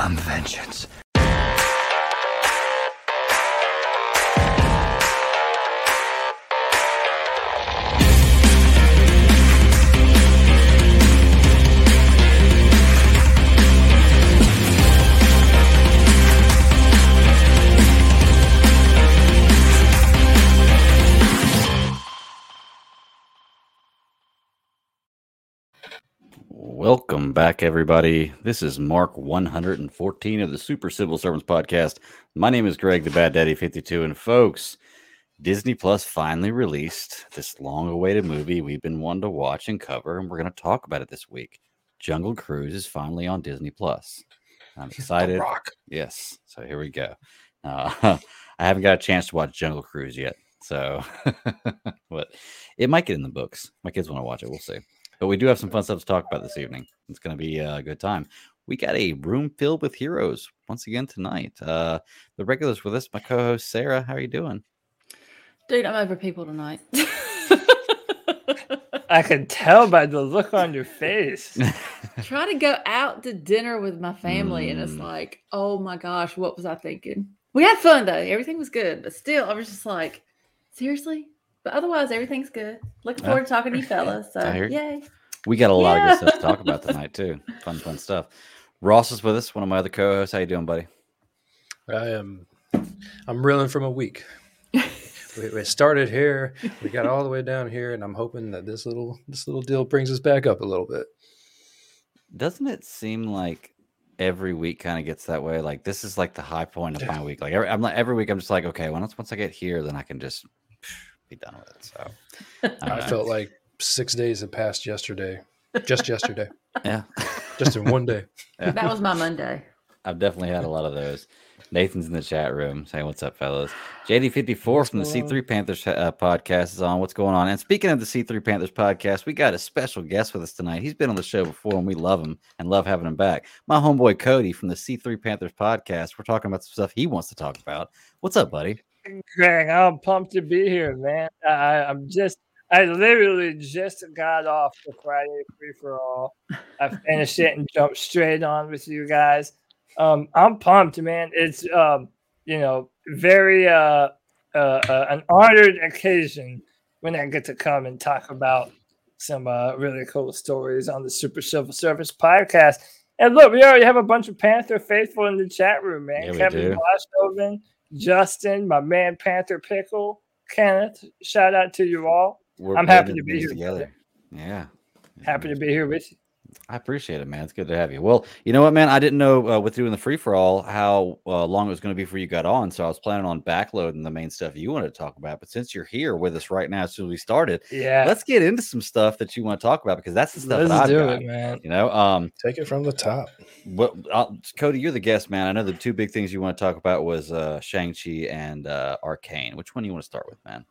I'm vengeance. Welcome back, everybody. This is Mark 114 of the Super Civil Servants podcast. My name is Greg, the Bad Daddy 52. And folks, Disney Plus finally released this long awaited movie we've been wanting to watch and cover, and we're going to talk about it this week. Jungle Cruise is finally on Disney Plus. I'm excited. Rock. Yes. So here we go. Uh, I haven't got a chance to watch Jungle Cruise yet. So, but it might get in the books. My kids want to watch it. We'll see. But we do have some fun stuff to talk about this evening. It's going to be a good time. We got a room filled with heroes once again tonight. Uh, the regulars with us, my co-host Sara. How are you doing? Dude, I'm over people tonight. I can tell by the look on your face. Try to go out to dinner with my family, and it's Mm. like, oh my gosh, what was I thinking? We had fun though. Everything was good, but still, I was just like, seriously. But otherwise, everything's good. Looking Yeah. forward to talking to you fellas. So, I hear you. yay. We got a lot of good stuff to talk about tonight too. Fun, fun stuff. Ross is with us, one of my other co-hosts. How you doing, buddy? I am. I'm reeling from a week. we, we started here, we got all the way down here, and I'm hoping that this little this little deal brings us back up a little bit. Doesn't it seem like every week kind of gets that way? Like this is like the high point of my week. Like every, I'm like every week, I'm just like, okay, once once I get here, then I can just be done with it. So I, I felt like six days had passed yesterday, just yesterday, yeah, just in one day. That was my Monday. I've definitely had a lot of those. Nathan's in the chat room saying, "What's up, fellas?" JD54 from the? C3 Panthers uh, podcast is on. What's going on? And speaking of the C3 Panthers podcast, we got a special guest with us tonight. He's been on the show before, and we love him and love having him back. My homeboy Cody from the C3 Panthers podcast. We're talking about some stuff he wants to talk about. What's up, buddy? Greg, I'm pumped to be here, man. I, I'm just, I literally just got off the Friday free for all. I finished it and jumped straight on with you guys. Um, I'm pumped, man. It's, um, you know, very uh, uh, uh, an honored occasion when I get to come and talk about some uh, really cool stories on the Super Civil Service podcast. And look, we already have a bunch of Panther faithful in the chat room, man. Yeah, Kevin. Washington, Justin, my man Panther Pickle, Kenneth. Shout out to you all. We're I'm happy to be here, together. Yeah. Happy to be here with you. I appreciate it, man. It's good to have you. Well, you know what, man? I didn't know uh, with doing the free for all how uh, long it was going to be before you got on. So I was planning on backloading the main stuff you wanted to talk about. But since you're here with us right now, as soon as we started, Yeah, let's get into some stuff that you want to talk about because that's the stuff let's that I've do got. it, man. You know, um, Take it from the top. what I'll, Cody, you're the guest, man. I know the two big things you want to talk about was uh, Shang Chi and uh, Arcane. Which one do you want to start with, man?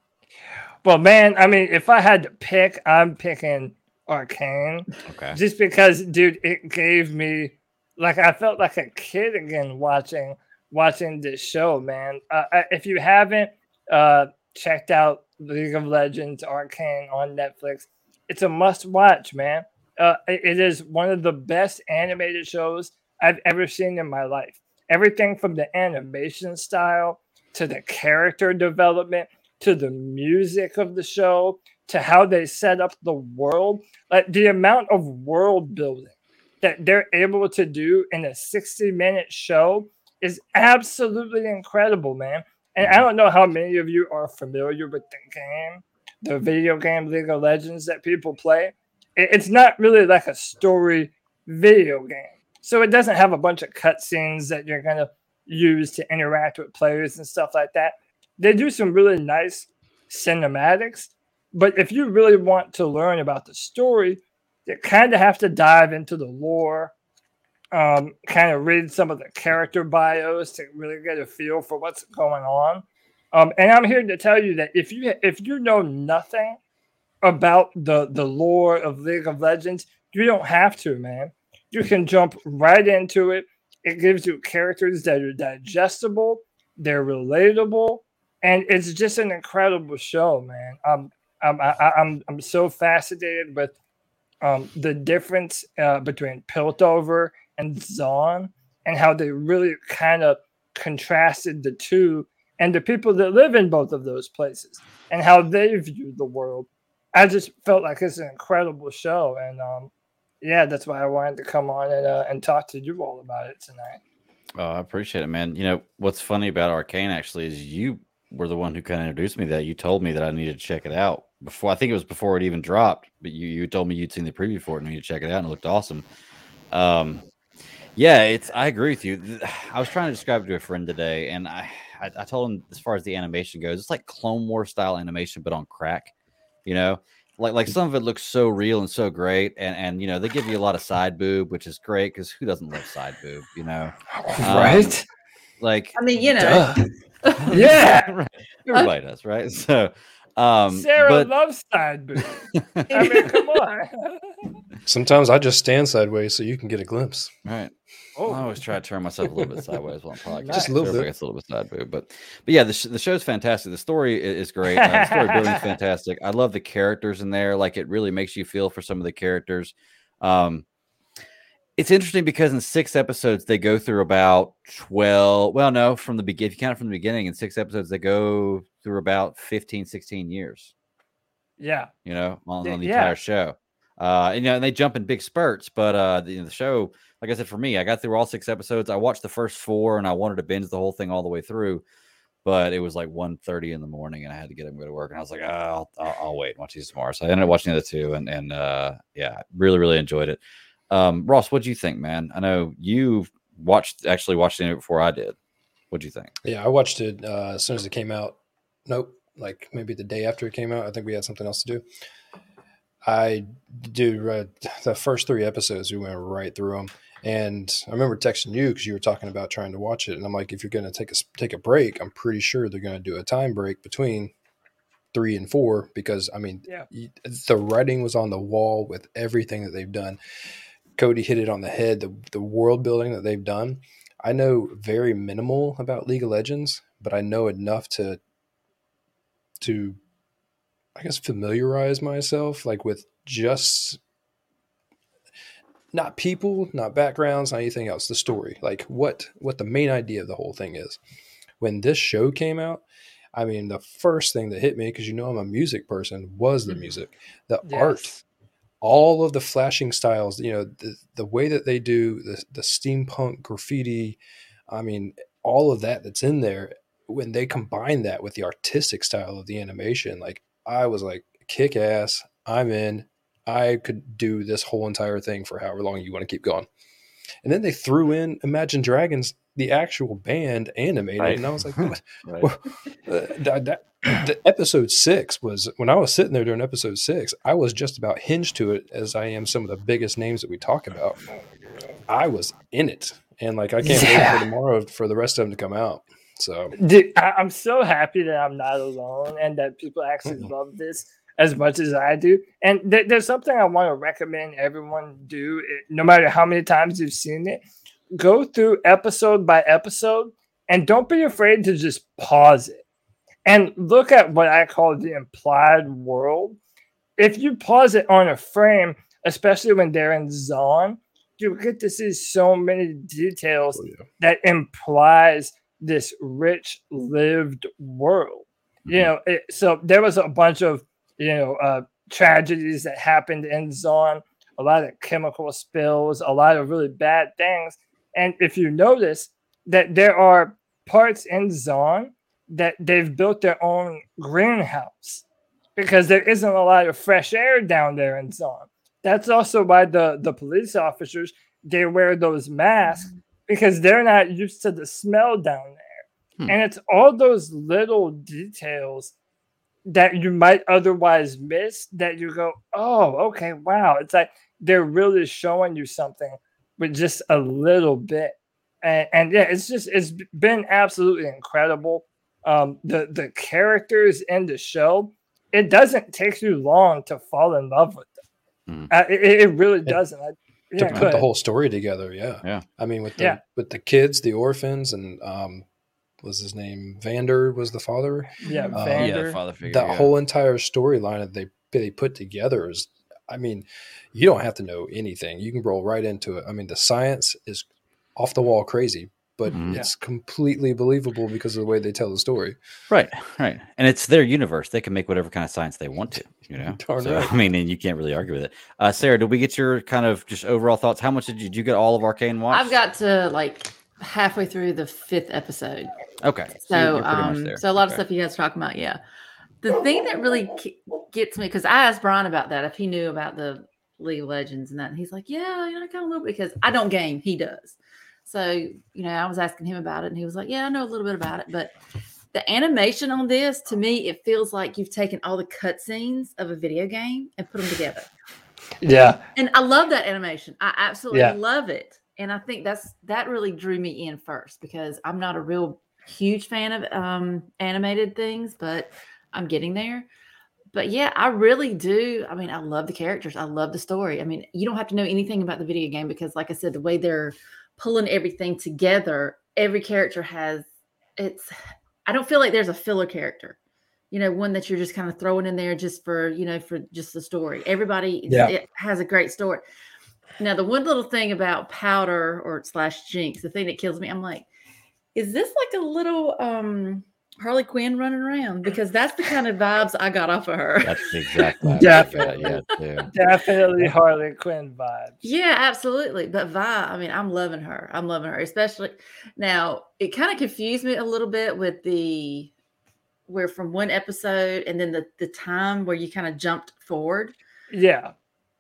Well, man, I mean, if I had to pick, I'm picking Arcane. Okay. just because dude it gave me like i felt like a kid again watching watching this show man uh, if you haven't uh checked out league of legends arcane on netflix it's a must watch man uh, it- it is one of the best animated shows i've ever seen in my life everything from the animation style to the character development to the music of the show to how they set up the world like the amount of world building that they're able to do in a 60 minute show is absolutely incredible, man. And I don't know how many of you are familiar with the game, the video game League of Legends that people play. It's not really like a story video game. So it doesn't have a bunch of cutscenes that you're going to use to interact with players and stuff like that. They do some really nice cinematics, but if you really want to learn about the story, you kind of have to dive into the lore, um, kind of read some of the character bios to really get a feel for what's going on. Um, and I'm here to tell you that if you if you know nothing about the the lore of League of Legends, you don't have to, man. You can jump right into it. It gives you characters that are digestible, they're relatable, and it's just an incredible show, man. Um, I'm I, I- I'm I'm so fascinated with um, the difference uh, between Piltover and Zaun and how they really kind of contrasted the two and the people that live in both of those places and how they view the world. I just felt like it's an incredible show, and um, yeah, that's why I wanted to come on and uh, and talk to you all about it tonight. Oh, I appreciate it, man. You know what's funny about Arcane actually is you were the one who kind of introduced me that. You told me that I needed to check it out before. I think it was before it even dropped, but you you told me you'd seen the preview for it and you need check it out and it looked awesome. Um, yeah, it's. I agree with you. I was trying to describe it to a friend today, and I I, I told him as far as the animation goes, it's like Clone War style animation, but on crack. You know, like like some of it looks so real and so great, and and you know they give you a lot of side boob, which is great because who doesn't love side boob? You know, Um, right? like I mean, you know, Yeah. right. everybody does, right? So, um, Sara but loves side boob. I mean, come on. Sometimes I just stand sideways so you can get a glimpse. right. oh, I always try to turn myself a little bit sideways while I'm talking. Just a little bit. gets a little bit side boob, but but yeah, the, sh- the show's fantastic. The story i- is great. Uh, the story building is fantastic. I love the characters in there. Like it really makes you feel for some of the characters. Um, it's interesting because in six episodes they go through about 12 well no from the beginning if you count it from the beginning in six episodes they go through about 15 16 years yeah. you know, on, on the yeah. entire show. Uh, and, you know, and they jump in big spurts, but uh, the, the show, like I said, for me, I got through all six episodes. I watched the first four, and I wanted to binge the whole thing all the way through, but it was like 1.30 in the morning, and I had to get up and go to work. And I was like, oh, I'll, I'll, I'll wait and watch these tomorrow. So I ended up watching the other two, and and uh, yeah, really, really enjoyed it. Um, Ross, what do you think, man? I know you watched actually watched it before I did. What do you think? Yeah, I watched it uh, as soon as it came out. Nope, like maybe the day after it came out. I think we had something else to do. I did read the first three episodes. We went right through them, and I remember texting you because you were talking about trying to watch it, and I'm like, if you're going to take a take a break, I'm pretty sure they're going to do a time break between three and four because I mean, Yeah. the writing was on the wall with everything that they've done. Cody hit it on the head. The the world building that they've done. I know very minimal about League of Legends, but I know enough to to I guess familiarize myself like with just not people, not backgrounds, not anything else, the story. Like what what the main idea of the whole thing is. When this show came out, I mean the first thing that hit me because you know I'm a music person was the Mhm. music. The art all of the flashing styles, you know, the, the way that they do the, the steampunk graffiti, I mean, all of that that's in there, when they combine that with the artistic style of the animation, like I was like, kick ass, I'm in. I could do this whole entire thing for however long you want to keep going. And then they threw in Imagine Dragons, the actual band animated, Right. and I was like, what? Right. Well, uh, that, that, the episode six was when I was sitting there during episode six, I was just about hinged to it as I am some of the biggest names that we talk about. I was in it, and like I can't wait for tomorrow for the rest of them to come out. So Dude, I, I'm so happy that I'm not alone and that people actually love this as much as I do. And th- there's something I want to recommend everyone do, it, no matter how many times you've seen it. Go through episode by episode and don't be afraid to just pause it and look at what I call the implied world. If you pause it on a frame, especially when they're in Zaun, you get to see so many details oh, yeah. that implies this rich lived world. You know it, so there was a bunch of you know uh, tragedies that happened in Zaun, a lot of chemical spills a lot of really bad things. And if you notice that there are parts in Zaun that they've built their own greenhouse because there isn't a lot of fresh air down there in Zaun. That's also why the the police officers they wear those masks because they're not used to the smell down there. Hmm. And it's all those little details that you might otherwise miss that you go, oh, okay, wow. It's like they're really showing you something with just a little bit. And, and yeah, it's just it's been absolutely incredible. Um, the the characters in the show, it doesn't take you long to fall in love with them. Hmm. Uh, it, it really doesn't. I, to yeah, go put the whole story together. Yeah, Yeah. I mean, with the Yeah. with the kids, the orphans, and um, was his name Vander was the father. yeah, Uh, yeah, Vander. the father figure. that yeah. whole entire storyline that they they put together is i mean you don't have to know anything you can roll right into it i mean the science is off the wall crazy, but Mhm. it's completely believable because of the way they tell the story. Right, right, and it's their universe. They can make whatever kind of science they want to. You know, Darn so, right. I mean, and you can't really argue with it. Uh, Sara, did we get your kind of just overall thoughts? How much did you, did you get all of Arcane watch? I've got to like halfway through the fifth episode. okay. you're- So, you're pretty much um, so a lot of stuff you guys are talking about, yeah. The thing that really gets me because I asked Brian about that if he knew about the League of Legends and that, and he's like, "Yeah, you know, I kind of a little because I don't game, he does. So you know, I was asking him about it, and he was like, "Yeah, I know a little bit about it." But the animation on this, to me, it feels like you've taken all the cutscenes of a video game and put them together. Yeah. And I love that animation. I absolutely Yeah. love it. And I think that's that really drew me in first because I'm not a real huge fan of um animated things, but I'm getting there. But yeah, I really do. I mean, I love the characters. I love the story. I mean, you don't have to know anything about the video game because like I said, the way they're pulling everything together, every character has it's I don't feel like there's a filler character. You know, one that you're just kind of throwing in there just for, you know, for just the story. Everybody Yeah. has a great story. Now, the one little thing about powder or slash jinx, the thing that kills me, I'm like, is this like a little um Harley Quinn running around? Because that's the kind of vibes I got off of her. That's the exact vibe Definitely. yeah. Definitely Harley Quinn vibes. Yeah, absolutely. But Vi, I mean, I'm loving her. I'm loving her, especially now. It kind of confused me a little bit with the where from one episode and then the the time where you kind of jumped forward Yeah.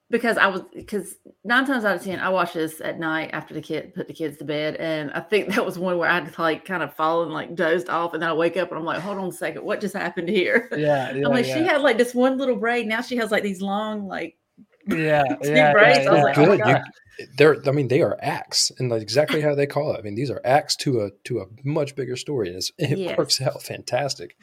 Because I was because nine times out of ten I watch this at night after the kid put the kids to bed, and I think that was one where I had to like kind of fall and like dozed off, and then I wake up and I'm like, hold on a second, what just happened here? Yeah. yeah I'm like, yeah. she had like this one little braid. Now she has like these long, like yeah, two yeah, braids. yeah, I was yeah. like, oh Good. You, they're I mean they are acts and like exactly how they call it. I mean these are acts to a to a much bigger story and it's, it Yes. works out fantastic.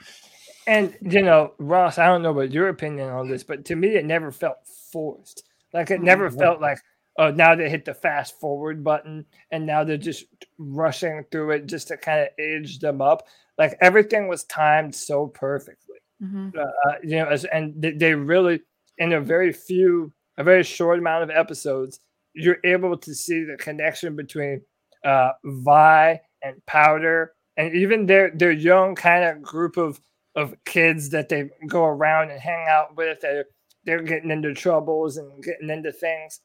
And you know, Ross, I don't know what your opinion on this, but to me, it never felt forced. Like it never Mhm. felt like, oh, now they hit the fast forward button, and now they're just rushing through it just to kind of age them up. Like everything was timed so perfectly. Mhm. Uh, you know, as, and they, they really, in a very few, a very short amount of episodes, you're able to see the connection between uh, Vi and Powder, and even their their young kind of group of of kids that they go around and hang out with. They're, they're getting into troubles and getting into things.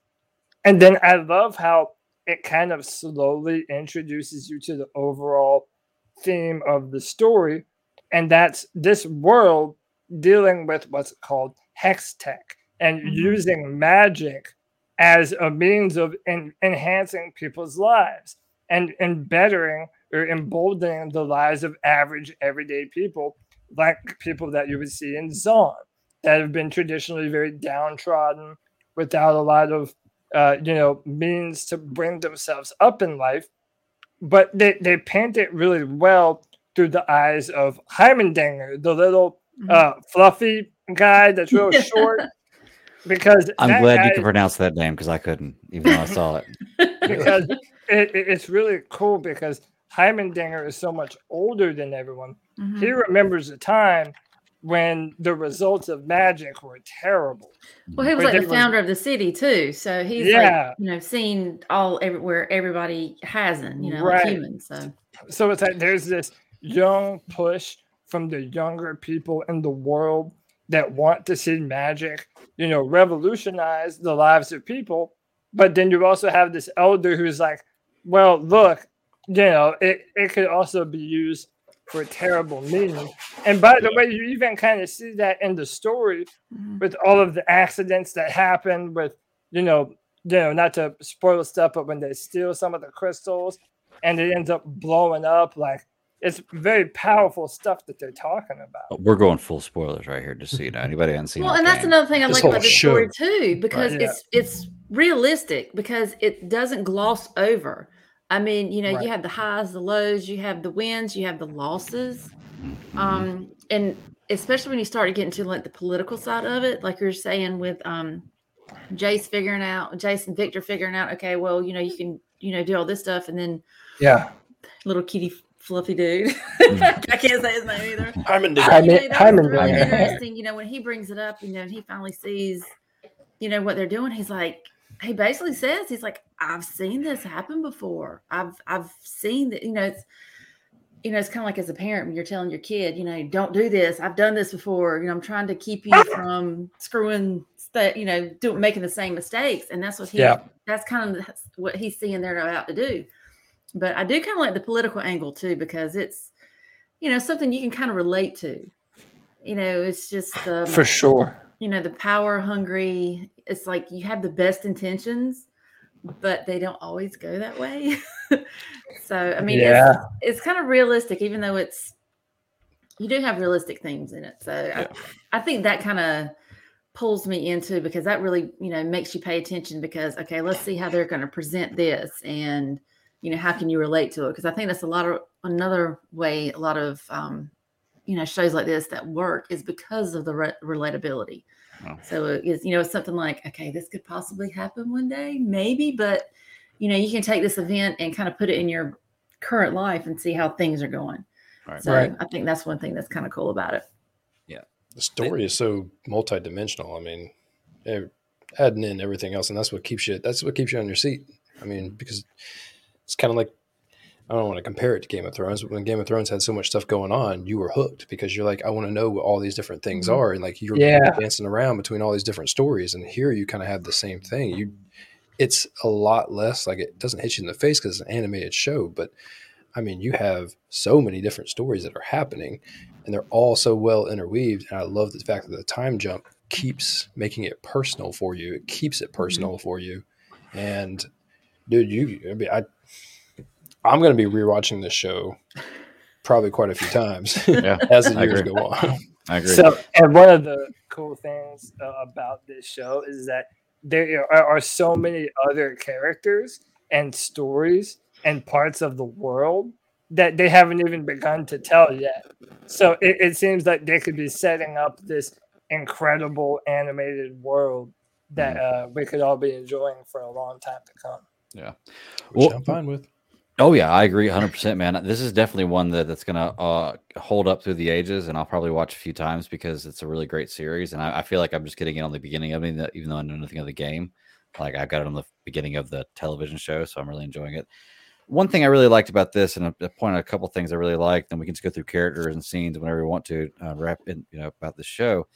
And then I love how it kind of slowly introduces you to the overall theme of the story. And that's this world dealing with what's called Hextech and Mhm. using magic as a means of en- enhancing people's lives and, and bettering or emboldening the lives of average everyday people like people that you would see in Zaun that have been traditionally very downtrodden without a lot of uh, you know means to bring themselves up in life but they, they paint it really well through the eyes of Heimerdinger, the little Mhm. uh, fluffy guy that's real short. Because I'm that glad you guy- can pronounce that name because I couldn't, even though I saw it. because it, it- it's really cool because Heimerdinger is so much older than everyone. Mhm. He remembers the time when the results of magic were terrible. Well, he was But like the were- founder of the city too, so he's Yeah. like you know seen all everywhere everybody hasn't you know Right. like humans. So So it's like there's this young push from the younger people in the world that want to see magic, you know, revolutionize the lives of people. But then you also have this elder who's like, well, look, you know, it, it could also be used for a terrible means. And by the way, you even kind of see that in the story mhm. with all of the accidents that happen with, you know, you know, not to spoil stuff, but when they steal some of the crystals and it ends up blowing up, like it's very powerful stuff that they're talking about. We're going full spoilers right here, just so you know. Anybody hasn't seen well, and that's another thing I This like about this show. story too, because yeah. it's it's realistic because it doesn't gloss over. I mean, you know, Right. you have the highs, the lows, you have the wins, you have the losses, Mm-hmm. um, and especially when you start getting to like the political side of it, like you're saying with um, Jayce figuring out, Jason Victor figuring out, okay, well, you know, you can, you know, do all this stuff, and then Yeah. little kitty fluffy dude. Mm. I can't say his name either. Heimerdinger. Heimen- You know, that was Heimerdinger. really interesting. You know, when he brings it up, you know, and he finally sees, you know, what they're doing, he's like, he basically says he's like I've seen this happen before. I've I've seen that you know it's you know it's kind of like as a parent when you're telling your kid you know don't do this. I've done this before. You know I'm trying to keep you from screwing that you know doing making the same mistakes and that's what he Yeah. that's kind of what he's seeing they're about to do. But I do kind of like the political angle too because it's you know something you can kind of relate to. You know it's just um, For sure. You know the power hungry it's like you have the best intentions but they don't always go that way so i mean Yeah. it's, it's kind of realistic even though it's you do have realistic themes in it so Yeah. I, I think that kind of pulls me into because that really you know makes you pay attention because okay let's see how they're going to present this and you know how can you relate to it because i think that's a lot of another way a lot of um you know shows like this that work is because of the re- relatability Oh. so it is you know it's something like okay this could possibly happen one day maybe but you know you can take this event and kind of put it in your current life and see how things are going Right. so Right. i think that's one thing that's kind of cool about it Yeah, the story is so multidimensional. I mean, adding in everything else, and that's what keeps you. That's what keeps you on your seat. I mean, because it's kind of like I don't want to compare it to Game of Thrones, but when Game of Thrones had so much stuff going on, you were hooked because you're like, I want to know what all these different things Mhm. are, and like you're Yeah. dancing around between all these different stories. And here you kind of have the same thing. You, it's a lot less like it doesn't hit you in the face because it's an animated show, but I mean, you have so many different stories that are happening, and they're all so well interweaved. And I love the fact that the time jump keeps making it personal for you. It keeps it personal for you. And dude, you, I mean, I, I'm going to be rewatching this show probably quite a few times Yeah, as the I years agree. go on. I agree. So, and one of the cool things uh, about this show is that there are, are so many other characters and stories and parts of the world that they haven't even begun to tell yet. So it, it seems like they could be setting up this incredible animated world that uh, we could all be enjoying for a long time to come. Yeah, which Well- I'm fine with. Oh yeah, I agree 100%, man. This is definitely one that that's gonna uh, hold up through the ages, and I'll probably watch a few times because it's a really great series, and I, I feel like I'm just getting it on the beginning of it, even though I know nothing of the game. Like I've got it on the beginning of the television show, so I'm really enjoying it. One thing I really liked about this, and pointed out a couple things I really liked, and we can just go through characters and scenes whenever we want to uh, wrap in, you know, about the show.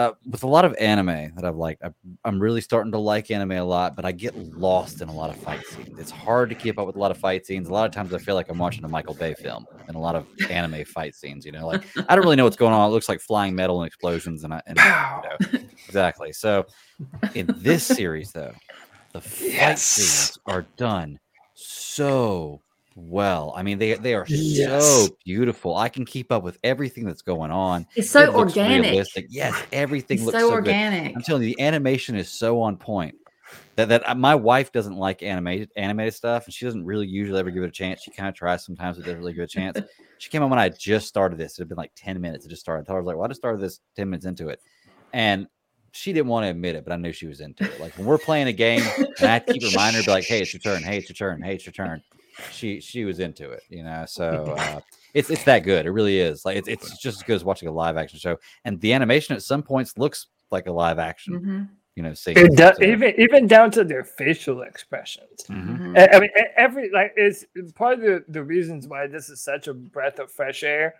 Uh, with a lot of anime that I've liked, I, I'm really starting to like anime a lot, but I get lost in a lot of fight scenes. It's hard to keep up with a lot of fight scenes. A lot of times I feel like I'm watching a Michael Bay film and a lot of anime fight scenes. You know, like I don't really know what's going on. It looks like flying metal and explosions, and I and you know, exactly. So in this series, though, the fight Yes. scenes are done so well. I mean, they they are Yes. so beautiful. I can keep up with everything that's going on. it's so It organic realistic. Yes, everything it's looks so so, good. organic I'm telling you, the animation is so on point that that uh, my wife doesn't like animated animated stuff, and she doesn't really usually ever give it a chance. She kind of tries sometimes, but doesn't really give it a chance. she came on when I just started this. It had been like ten minutes. It just started. I told her I was like, "Well, I just started this ten minutes into it," and she didn't want to admit it, but I knew she was into it. Like when we're playing a game, and I have to keep reminding her, be like, "Hey, it's your turn. Hey, it's your turn. Hey, it's your turn." She she was into it, you know. So uh, it's it's that good. It really is. Like it's it's just as good as watching a live action show. And the animation at some points looks like a live action, Mhm, you know. Scene. It does, So, even even down to their facial expressions. mhm. mhm. I I mean, every like it's part of the, the reasons why this is such a breath of fresh air.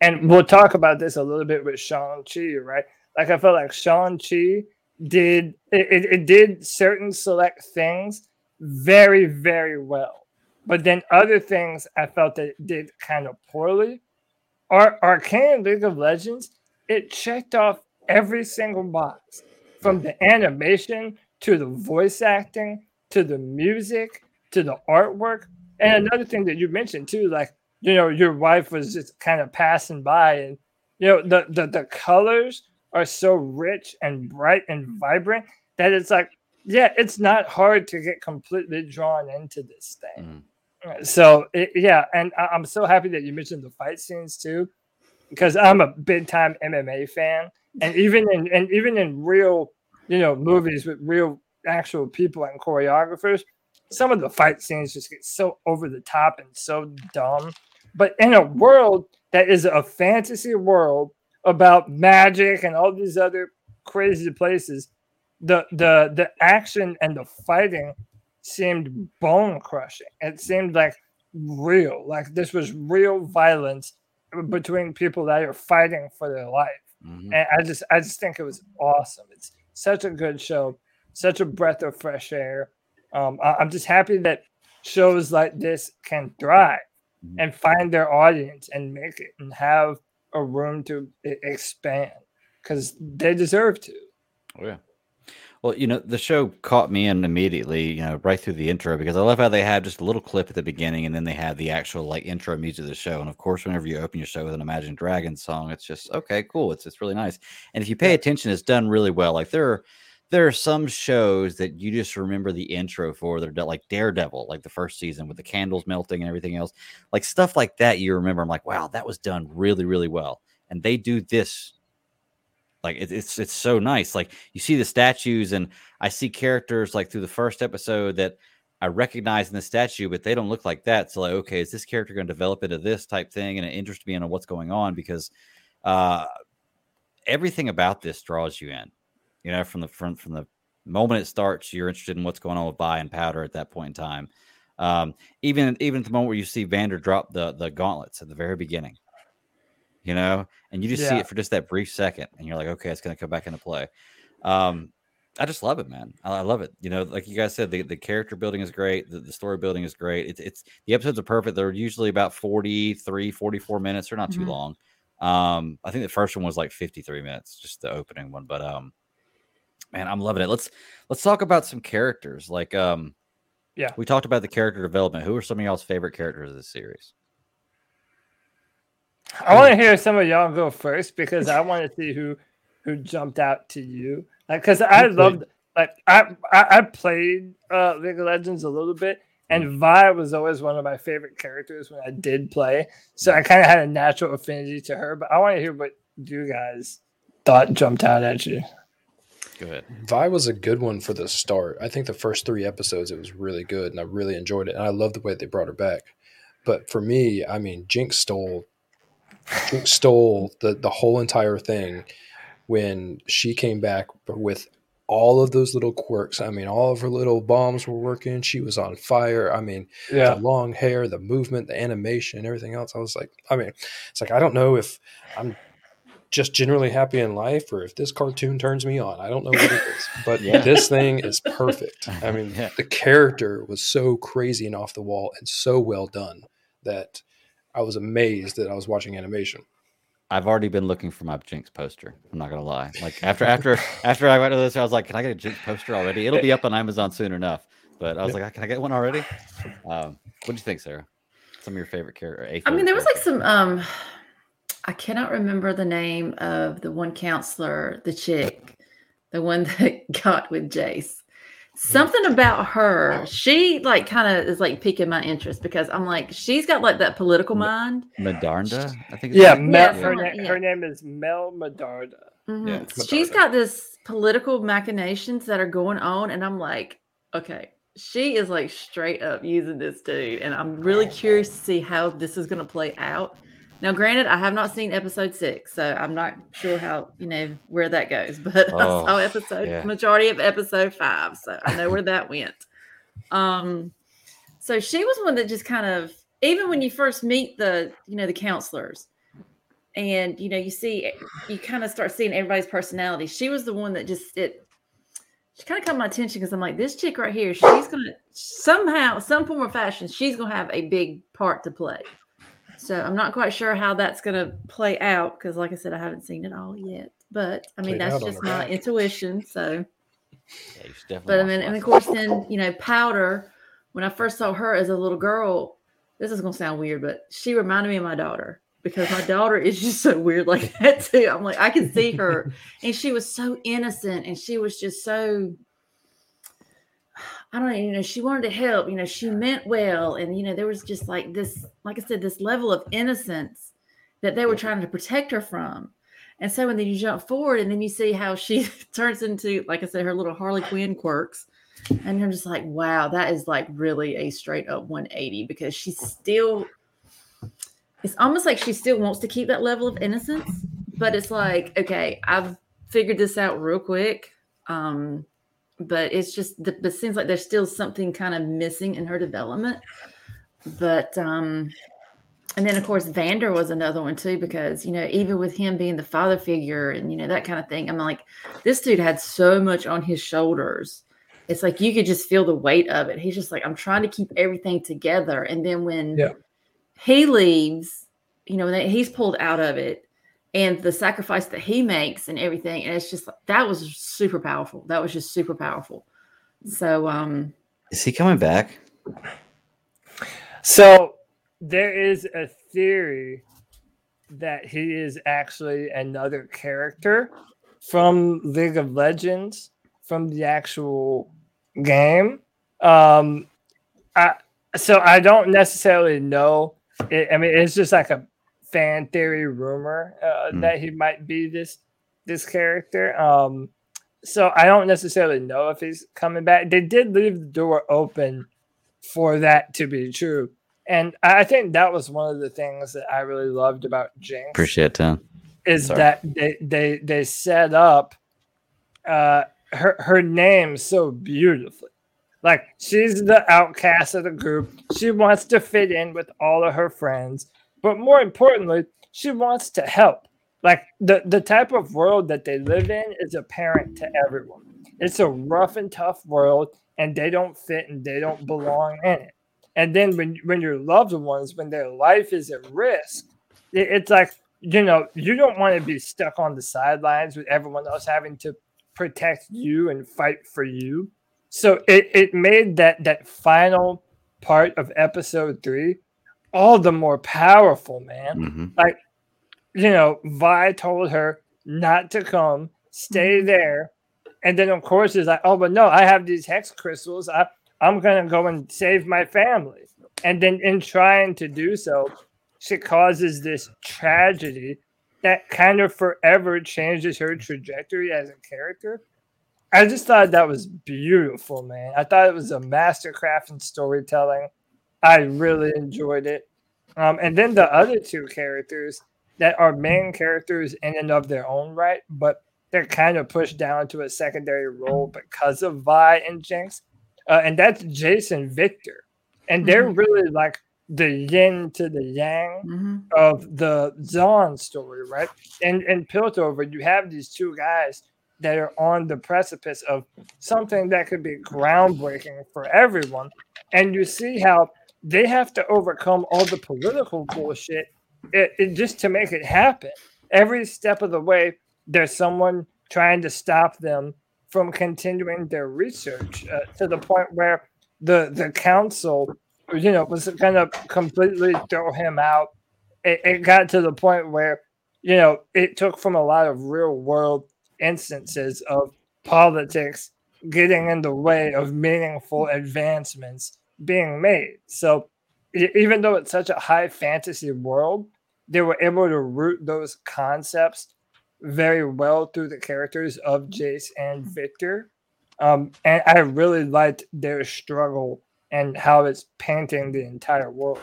And we'll talk about this a little bit with Shang Chi, right? Like I felt like Shang Chi did it, it, it did certain select things very very well, but then other things I felt that it did kind of poorly. Ar- Arcane League of Legends, it checked off every single box from the animation to the voice acting to the music to the artwork. And another thing that you mentioned too, like you know, your wife was just kind of passing by, and you know, the the, the colors are so rich and bright and vibrant that it's like, yeah, it's not hard to get completely drawn into this thing. Uh, So it, yeah, and I, I'm so happy that you mentioned the fight scenes too, because I'm a big time MMA fan, and even in and even in real, you know, movies with real actual people and choreographers, some of the fight scenes just get so over the top and so dumb. But in a world that is a fantasy world about magic and all these other crazy places, the the the action and the fighting seemed bone crushing. It seemed like real, like this was real violence between people that are fighting for their life. Mhm. And I just I just think it was awesome. It's such a good show, such a breath of fresh air. Um, I, am just happy that shows like this can thrive Mhm. and find their audience and make it and have a room to expand because they deserve to. Oh, yeah. Well, you know, the show caught me in immediately, you know, right through the intro because I love how they have just a little clip at the beginning and then they have the actual like intro music of the show. And of course, whenever you open your show with an Imagine Dragons song, it's just okay, cool. It's it's really nice. And if you pay attention, it's done really well. Like there are there are some shows that you just remember the intro for. They're like Daredevil, like the first season with the candles melting and everything else, like stuff like that. You remember, I'm like, wow, that was done really, really well. And they do this like it, it's it's so nice. Like you see the statues, and I see characters like through the first episode that I recognize in the statue, but they don't look like that. So like, okay, is this character going to develop into this type thing? And it interests me in what's going on because uh, everything about this draws you in. You know, from the from from the moment it starts, you're interested in what's going on with Vi and Powder at that point in time. Um, even even at the moment where you see Vander drop the the gauntlets at the very beginning, you know, and you just see it for just that brief second, and you're like, okay, it's going to come back into play. Um, I just love it, man. I, love it. You know, like you guys said, the, the character building is great. The, the story building is great. It's, it's the episodes are perfect. They're usually about 43, 44 minutes. They're not too Mhm. long. Um, I think the first one was like 53 minutes, just the opening one. But um, man, I'm loving it. Let's let's talk about some characters. Like um, Yeah. we talked about the character development. Who are some of y'all's favorite characters of this series? I want to hear some of y'all go first because I want to see who who jumped out to you. Like, because I loved like I, I I played uh League of Legends a little bit, and Vi was always one of my favorite characters when I did play. So I kind of had a natural affinity to her. But I want to hear what you guys thought jumped out at you. Go ahead. Vi was a good one for the start. I think the first three episodes it was really good, and I really enjoyed it. And I love the way they brought her back. But for me, I mean, Jinx stole, Jinx stole the the whole entire thing when she came back with all of those little quirks. I mean, all of her little bombs were working. She was on fire. I mean, the long hair, the movement, the animation, everything else. I was like, I mean, it's like I don't know if I'm just generally happy in life or if this cartoon turns me on. I don't know what it is, but Yeah. this thing is perfect. I mean, Yeah. the character was so crazy and off the wall and so well done that I was amazed that I was watching animation. I've already been looking for my Jinx poster. I'm not gonna lie. Like after after after I went to this, I was like, "Can I get a Jinx poster already?" It'll be up on Amazon soon enough. But I was like, "Can I get one already?" Um, what do you think, Sara? Some of your favorite character? I mean, there was like some um I cannot remember the name of the one counselor, the chick, the one that got with Jayce. Something about her, she like kind of is like piquing my interest because I'm like, she's got like that political mind. Medarda. I think. Yeah, her name. Mel, Yeah, her, na- yeah. her name is Mel Medarda. Mhm. Yeah, she's Medarda. got this political machinations that are going on, and I'm like, okay, she is like straight up using this dude, and I'm really curious to see how this is going to play out. Now, granted, I have not seen episode six, so I'm not sure how you know where that goes, but I Oh, saw episode yeah. majority of episode five, so I know where that went. Um, so she was one that just kind of even when you first meet the you know the counselors and you know you see you kind of start seeing everybody's personality she was the one that just it she kind of caught my attention because i'm like this chick right here she's gonna somehow some form or fashion she's gonna have a big part to play so i'm not quite sure how that's gonna play out because like i said i haven't seen it all yet but i mean Played that's just my back. intuition so Yeah, you definitely. but I mean, and of course, then you know, Powder. When I first saw her as a little girl, this is gonna sound weird, but she reminded me of my daughter because my daughter is just so weird like that too. I'm like, I can see her, and she was so innocent, and she was just so. I don't know, you know, she wanted to help, you know, she meant well. And, you know, there was just like this, like I said, this level of innocence that they were trying to protect her from. And so when then you jump forward and then you see how she turns into, like I said, her little Harley Quinn quirks. And you're just like, wow, that is like really a straight up 180 because she's still, it's almost like she still wants to keep that level of innocence. But it's like, okay, I've figured this out real quick. Um, but it's just the, it seems like there's still something kind of missing in her development. But um, and then of course Vander was another one too, because you know, even with him being the father figure and you know that kind of thing, I'm like, this dude had so much on his shoulders. It's like you could just feel the weight of it. He's just like, I'm trying to keep everything together. And then when Yeah. he leaves, you know, he's pulled out of it and the sacrifice that he makes and everything. And it's just that was super powerful. That was just super powerful. So um Is he coming back? So there is a theory that he is actually another character from League of Legends from the actual game. Um, I so I don't necessarily know. It, I mean, it's just like a fan theory rumor uh, Hmm. that he might be this this character. Um, so I don't necessarily know if he's coming back. They did leave the door open for that to be true. And I think that was one of the things that I really loved about Jinx Appreciate it, Tom. is Sorry. that they they they set up uh her her name so beautifully. Like she's the outcast of the group. She wants to fit in with all of her friends, but more importantly, she wants to help. Like the the type of world that they live in is apparent to everyone. It's a rough and tough world, and they don't fit and they don't belong in it. And then when when your loved ones, when their life is at risk, it- it's like you know you don't want to be stuck on the sidelines with everyone else having to protect you and fight for you. So it, it made that that final part of episode three all the more powerful, man hmm you know, Vi told her not to come, stay there. And then, of course, it's like, oh, but no, I have these hex crystals. I, I'm going to go and save my family. And then, in trying to do so, she causes this tragedy that kind of forever changes her trajectory as a character. I just thought that was beautiful, man. I thought it was a mastercraft in storytelling. I really enjoyed it. Um, and then the other two characters, that are main characters in and of their own right, but they're kind of pushed down to a secondary role because of Vi and Jinx. Uh, and that's Jason Victor. And they're really like the yin to the yang mhm. of the Zaun story, right? And in Piltover, you have these two guys that are on the precipice of something that could be groundbreaking for everyone. And you see how they have to overcome all the political bullshit it, it, just to make it happen. Every step of the way, there's someone trying to stop them from continuing their research uh, to the point where the the council, you know, was going to completely throw him out. It, it got to the point where, you know, it took from a lot of real world instances of politics getting in the way of meaningful advancements being made. So even though it's such a high fantasy world, they were able to root those concepts very well through the characters of Jayce and Viktor. Um, and I really liked their struggle and how it's painting the entire world.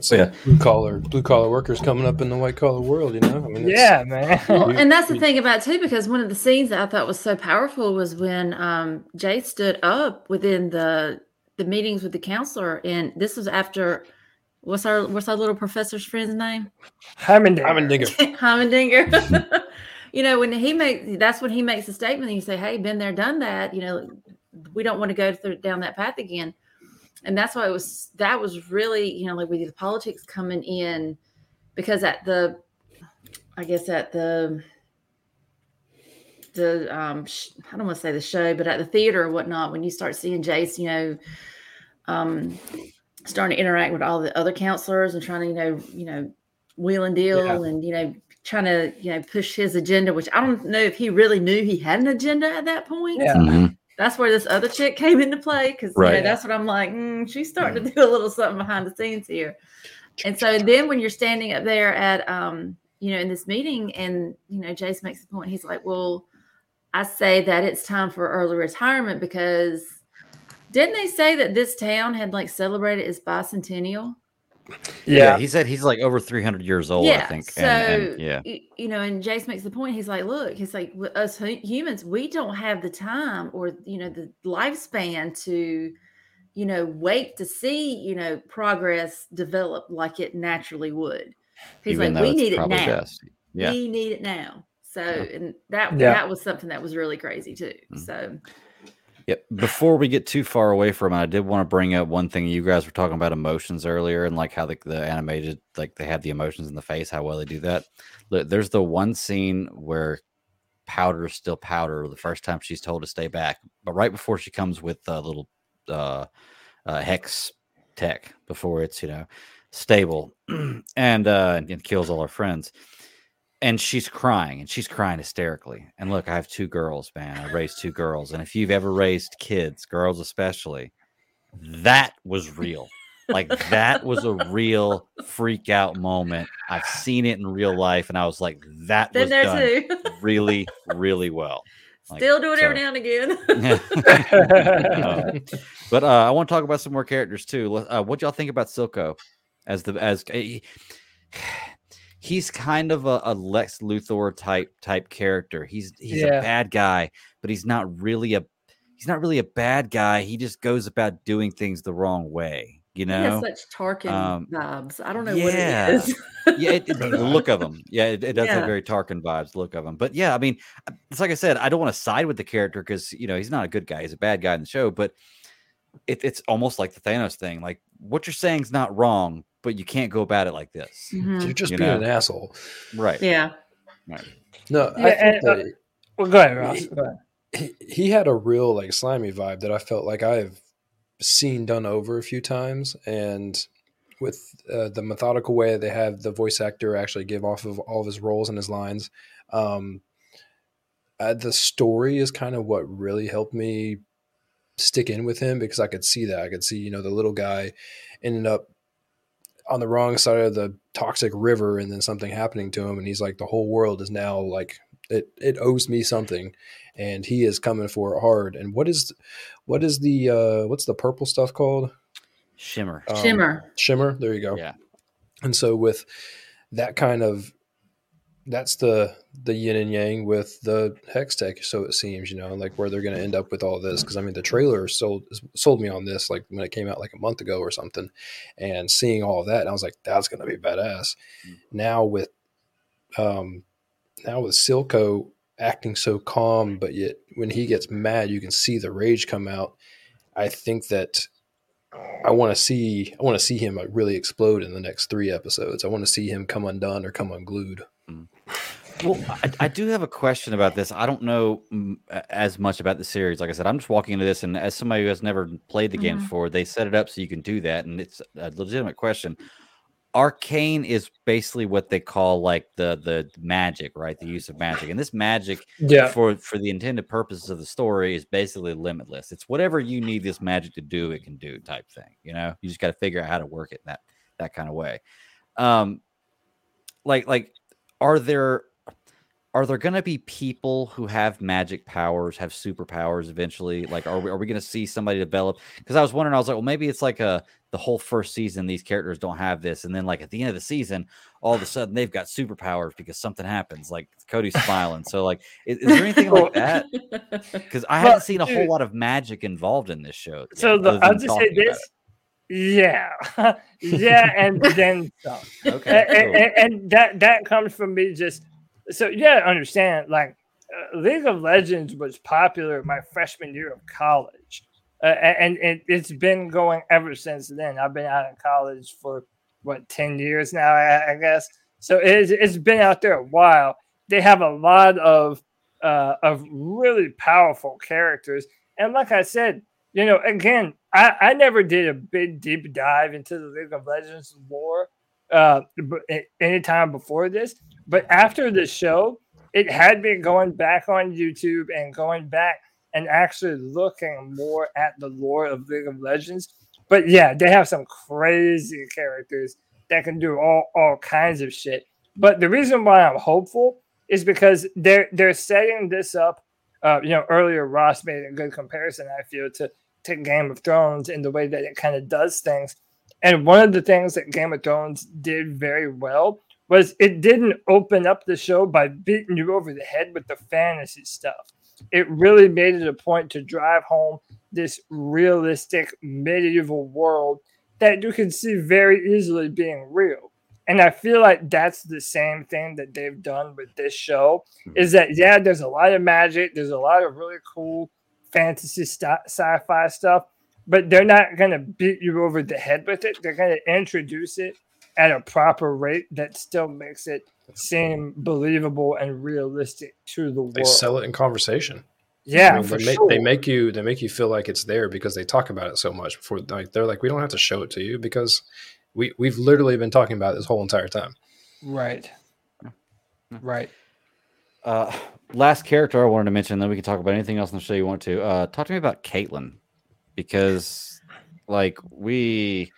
So yeah, blue collar blue collar workers coming up in the white collar world. You know, I mean, Yeah, man. Well, and that's the thing about it, too, because one of the scenes that I thought was so powerful was when um, Jay stood up within the the meetings with the counselor, and this was after what's our what's our little professor's friend's name? Heimerdinger. Heimerdinger. Heimerdinger. you know, when he makes that's when he makes a statement, and you say, "Hey, been there, done that." You know, we don't want to go through, down that path again. And that's why it was that was really you know like with the politics coming in because at the I guess at the the um sh- I don't want to say the show, but at the theater or whatnot, when you start seeing Jayce, you know, um, starting to interact with all the other counselors and trying to you know you know wheel and deal Yeah. and you know trying to you know push his agenda, which I don't know if he really knew he had an agenda at that point. Yeah. Mhm. That's where this other chick came into play because you know, Right. that's what I'm like. Mm, she's starting to do a little something behind the scenes here. And so then when you're standing up there at um, you know, in this meeting and you know, Jayce makes the point, he's like, Well, I say that it's time for early retirement because didn't they say that this town had like celebrated its bicentennial? Yeah. he said he's like over 300 years old, I think. So and, and, yeah, you know, and Jayce makes the point. He's like, "Look, he's like us humans, we don't have the time or you know the lifespan to, you know, wait to see you know progress develop like it naturally would." He's even like, "We need it now. best. Yeah. We need it now." So, and that Yeah. that was something that was really crazy too. Mm. So, Yep. Before we get too far away from it, I did want to bring up one thing. You guys were talking about emotions earlier and like how the, the animated, like they have the emotions in the face, how well they do that. Look, there's the one scene where Powder is still Powder the first time she's told to stay back, but right before she comes with a little uh, uh, hex tech before it's, you know, stable and, uh, and kills all her friends and she's crying and she's crying hysterically. And look, I have two girls, man. I raised two girls. And if you've ever raised kids, girls especially, that was real. Like that was a real freak out moment. I've seen it in real life, and I was like, that been was there done too. really, really well. Like, Still do it every now and again. Um, but uh, I want to talk about some more characters too. Uh, what y'all think about Silco as the as he- he's kind of a, a Lex Luthor type type character. He's he's Yeah. a bad guy, but he's not really a he's not really a bad guy. He just goes about doing things the wrong way. You He has know? such Tarkin Um, vibes. I don't know yeah. what it is. yeah, it, it- the look of him. Yeah, it, it does have very Tarkin vibes. Look of him, but yeah, I mean, it's like I said, I don't want to side with the character because you know he's not a good guy. He's a bad guy in the show, but it, it's almost like the Thanos thing. Like what you're saying is not wrong, but you can't go about it like this, Mhm. You're just You being know. an asshole. right? Yeah. No, Yeah, I and, think uh, that well, go ahead, Ross. Go ahead. he, he had a real like slimy vibe that I felt like I've seen done over a few times, and with uh, the methodical way that they have the voice actor actually give off of all of his roles and his lines. Um, uh, the story is kind of what really helped me stick in with him because I could see that I could see you know the little guy ended up on the wrong side of the toxic river and then something happening to him and he's like the whole world is now like it it owes me something and he is coming for it hard and what is what is the uh what's the purple stuff called Shimmer. Um, Shimmer. shimmer there you go Yeah. and so with that kind of that's the the yin and yang with the Hextech so it seems you know like where they're going to end up with all this because i mean the trailer sold sold me on this like when it came out like a month ago or something and seeing all of that i was like that's going to be badass now with um now with silco acting so calm but yet when he gets mad you can see the rage come out i think that I want to see I want to see him like really explode in the next three episodes. I want to see him come undone or come unglued. Well, I, I do have a question about this. I don't know mm, as much about the series. Like I said, I'm just walking into this, and as somebody who has never played the game Mhm. before, they set it up so you can do that, and it's a legitimate question. Arcane is basically what they call like the the magic, right? The use of magic, and this magic Yeah. for for the intended purposes of the story is basically limitless. It's whatever you need this magic to do, it can do type thing. You know, you just got to figure out how to work it in that that kind of way. Um, like like, are there are there going to be people who have magic powers, have superpowers eventually? Like, are we, are we going to see somebody develop? Because I was wondering, I was like, well, maybe it's like a the whole first season these characters don't have this, and then like at the end of the season, all of a sudden they've got superpowers because something happens. Like Cody's smiling, so like, is, is there anything like that? Because I Well, haven't seen a whole dude. lot of magic involved in this show. So yet, the, I'll just say talking about this. Yeah. yeah, and then some. Okay, and, cool. and, and that that comes from me just so you gotta understand like uh, league of legends was popular my freshman year of college uh, and, and it's been going ever since then i've been out of college for what 10 years now i, I guess so it's, it's been out there a while they have a lot of uh, of really powerful characters and like i said you know again I, I never did a big deep dive into the league of legends lore uh, b- a- anytime before this. But after the show, it had been going back on YouTube and going back and actually looking more at the lore of League of Legends. But yeah, they have some crazy characters that can do all, all kinds of shit. But the reason why I'm hopeful is because they're they're setting this up. Uh, you know, earlier Ross made a good comparison. I feel to to Game of Thrones in the way that it kind of does things And one of the things that Game of Thrones did very well was it didn't open up the show by beating you over the head with the fantasy stuff. It really made it a point to drive home this realistic medieval world that you can see very easily being real. And I feel like that's the same thing that they've done with this show hmm. is that, yeah, there's a lot of magic, there's a lot of really cool fantasy st- sci fi stuff, but they're not going to beat you over the head with it. They're going to introduce it at a proper rate that still makes it seem believable and realistic to the world. They sell it in conversation. Yeah, I mean, for they, make, sure. they make you they make you feel like it's there because they talk about it so much before like they're like we don't have to show it to you because we we've literally been talking about it this whole entire time. right. Right. Uh, last character I wanted to mention, then we can talk about anything else in the show you want to. Uh, talk to me about Caitlyn, because like we,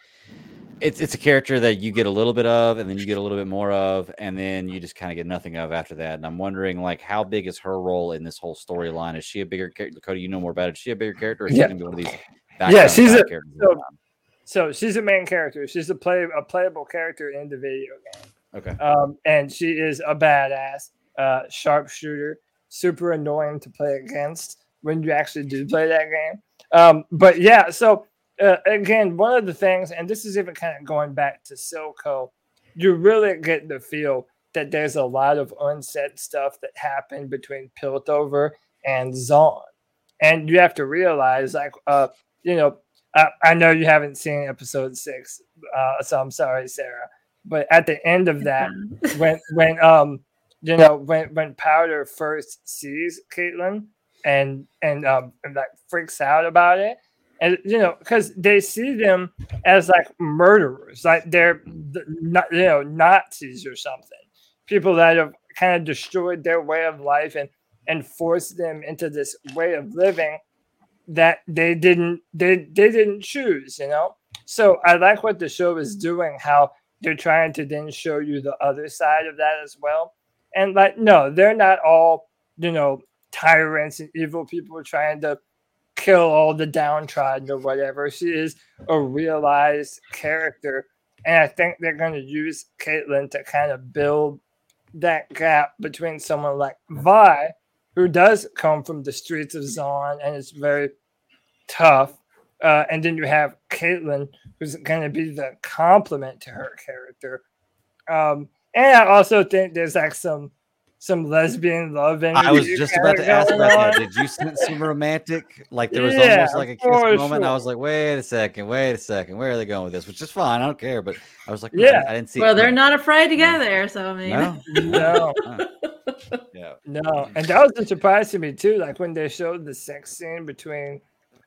it's it's a character that you get a little bit of, and then you get a little bit more of, and then you just kind of get nothing of after that. And I'm wondering, like, how big is her role in this whole storyline? Is she a bigger character? Cody, you know more about it. Is she a bigger character? Or is Yeah. she gonna be one of these? Yeah, she's a- so- all the time? So she's a main character. She's a play a playable character in the video game. Okay. Um, and she is a badass uh, sharpshooter, super annoying to play against when you actually do play that game. Um, but yeah, so uh, again, one of the things, and this is even kind of going back to Silco, you really get the feel that there's a lot of unsaid stuff that happened between Piltover and Zaun. And you have to realize, like, uh, you know, I, I know you haven't seen episode six, uh, so I'm sorry, Sara. But at the end of that, when when um you know when when Powder first sees Caitlyn and and um and like freaks out about it, and you know because they see them as like murderers, like they're not you know Nazis or something, people that have kind of destroyed their way of life and and forced them into this way of living that they didn't they they didn't choose, you know. So I like what the show is doing, how they're trying to then show you the other side of that as well. And like, no, they're not all, you know, tyrants and evil people trying to kill all the downtrodden or whatever. She is a realized character. And I think they're going to use Caitlyn to kind of build that gap between someone like Vi, who does come from the streets of Zaun and is very tough. Uh, and then you have Caitlyn, who's going to be the complement to her character. Um, and I also think there's like some some lesbian love in I was just about to ask about that. that. Did you sense some romantic? Like there was Yeah, almost like a kiss for moment. I was like, wait a second, wait a second, where are they going with this? Which is fine, I don't care. But I was like, no, I- Yeah. I, didn't see. well, it they're not afraid to go there. So I mean, No, No, Uh, yeah. no, and that was a surprise to me too. Like when they showed the sex scene between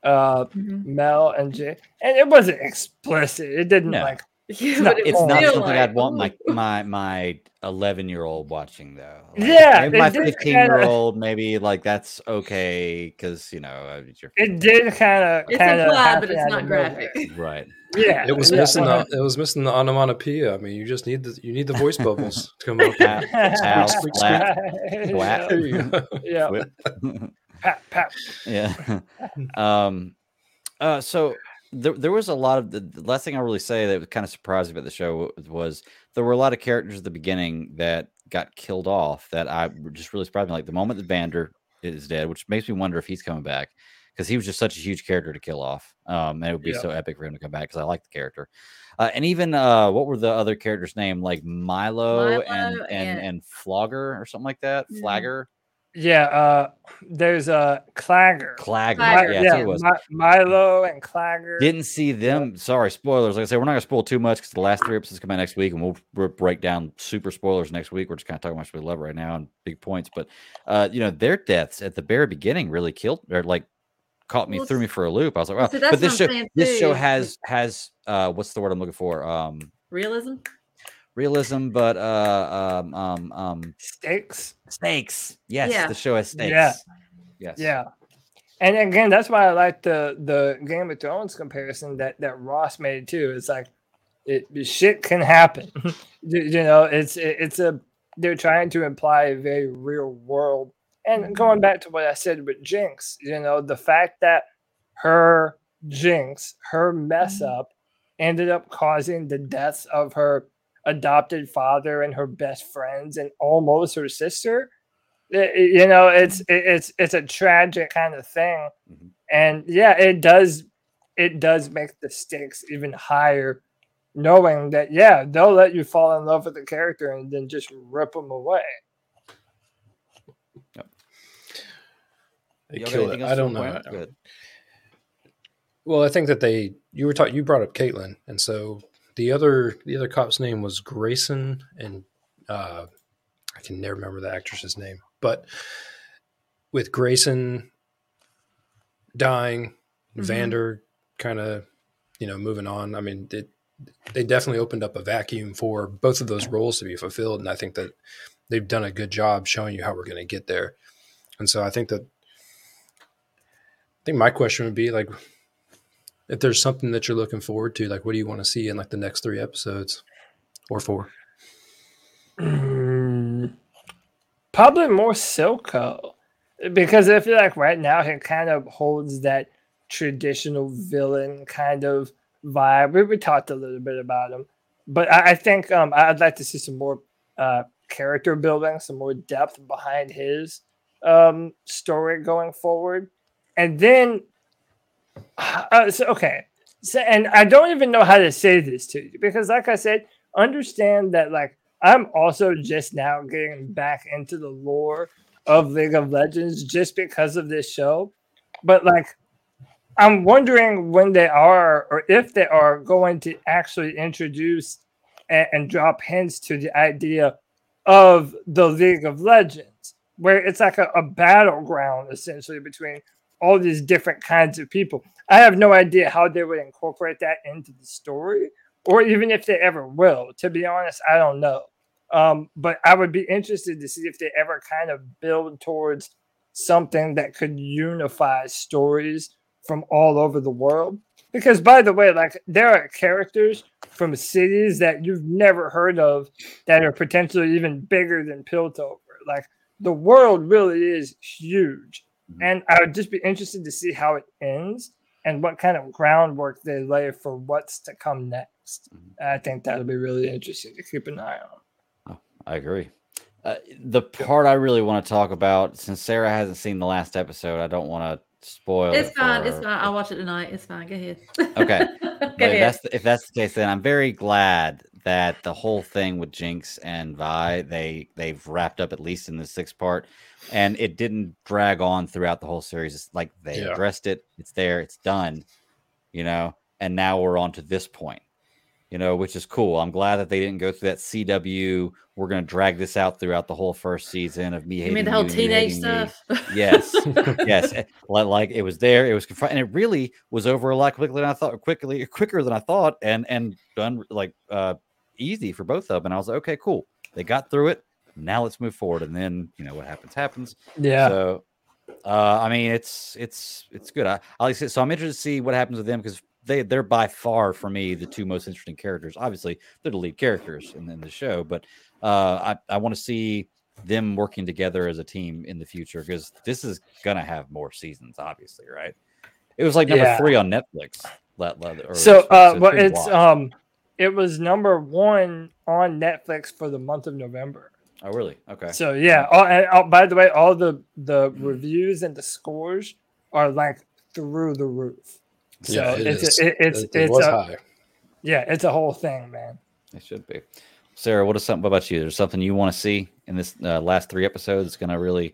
uh Mhm. Mel and Jay, and it wasn't explicit. It didn't No. like Yeah, not- it It's not something like, I'd want my my my eleven year old watching though. Like, Yeah, my fifteen kinda- year old maybe like that's okay because you know uh, your it did kind of It's kind of implied, but it's not graphic. right. Yeah, It was yeah. missing the it was missing the onomatopoeia. I mean, you just need the you need the voice bubbles to come up. Pow, pow, Squeak, slap, yeah, whack. There you go. yeah, pat, pat. yeah. um. Uh. So there, there was a lot of the, last thing I really say that was kind of surprising about the show was there were a lot of characters at the beginning that got killed off that I just really surprised me. Like the moment that Vander is dead, which makes me wonder if he's coming back because he was just such a huge character to kill off. Um, and it would be Yeah. so epic for him to come back because I like the character. Uh, and even uh, what were the other characters' name? Like Milo, and, Milo and and- and Flogger or something like that. Mhm. Flagger, Yeah, uh, there's a uh, Claggor. Claggor. Claggor, Yeah, yeah, it was. Mi- Milo and Claggor. Didn't see them. Sorry, spoilers. Like I said, we're not gonna spoil too much because the last three episodes come out next week, and we'll, we'll break down super spoilers next week. We're just kind of talking about what we love right now and big points. But uh, you know, their deaths at the very beginning really killed or like caught me, Well, threw me for a loop. I was like, well, see, that's but this show, this show has has uh, what's the word I'm looking for? Um, Realism. Realism, but uh, um, um, um, Stakes. stakes. Yes, Yeah. the show has stakes. Yeah. Yes. Yeah. And again, that's why I like the the Game of Thrones comparison that that Ross made too. It's like it shit can happen. you, you know, it's it, it's a they're trying to imply a very real world. And going back to what I said with Jinx, you know, the fact that her Jinx, her mess up ended up causing the deaths of her adopted father and her best friends and almost her sister. It- you know, it's it's it's a tragic kind of thing, Mhm. and yeah, it does it does make the stakes even higher, knowing that yeah, they'll let you fall in love with the character and then just rip them away. They Y'all kill it. I don't know. out? Well, I think that they you were talking you brought up Caitlyn, and so the other the other cop's name was Grayson, and uh, I can never remember the actress's name, but with Grayson dying, Mhm. Vander kind of you know moving on. I mean, it, they definitely opened up a vacuum for both of those roles to be fulfilled, and I think that they've done a good job showing you how we're going to get there. And so I think that I think my question would be like if there's something that you're looking forward to, like what do you want to see in like the next three episodes or four? Mm, Probably more Silco. Because I feel like right now he kind of holds that traditional villain kind of vibe. We, we talked a little bit about him. But I, I think um, I'd like to see some more uh, character building, some more depth behind his um, story going forward. And then, uh, so, okay. So, and I don't even know how to say this to you because, like I said, understand that, like, I'm also just now getting back into the lore of League of Legends just because of this show. But like I'm wondering when they are or if they are going to actually introduce and, and drop hints to the idea of the League of Legends, where it's like a, a battleground essentially between all these different kinds of people. I have no idea how they would incorporate that into the story, or even if they ever will. To be honest, I don't know. Um, but I would be interested to see if they ever kind of build towards something that could unify stories from all over the world. Because by the way, like there are characters from cities that you've never heard of that are potentially even bigger than Piltover. Like the world really is huge. Mhm. And I would just be interested to see how it ends and what kind of groundwork they lay for what's to come next. Mhm. I think that'll be really interesting to keep an eye on. I agree. Uh, the part I really want to talk about, since Sara hasn't seen the last episode, I don't want to spoil. It's it fine. It's fine. I'll watch it tonight. It's fine. Go ahead. Okay. Go But if ahead. that's the, if that's the case, then I'm very glad that the whole thing with Jinx and Vi they they've wrapped up at least in the sixth part, and it didn't drag on throughout the whole series. It's like they Yeah. addressed it. It's there. It's done. You know, and now we're on to this point. You know, which is cool. I'm glad that they didn't go through that CW. We're going to drag this out throughout the whole first season of me You hating mean the whole you teenage hating me. stuff? Yes, yes. eh, li- Like it was there, it was confront, and it really was over a lot quickly than I thought. Quickly, quicker than I thought, and and done like uh easy for both of them. And I was like, okay, cool. They got through it. Now let's move forward. And then you know what happens happens. Yeah. So, uh, I mean, it's it's it's good. I, I like so I'm interested to see what happens with them because they they're by far for me the two most interesting characters. Obviously, they're the lead characters in, in the show, but uh, I I want to see them working together as a team in the future because this is gonna have more seasons. Obviously, right? It was like number Yeah. three on Netflix. Let, let, So, uh, well, it's wild. um, it was number one on Netflix for the month of November. oh really? Okay. So yeah. Oh, and oh, by the way, all the the reviews and the scores are like through the roof. So yeah, it it's is. it, it's it, it it's was a, high. yeah, it's a whole thing, man. It should be. Sara, what is something what about you? There's something you want to see in this uh, last three episodes that's going to really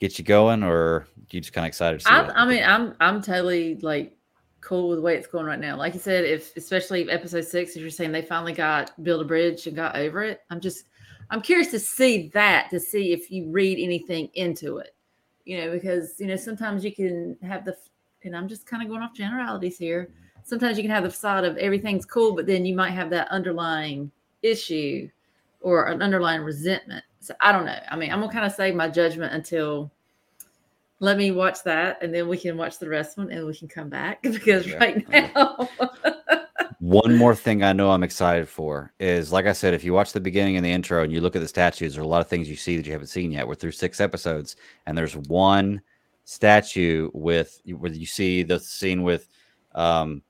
get you going, or you just kind of excited to see? I, what- I mean, I'm I'm totally like cool with the way it's going right now. Like you said, if especially episode six, if you're saying they finally got build a bridge and got over it, I'm just I'm curious to see that to see if you read anything into it, you know, because you know sometimes you can have the and I'm just kind of going off generalities here. Sometimes you can have the facade of everything's cool, but then you might have that underlying issue or an underlying resentment. So I don't know. I mean, I'm gonna kind of save my judgment until let me watch that and then we can watch the rest one and we can come back because Yeah, right now One more thing I know I'm excited for is, like I said, if you watch the beginning and the intro and you look at the statues, there are a lot of things you see that you haven't seen yet. We're through six episodes, and there's one statue with where you see the scene with um,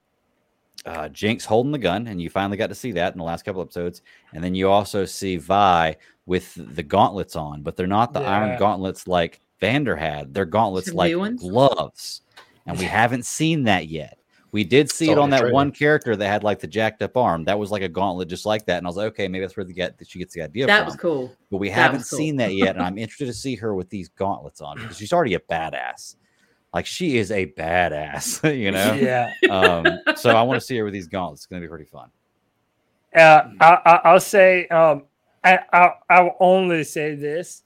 uh, Jinx holding the gun, and you finally got to see that in the last couple episodes. And then you also see Vi with the gauntlets on, but they're not the Yeah. iron gauntlets like Vander had. They're gauntlets Some like gloves, and we haven't seen that yet. We did see It's it on that trailer. one character that had like the jacked up arm. That was like a gauntlet just like that. And I was like, okay, maybe that's where the get that she gets the idea That from. was cool. But we that haven't cool. seen that yet, and I'm interested to see her with these gauntlets on because she's already a badass. Like she is a badass, you know. Yeah. um, so I want to see her with these gauntlets. It's gonna be pretty fun. Uh, I, I, I'll say, um, I, I, I will only say this.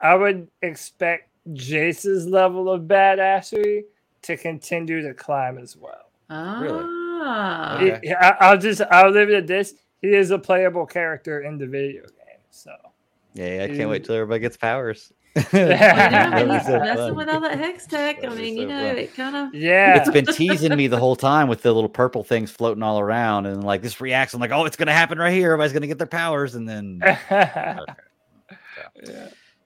I would expect Jayce's level of badassery to continue to climb as well. Ah, Okay. He- I, I'll just, I'll leave it at this. He is a playable character in the video game. So, Yeah, I can't wait till everybody gets powers. You know, That'd he's so messing fun. with all that Hextech. I mean, so you know, fun. it kind of. yeah. It's been teasing me the whole time with the little purple things floating all around, and like this reacts. I'm like, oh, it's gonna happen right here. Everybody's gonna get their powers, and then yeah.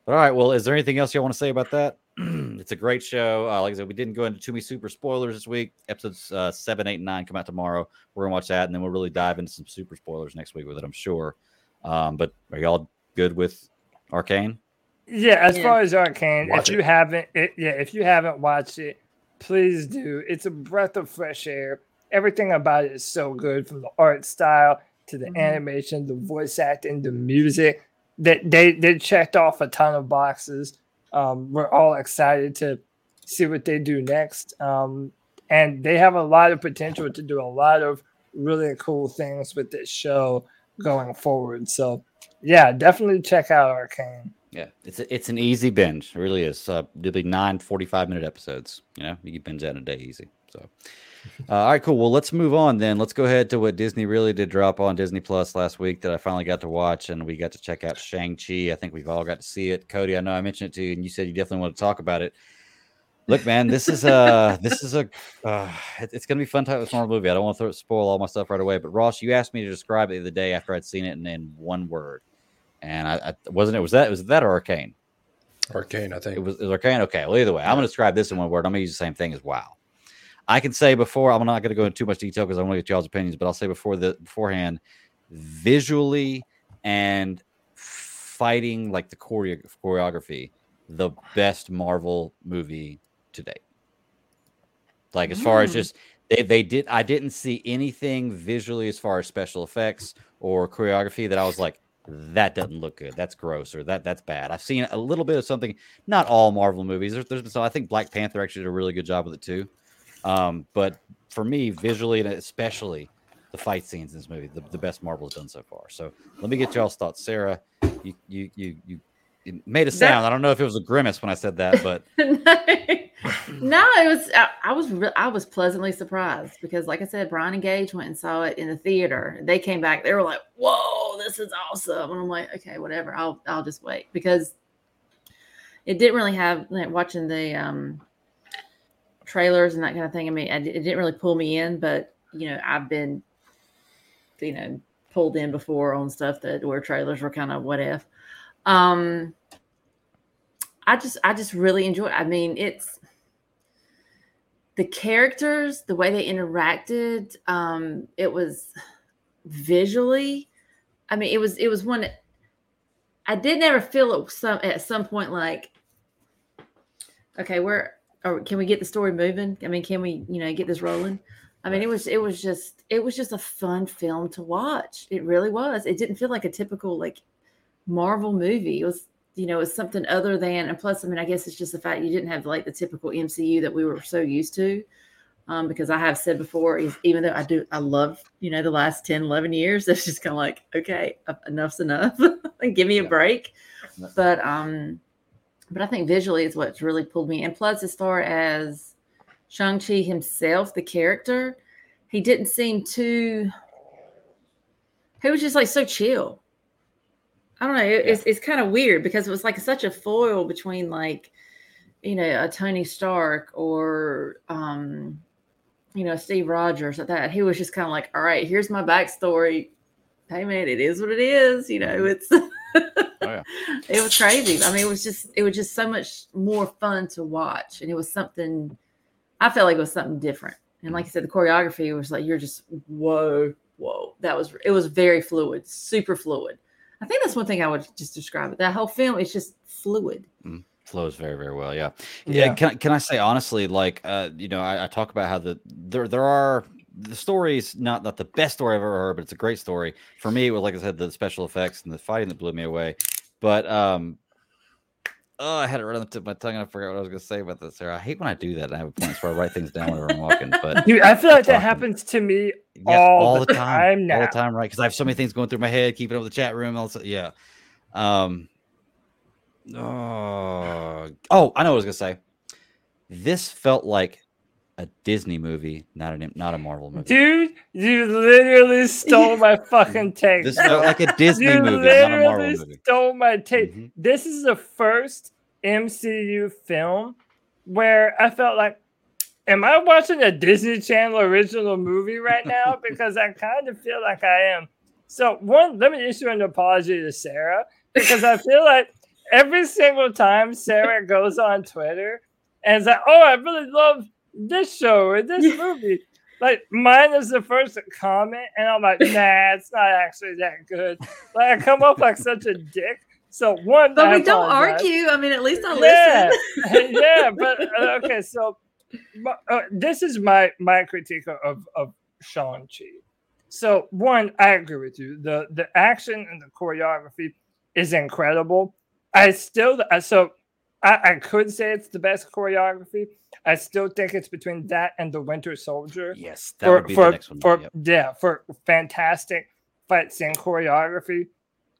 All right. Well, is there anything else you want to say about that? it's a great show. Uh, like I said, we didn't go into too many super spoilers this week. Episodes uh, seven, eight, and nine come out tomorrow. We're gonna watch that, and then we'll really dive into some super spoilers next week with it. I'm sure. Um, but are y'all good with Arcane? Yeah, as Yeah. far as Arcane, Watch if it. you haven't, it, yeah, if you haven't watched it, please do. It's a breath of fresh air. Everything about it is so good, from the art style to the Mhm. animation, the voice acting, the music. That they they checked off a ton of boxes. Um, we're all excited to see what they do next. Um, and they have a lot of potential to do a lot of really cool things with this show going forward. So, yeah, definitely check out Arcane. Yeah, it's a, it's an easy binge. It really is. Uh, it'll be nine 45 minute episodes. You know, you can binge that in a day easy. So, uh, all right, cool. Well, let's move on then. Let's go ahead to what Disney really did drop on Disney Plus last week that I finally got to watch, and we got to check out Shang Chi. I think we've all got to see it. Cody, I know I mentioned it to you, and you said you definitely want to talk about it. Look, man, this is a this is a uh, it's gonna be fun type of Marvel movie. I don't want to spoil all my stuff right away, but Ross, you asked me to describe it the other day after I'd seen it in, in one word, and I, I wasn't it was that was that or Arcane? Arcane, I think. It was, it was Arcane. Okay. Well, either way, I'm going to describe this in one word. I'm going to use the same thing as wow. I can say before, I'm not going to go into too much detail because I want to get y'all's opinions, but I'll say before the beforehand, visually and fighting like the choreo- choreography, the best Marvel movie to date. Like as far as Mm. just they, they did I didn't see anything visually as far as special effects or choreography that I was like that doesn't look good. That's gross or that that's bad. I've seen a little bit of something. Not all Marvel movies. There's, there's been some. I think Black Panther actually did a really good job with it too. Um, but for me, visually and especially the fight scenes in this movie, the, the best Marvel has done so far. So let me get y'all's thoughts, Sara. You you you you it made a That- sound. I don't know if it was a grimace when I said that, but no, it was. I, I was. Re- I was pleasantly surprised because, like I said, Brian and Gage went and saw it in the theater. They came back. They were like, "Whoa, this is awesome!" And I'm like, "Okay, whatever. I'll. I'll just wait because it didn't really have like, watching the um trailers and that kind of thing. I mean, it didn't really pull me in, but you know, I've been, you know, pulled in before on stuff that where trailers were kind of what if. Um, I just I just really enjoy. I mean, it's the characters, the way they interacted. Um, it was visually. I mean, it was it was one. I did never feel at some at some point like, okay, where or can we get the story moving? I mean, can we you know get this rolling? I mean, it was it was just it was just a fun film to watch. It really was. It didn't feel like a typical like Marvel movie. It was you know, it's something other than, and plus, I mean, I guess it's just the fact you didn't have like the typical MCU that we were so used to. Um, because I have said before, is even though I do, I love, you know, the last 10, 11 years, it's just kind of like, okay, enough's enough. give me a break. But, um, but I think visually is what's really pulled me. And plus, as far as Shang-Chi himself, the character, he didn't seem too, he was just like so chill. I don't know. It, It's it's kind of weird because it was like such a foil between like, you know, a Tony Stark or um, you know, Steve Rogers at that. He was just kind of like, all right, here's my backstory. Hey man, it is what it is. You know, it's yeah. it was crazy. I mean, it was just it was just so much more fun to watch, and it was something. I felt like it was something different. And like I said, the choreography was like you're just whoa, whoa. That was it was very fluid, super fluid. I think that's one thing I would just describe it. That whole film is just fluid. flows very very well yeah yeah, Yeah. can, I- can i say honestly like uh you know I, I talk about how the there there are the story's not not the best story i've ever heard but it's a great story for me it was like i said the special effects and the fighting that blew me away but um oh i had it right on the tip of my tongue and i forgot what i was going to say about this Sara. i hate when i do that and i have a point where i write things down whenever i'm walking but Dude, I feel like that happens to me yeah, all all, the time, time all the time, right? Because I have so many things going through my head, keeping up with the chat room, also, yeah. Um, oh, oh, I know what I was gonna say. This felt like a Disney movie, not an not a Marvel movie. Dude, you literally stole my fucking take. This is like a Disney you movie, not a Marvel movie. stole my take. Mhm. This is the first MCU film where I felt like, am I watching a Disney Channel original movie right now? because I kind of feel like I am. So, one, let me issue an apology to Sara because I feel like every single time Sara goes on Twitter and is like, oh, I really love this show or this Yeah. movie. Like mine is the first comment, and I'm like, nah, it's not actually that good. Like I come off like such a dick. So one, But I we don't argue. I mean, at least I Yeah, listen. yeah, but uh, okay. So uh, this is my my critique of of Shang Chi. So one, I agree with you. the The action and the choreography is incredible. I still so I, I could say it's the best choreography. I still think it's between that and the Winter Soldier Yes, that for would be for the next one. for yep. yeah for fantastic fight scene choreography.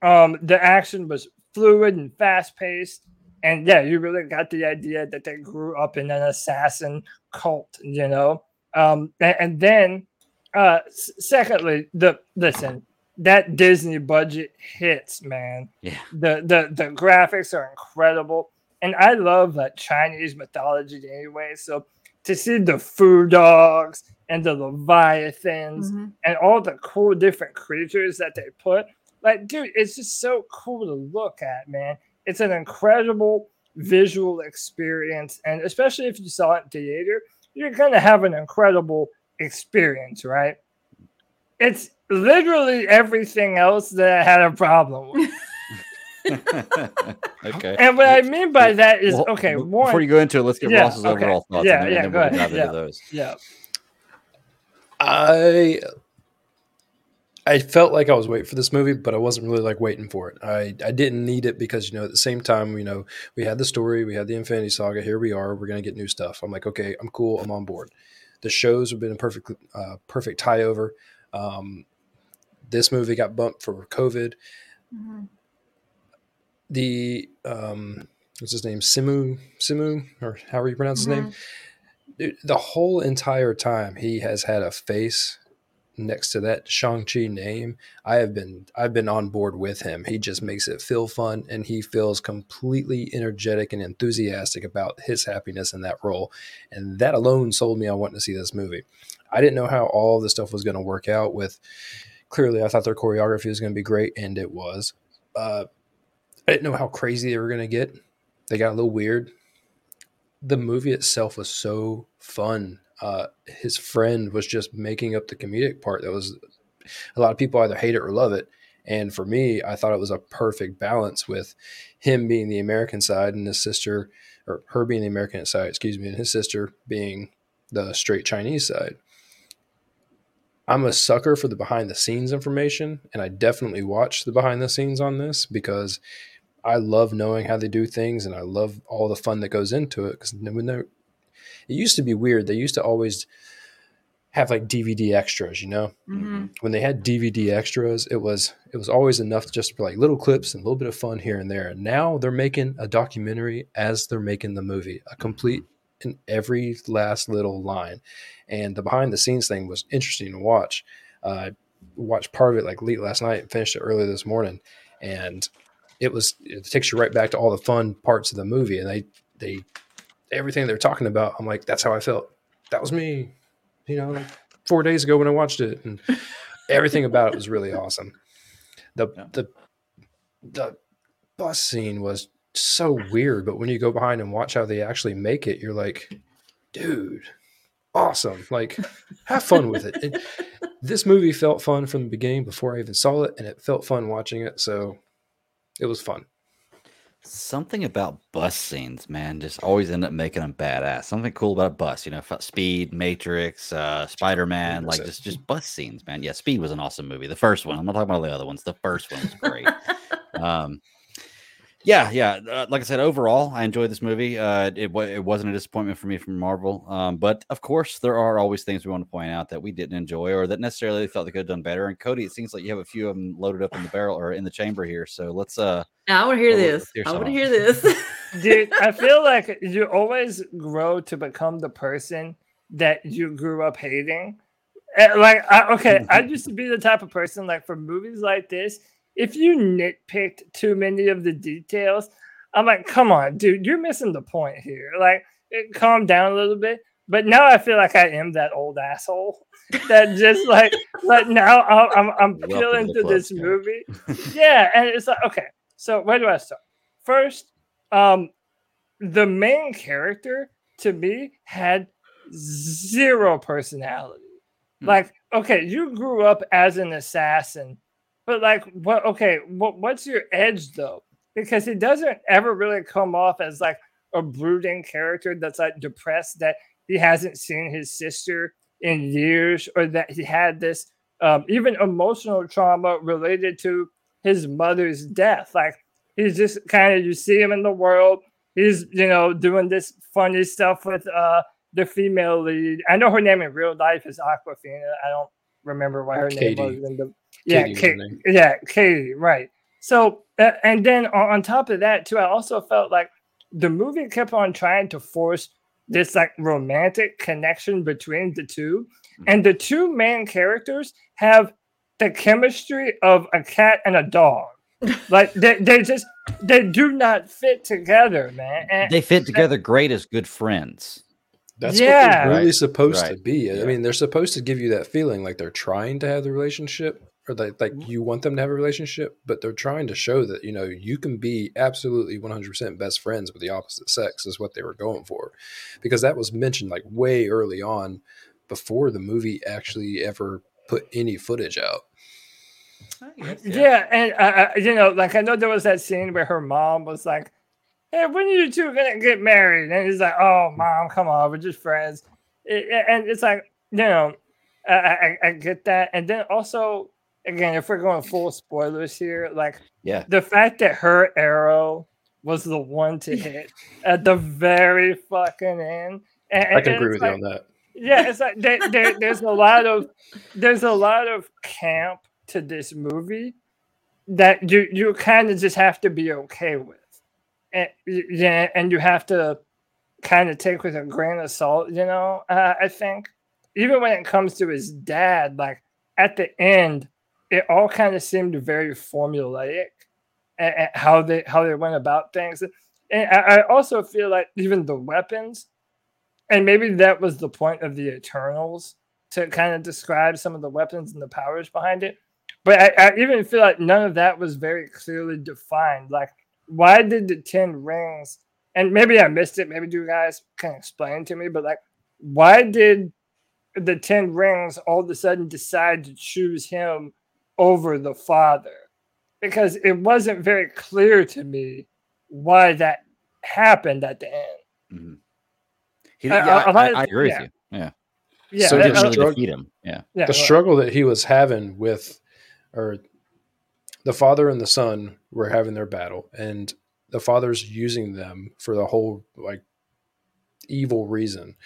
Um, the action was fluid and fast paced, and yeah, you really got the idea that they grew up in an assassin cult, you know. Um, and, and then, uh, secondly, the listen that Disney budget hits, man. Yeah. The the the graphics are incredible, and I love like Chinese mythology anyway. So to see the Fu dogs and the Leviathans Mhm. and all the cool different creatures that they put. Like, dude, it's just so cool to look at, man. It's an incredible visual experience. And especially if you saw it in theater, you're going to have an incredible experience, right? It's literally everything else that I had a problem with. okay. And what I mean by that is, Well, okay, b- one, Before you go into it, let's get Yeah, Ross's okay. overall thoughts. Yeah, and then, yeah, and then go we'll ahead. dive into Yeah. those. yeah, I I felt like I was waiting for this movie, but I wasn't really like waiting for it. I, I didn't need it because you know at the same time you know we had the story, we had the Infinity Saga. Here we are. We're gonna get new stuff. I'm like, okay, I'm cool. I'm on board. The shows have been a perfect uh, perfect tie over. Um, this movie got bumped for COVID. Mhm. The um, what's his name? Simu Simu or however you pronounce his name. The whole entire time he has had a face next to that Shang-Chi name. I have been I've been on board with him. He just makes it feel fun and he feels completely energetic and enthusiastic about his happiness in that role. And that alone sold me on wanting to see this movie. I didn't know how all the stuff was going to work out with clearly I thought their choreography was going to be great and it was. Uh, I didn't know how crazy they were going to get. They got a little weird the movie itself was so fun. Uh, his friend was just making up the comedic part. That was a lot of people either hate it or love it. And for me, I thought it was a perfect balance with him being the American side and his sister, or her being the American side, excuse me, and his sister being the straight Chinese side. I'm a sucker for the behind the scenes information, and I definitely watched the behind the scenes on this because I love knowing how they do things, and I love all the fun that goes into it. Because when they, it used to be weird. They used to always have like DVD extras, you know. Mhm. When they had DVD extras, it was it was always enough just for like little clips and a little bit of fun here and there. And now they're making a documentary as they're making the movie, a complete in every last little line. And the behind the scenes thing was interesting to watch. Uh, I watched part of it like late last night and finished it early this morning, and it was it takes you right back to all the fun parts of the movie. And they they everything they're talking about, I'm like, that's how I felt. That was me, you know, like four days ago when I watched it, and everything about it was really awesome. The Yeah. the the bus scene was so weird, but when you go behind and watch how they actually make it, you're like, dude, awesome. Like, have fun with it. it. This movie felt fun from the beginning before I even saw it, and it felt fun watching it. So it was fun. Something about bus scenes, man, just always end up making them badass. Something cool about a bus, you know, Speed, Matrix, uh, Spider Man, like just just bus scenes, man. Yeah, Speed was an awesome movie. The first one. I'm not talking about the other ones. The first one was great. um, yeah, yeah. Uh, like I said, overall, I enjoyed this movie. Uh, it it wasn't a disappointment for me from Marvel, um, but of course, there are always things we want to point out that we didn't enjoy or that necessarily felt they could have done better. And Cody, it seems like you have a few of them loaded up in the barrel or in the chamber here. So let's. uh I want to hear this. I want to hear this, dude. I feel like you always grow to become the person that you grew up hating. Eh, like, I, okay, I used to be the type of person like for movies like this if you nitpicked too many of the details, I'm like, come on, dude, you're missing the point here. Like, it, calm down a little bit. But now I feel like I am that old asshole that just like, like now I'm I'm, I'm peeling through this movie. yeah, and it's like, okay, so where do I start? First, um, the main character to me had zero personality. Hmm. Like, okay, you grew up as an assassin but like, what? Okay, what? What's your edge though? Because he doesn't ever really come off as like a brooding character that's like depressed that he hasn't seen his sister in years, or that he had this um, even emotional trauma related to his mother's death. Like he's just kind of you see him in the world. He's you know doing this funny stuff with uh the female lead. I know her name in real life is Awkwafina. I don't remember what her Katie. name was in the yeah, Katie, yeah, Katie, right. So, uh, and then on, on top of that too, I also felt like the movie kept on trying to force this like romantic connection between the two, mm-hmm. and the two main characters have the chemistry of a cat and a dog. like they, they just they do not fit together, man. And, they fit together great as good friends. That's yeah. what they're really right. supposed right. to be. I mean, they're supposed to give you that feeling like they're trying to have the relationship, or like like mm-hmm. you want them to have a relationship, but they're trying to show that you know you can be absolutely 100% best friends with the opposite sex is what they were going for, because that was mentioned like way early on, before the movie actually ever put any footage out. yeah. yeah. and uh, you know, like I know there was that scene where her mom was like, "Hey, when are you two gonna get married?" And he's like, "Oh, mom, come on, we're just friends." It, and it's like, you know, I, I, I get that, and then also again, if we're going full spoilers here, like yeah, the fact that her arrow was the one to hit at the very fucking end. And, I can agree with like, you on that. Yeah, it's like there, there, there's a lot of there's a lot of camp to this movie that you you kind of just have to be okay with, and yeah, and you have to kind of take with a grain of salt. You know, uh, I think even when it comes to his dad, like at the end, it all kind of seemed very formulaic and, and how they how they went about things. And I, I also feel like even the weapons, and maybe that was the point of the Eternals to kind of describe some of the weapons and the powers behind it. But I, I even feel like none of that was very clearly defined. Like, why did the Ten Rings? And maybe I missed it. Maybe you guys can explain to me. But like, why did the Ten Rings all of a sudden decide to choose him over the father because it wasn't very clear to me why that happened at the end. Mm-hmm. He, yeah, I, I, I, agree yeah. with you. Yeah. Yeah. So didn't really defeat him. Yeah. yeah. The struggle that he was having with, or the father and the son were having their battle, and the father's using them for the whole like evil reason.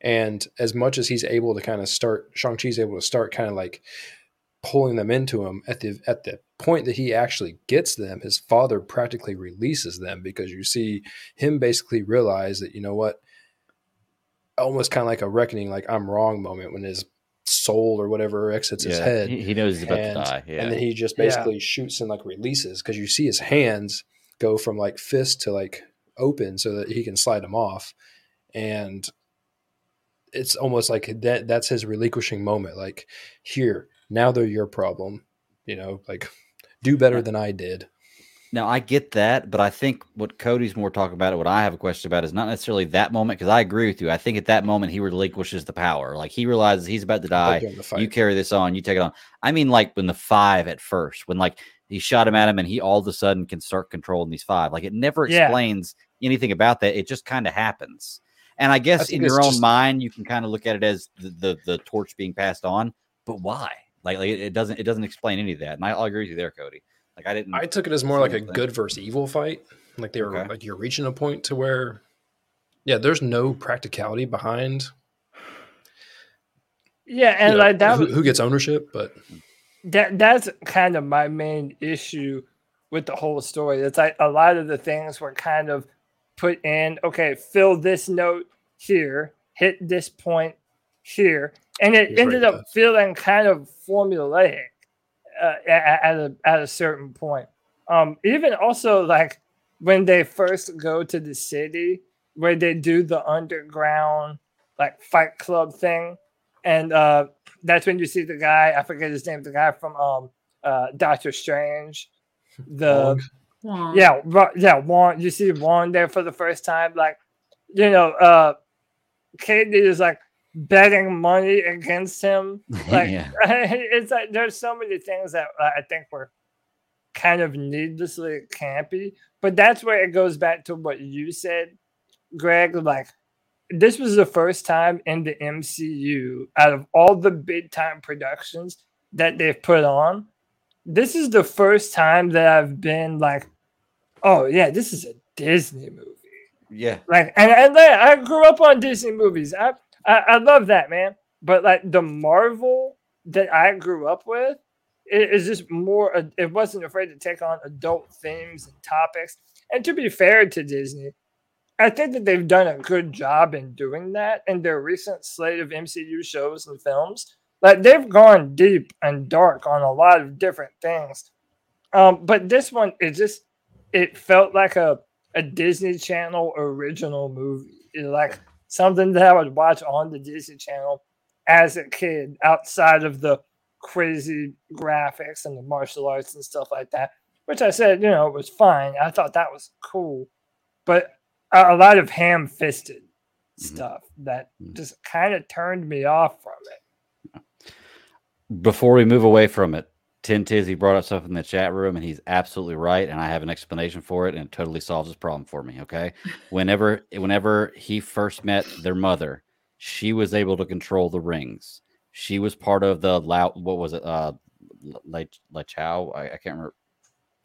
And as much as he's able to kind of start, Shang Chi's able to start kind of like pulling them into him at the at the point that he actually gets them his father practically releases them because you see him basically realize that you know what almost kind of like a reckoning like i'm wrong moment when his soul or whatever exits yeah, his head he, knows he's about and, to die yeah. and then he just basically yeah. shoots and like releases because you see his hands go from like fist to like open so that he can slide them off and it's almost like that that's his relinquishing moment like here now they're your problem. You know, like do better than I did. Now I get that, but I think what Cody's more talking about, what I have a question about, is not necessarily that moment because I agree with you. I think at that moment he relinquishes the power, like he realizes he's about to die. You carry this on, you take it on. I mean, like when the five at first, when like he shot him at him, and he all of a sudden can start controlling these five. Like it never explains yeah. anything about that. It just kind of happens. And I guess I in your own just... mind, you can kind of look at it as the, the, the torch being passed on. But why? Like, like it doesn't it doesn't explain any of that. And I, I'll agree with you there, Cody. Like I didn't. I took it as more like a good versus evil fight. Like they were okay. like you're reaching a point to where, yeah, there's no practicality behind. Yeah, and you know, like that, who, who, gets ownership, but that that's kind of my main issue with the whole story. It's like a lot of the things were kind of put in. Okay, fill this note here, hit this point here, and it He's ended right up feeling kind of formulaic uh, at, at, a at a certain point. Um, even also like when they first go to the city where they do the underground like fight club thing, and uh, that's when you see the guy. I forget his name. The guy from um, uh, Doctor Strange. The Wong. yeah yeah Wong. You see Wong there for the first time. Like you know, uh, Katy is like betting money against him. Like yeah. it's like there's so many things that I think were kind of needlessly campy. But that's where it goes back to what you said, Greg. Like this was the first time in the MCU out of all the big time productions that they've put on. This is the first time that I've been like, oh yeah, this is a Disney movie. Yeah. Like and, and I grew up on Disney movies. I I, I love that, man. But like the Marvel that I grew up with, it is just more. It wasn't afraid to take on adult themes and topics. And to be fair to Disney, I think that they've done a good job in doing that in their recent slate of MCU shows and films. Like they've gone deep and dark on a lot of different things. Um, but this one, it just it felt like a a Disney Channel original movie. Like something that I would watch on the Disney Channel as a kid outside of the crazy graphics and the martial arts and stuff like that, which I said, you know, it was fine. I thought that was cool. But a, a lot of ham fisted mm-hmm. stuff that mm-hmm. just kind of turned me off from it. Before we move away from it, Tin Tizzy brought up stuff in the chat room, and he's absolutely right. And I have an explanation for it, and it totally solves his problem for me. Okay, whenever whenever he first met their mother, she was able to control the rings. She was part of the Lao. What was it? Uh, La, La Chow. I, I can't remember.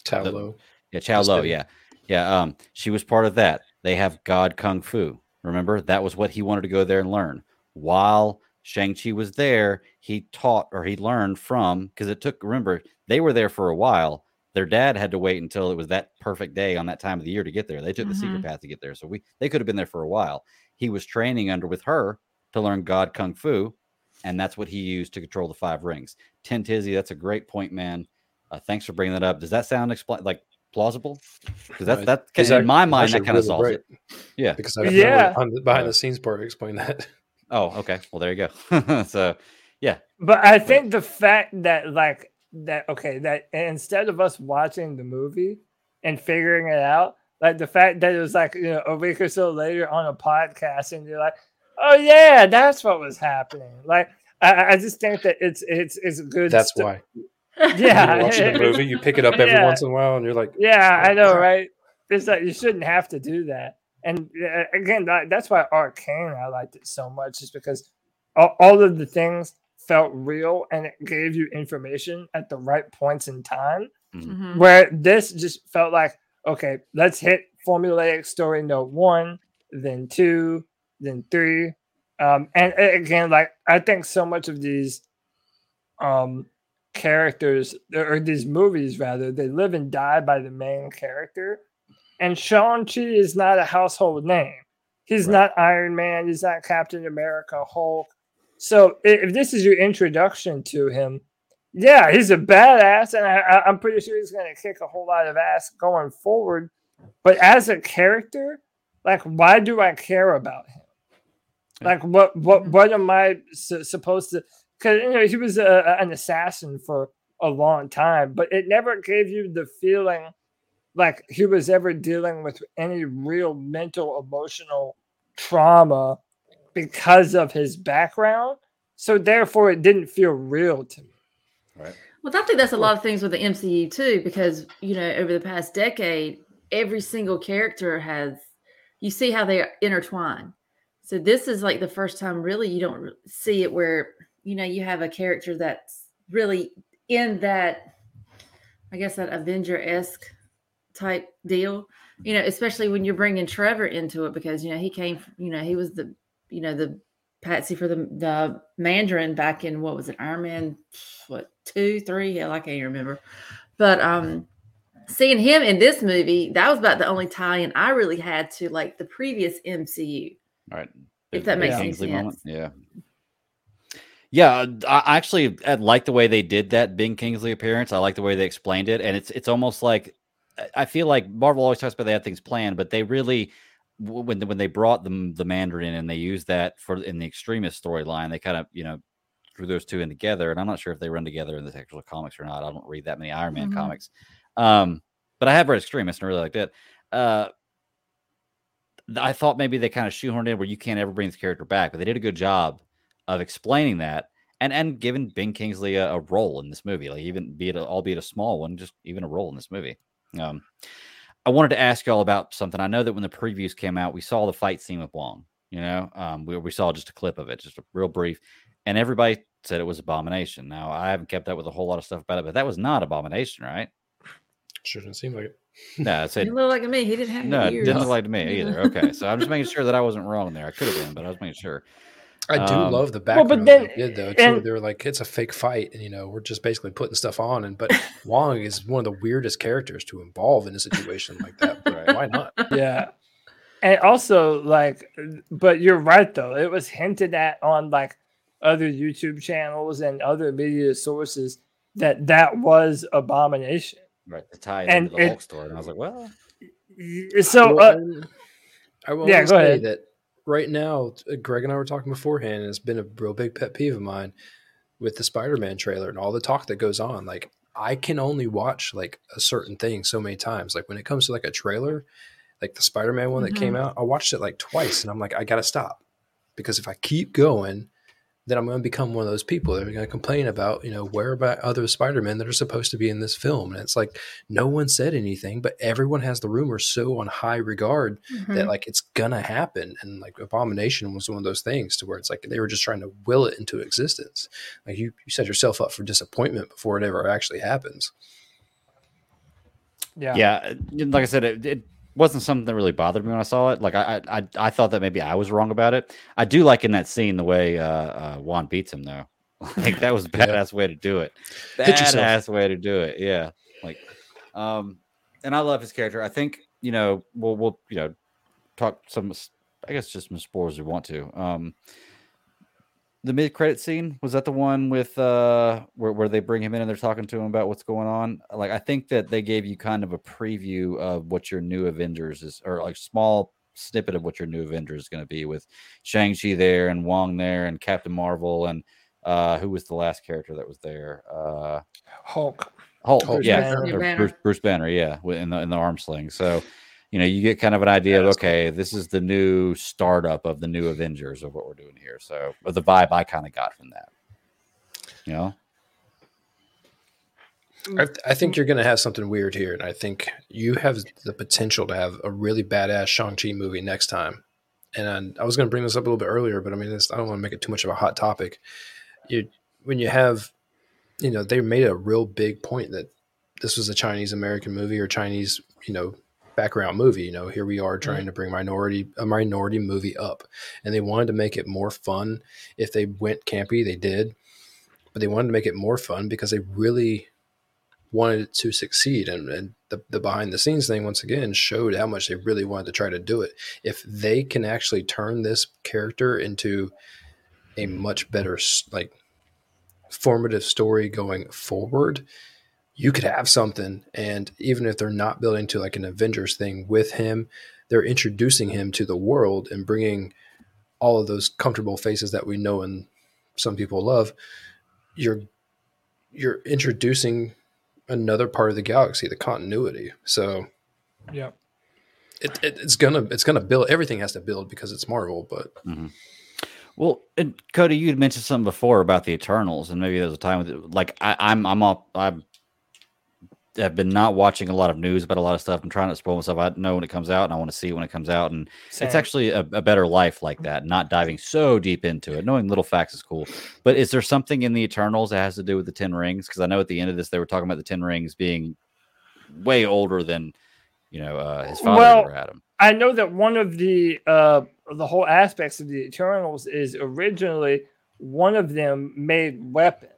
Chow Lo. Yeah, Chow Lo. Yeah, yeah. Um, she was part of that. They have God Kung Fu. Remember that was what he wanted to go there and learn. While Shang-Chi was there, he taught or he learned from because it took, remember, they were there for a while. Their dad had to wait until it was that perfect day on that time of the year to get there. They took mm-hmm. the secret mm-hmm. path to get there. So we they could have been there for a while. He was training under with her to learn God Kung Fu, and that's what he used to control the five rings. Tin Tizzy, that's a great point, man. Uh, thanks for bringing that up. Does that sound expl- like plausible? Because that's that, in my mind that kind really of solves great. it. Yeah, because I yeah. behind the scenes part explain that. Oh, okay. Well, there you go. so, yeah. But I think the fact that, like, that, okay, that instead of us watching the movie and figuring it out, like the fact that it was like, you know, a week or so later on a podcast and you're like, oh, yeah, that's what was happening. Like, I, I just think that it's, it's, it's good. That's st- why. Yeah. you watch the movie, you pick it up every yeah. once in a while and you're like, yeah, oh, I know, crap. right? It's like, you shouldn't have to do that and uh, again, that, that's why Arcane I liked it so much, is because all, all, of the things felt real and it gave you information at the right points in time. Mm-hmm. mm-hmm. Where this just felt like, okay, let's hit formulaic story note one, then two, then three. Um, and again, like I think so much of these um characters or these movies rather, they live and die by the main character and Shang-Chi is not a household name. He's right. not Iron Man. He's not Captain America, Hulk. So if this is your introduction to him, yeah, he's a badass, and I, am pretty sure he's going to kick a whole lot of ass going forward. But as a character, like, why do I care about him? Like, what, what, mm-hmm. what am I su- supposed to? Because you know he was a, an assassin for a long time, but it never gave you the feeling like he was ever dealing with any real mental emotional trauma because of his background. So therefore, it didn't feel real to me. Right. Well, I think that's a lot of things with the MCU too, because you know, over the past decade, every single character has you see how they intertwine. So this is like the first time really you don't see it where you know you have a character that's really in that I guess that Avenger esque type deal. You know, especially when you're bringing Trevor into it because you know he came, you know, he was the, you know, the patsy for the the Mandarin back in what was it, Iron Man, what two, three? Hell, I can't even remember. But um, seeing him in this movie, that was about the only tie-in I really had to like the previous MCU. All right. If that makes any sense. moment. Yeah. Yeah, I I actually I like the way they did that Ben Kingsley appearance. I like the way they explained it, and it's it's almost like I- feel like Marvel always talks about they had things planned, but they really when when they brought them the Mandarin and they used that for in the Extremis storyline, they kind of you know threw those two in together. And I'm not sure if they run together in the actual comics or not. I don't read that many Iron Man Mhm. comics, um, but I have read Extremis and I really liked it. Uh, I thought maybe they kind of shoehorned in where you can't ever bring this character back, but they did a good job of explaining that and and giving Ben Kingsley a, a role in this movie, like even be it a, albeit a small one, just even a role in this movie. Um, I wanted to ask y'all about something. I know that when the previews came out, we saw the fight scene with Wong. You know, um, we we saw just a clip of it, just a real brief, and everybody said it was Abomination. Now I haven't kept up with a whole lot of stuff about it, but that was not Abomination, right? Sure doesn't seem like it. No, it said He looked like to me. He didn't have no, any it didn't look like to me either. Okay, so I'm just making sure that I wasn't wrong there. I could have been, but I was making sure. I do Um, love the well, background but they did though too. and- they were like, it's a fake fight, and you know, we're just basically putting stuff on. And but Wong is one of the weirdest characters to involve in a situation like that. But Right. why not? yeah and also like but you're right though it was hinted at on like other youtube channels and other media sources that that was abomination Right, to tie it And into the it- Hulk story, and I was like, well, Y- so Well, uh, I will yeah, go say ahead. that right now, uh, Greg and I were talking beforehand, and it's been a real big pet peeve of mine with the Spider-Man trailer and all the talk that goes on. Like, I can only watch like a certain thing so many times. Like when it comes to like a trailer, like the Spider-Man one that came out, I watched it like twice, and I'm like, I gotta stop because if I keep going, then I'm going to become one of those people that are going to complain about, you know, where about other Spider-Men that are supposed to be in this film. And it's like, no one said anything, but everyone has the rumor so on high regard Mhm. that like it's gonna happen and like abomination was one of those things to where it's like they were just trying to will it into existence like you, you set yourself up for disappointment before it ever actually happens yeah yeah, like I said, it, it wasn't something that really bothered me when I saw it. Like I, I, I- thought that maybe I was wrong about it. I do like in that scene the way uh, uh Wong beats him though. like that was a Yeah. badass way to do it. Badass way to do it. Yeah, like, um, and I love his character. I think you know we'll we'll you know talk some. I guess just some spoilers we want to. Um, the mid credit scene was that the one with uh where, where they bring him in and they're talking to him about what's going on like i think that they gave you kind of a preview of what your new avengers is or like small snippet of what your new avengers is going to be with shang-chi there and wong there and captain marvel and uh who was the last character that was there uh hulk Hulk, Hulk. yeah, Banner. Banner. Bruce, Bruce Banner, yeah, in the in the arm sling. So, you know, you get kind of an idea Yeah, of that's cool. okay, this is the new startup of the new Avengers of what we're doing here. So, but the vibe I kind of got from that, you know, I, mm. th- I think mm. you're gonna have something weird here and i think you have the potential to have a really badass shang-chi movie next time. And I, I was gonna bring this up a little bit earlier but i mean it's, i don't want to make it too much of a hot topic. You when you have you know they made a real big point that this was a chinese american movie or chinese you know background movie you know here we are trying to bring minority a minority movie up. And they wanted to make it more fun. If they went campy they did. But they wanted to make it more fun because they really wanted it to succeed. And, and the, the behind the scenes thing once again showed how much they really wanted to try to do it. If they can actually turn this character into a much better like formative story going forward you could have something and even if they're not building to like an avengers thing with him they're introducing him to the world and bringing all of those comfortable faces that we know and some people love you're you're introducing another part of the galaxy the continuity so Yeah. It, it, it's gonna it's gonna build. Everything has to build because it's Marvel. But Mhm. Well, and Cody, you had mentioned something before about the Eternals, and maybe there's a time with it, like I, I'm I'm all I'm have been not watching a lot of news about a lot of stuff. I'm trying to spoil myself. I know when it comes out, and I want to see it when it comes out. And it's actually a, a better life like that, not diving so deep into it. Knowing little facts is cool. But is there something in the Eternals that has to do with the Ten Rings? Because I know at the end of this, they were talking about the Ten Rings being way older than you know uh, his father Adam. Well, ever had him. I know that one of the uh the whole aspects of the Eternals is originally one of them made weapons.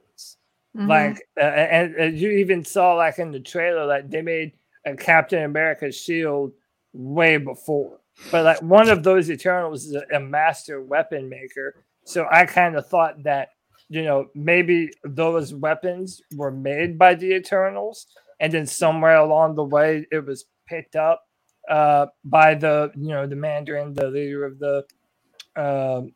Mhm. Like, uh, and, and you even saw like in the trailer, like they made a Captain America shield way before. But like one of those Eternals is a, a master weapon maker. So I kind of thought that you know maybe those weapons were made by the Eternals, and then somewhere along the way it was picked up uh, by the you know the Mandarin, the leader of the um,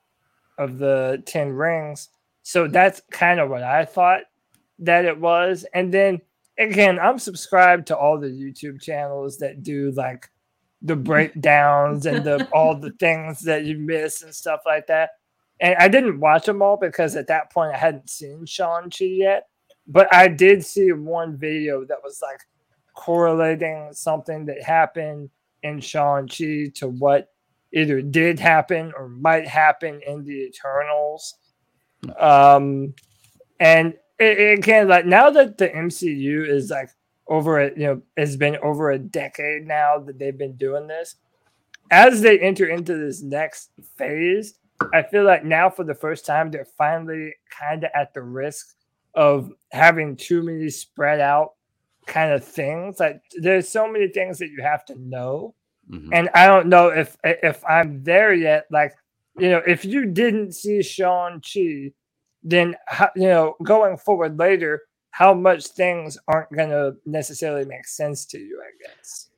of the Ten Rings. So that's kind of what I thought that it was. And then again, I'm subscribed to all the YouTube channels that do like the breakdowns and the all the things that you miss and stuff like that. And I didn't watch them all because at that point I hadn't seen Shang-Chi yet. But I did see one video that was like correlating something that happened in Shang-Chi to what either did happen or might happen in the Eternals. Um, and again, like now that the MCU is like over it, you know, it's been over a decade now that they've been doing this. As they enter into this next phase, I feel like now for the first time they're finally kind of at the risk of having too many spread out kind of things. Like there's so many things that you have to know Mhm. and I don't know if if I'm there yet. Like, you know, if you didn't see Shang-Chi, then you know, going forward later, how much things aren't gonna necessarily make sense to you. I guess.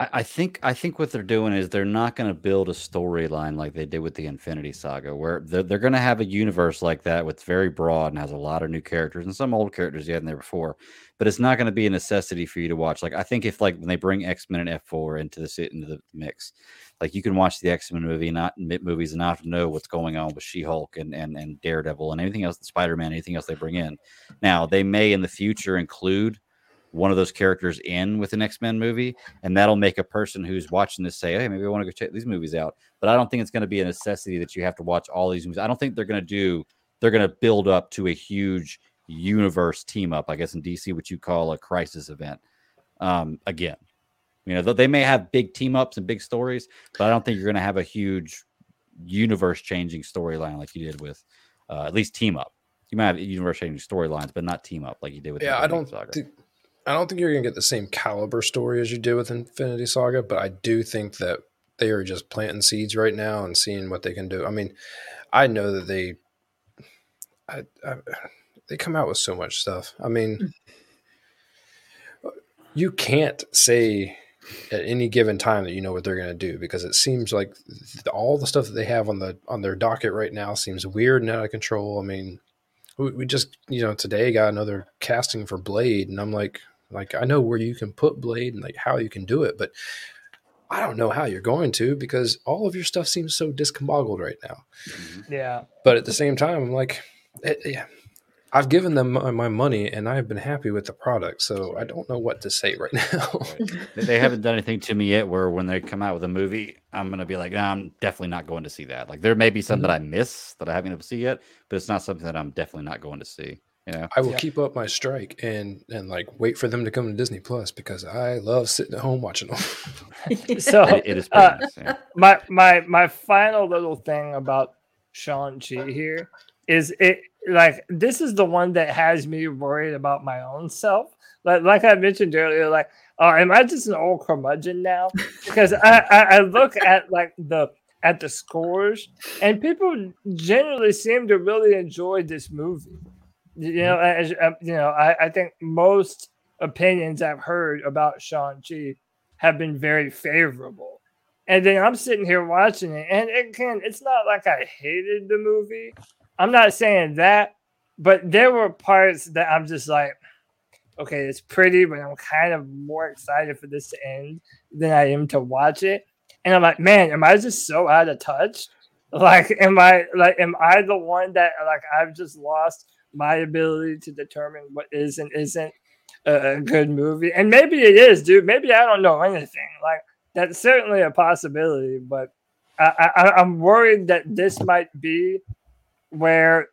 I think I think what they're doing is they're not going to build a storyline like they did with the Infinity Saga, where they're, they're going to have a universe like that with very broad and has a lot of new characters and some old characters you had in there before. But it's not going to be a necessity for you to watch. Like I think if like when they bring X Men and F four into the into the mix, like you can watch the X Men movie, not movies, and not know what's going on with She Hulk and, and and Daredevil and anything else, Spider Man, anything else they bring in. Now they may in the future include one of those characters in with an X Men movie, and that'll make a person who's watching this say, "Hey, maybe I want to go check these movies out." But I don't think it's going to be a necessity that you have to watch all these movies. I don't think they're going to do. They're going to build up to a huge universe team up. I guess in DC, what you call a crisis event. Um, again, you know, th- they may have big team ups and big stories, but I don't think you're going to have a huge universe changing storyline like you did with uh, at least team up. You might have universe changing storylines, but not team up like you did with. the yeah, I don't. Saga. Think, I don't think you're gonna get the same caliber story as you did with Infinity Saga, but I do think that they are just planting seeds right now and seeing what they can do. I mean, I know that they, I, I they come out with so much stuff. I mean, you can't say at any given time that you know what they're going to do because it seems like th- all the stuff that they have on the on their docket right now seems weird and out of control. I mean, we, we just you know today got another casting for Blade, and I'm like, like I know where you can put Blade and like how you can do it, but I don't know how you're going to because all of your stuff seems so discombobbled right now. Yeah. But at the same time, I'm like, eh, yeah, I've given them my, my money and I've been happy with the product, so I don't know what to say right now. They- they haven't done anything to me yet where when they come out with a movie, I'm gonna be like, nah, I'm definitely not going to see that. Like there may be some that I miss that I haven't been able yet, but it's not something that I'm definitely not going to see. You know, I will Yeah. keep up my strike and and like wait for them to come to Disney Plus because I love sitting at home watching them. So it, it is uh, nice. Yeah. my my my final little thing about Shang Chi here is it like this is the one that has me worried about my own self. Like like I mentioned earlier, like oh, am I just an old curmudgeon now? Because I, I I look at like the at the scores and people generally seem to really enjoy this movie. You know, as um, you know, I, I think most opinions I've heard about Shang Chi have been very favorable. And then I'm sitting here watching it, and again, it's not like I hated the movie. I'm not saying that, but there were parts that I'm just like, okay, it's pretty, but I'm kind of more excited for this to end than I am to watch it. And I'm like, man, am I just so out of touch? Like, am I like, am I the one that like I've just lost my ability to determine what is and isn't a, good movie? And maybe it is, dude. Maybe I don't know anything. Like, that's certainly a possibility, but I, I, I'm worried that this might be where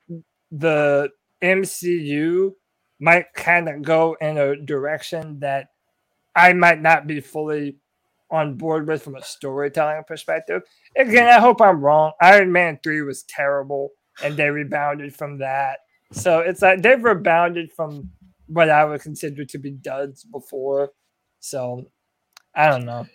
the MCU might kind of go in a direction that I might not be fully on board with from a storytelling perspective. Again, I hope I'm wrong. Iron Man 3 was terrible and they rebounded from that. So it's like they've rebounded from what I would consider to be duds before. So I don't know.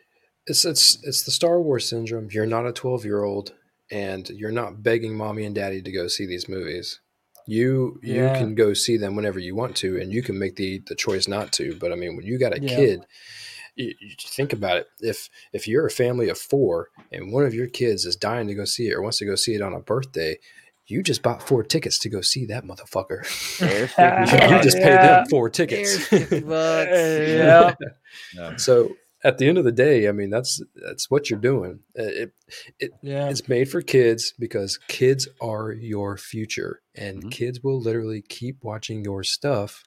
It's it's it's the Star Wars syndrome. You're not a 12 year old, and you're not begging mommy and daddy to go see these movies. You you Yeah. can go see them whenever you want to, and you can make the the choice not to. But I mean, when you got a Yeah. kid, you, you think about it. If if you're a family of four and one of your kids is dying to go see it or wants to go see it on a birthday, you just bought four tickets to go see that motherfucker. There's Yeah. you just paid Yeah. them four tickets. There's 50 bucks. yeah. Yeah. So at the end of the day, I mean that's that's what you're doing. Uh, It, Yeah. it's made for kids because kids are your future, and Mhm. kids will literally keep watching your stuff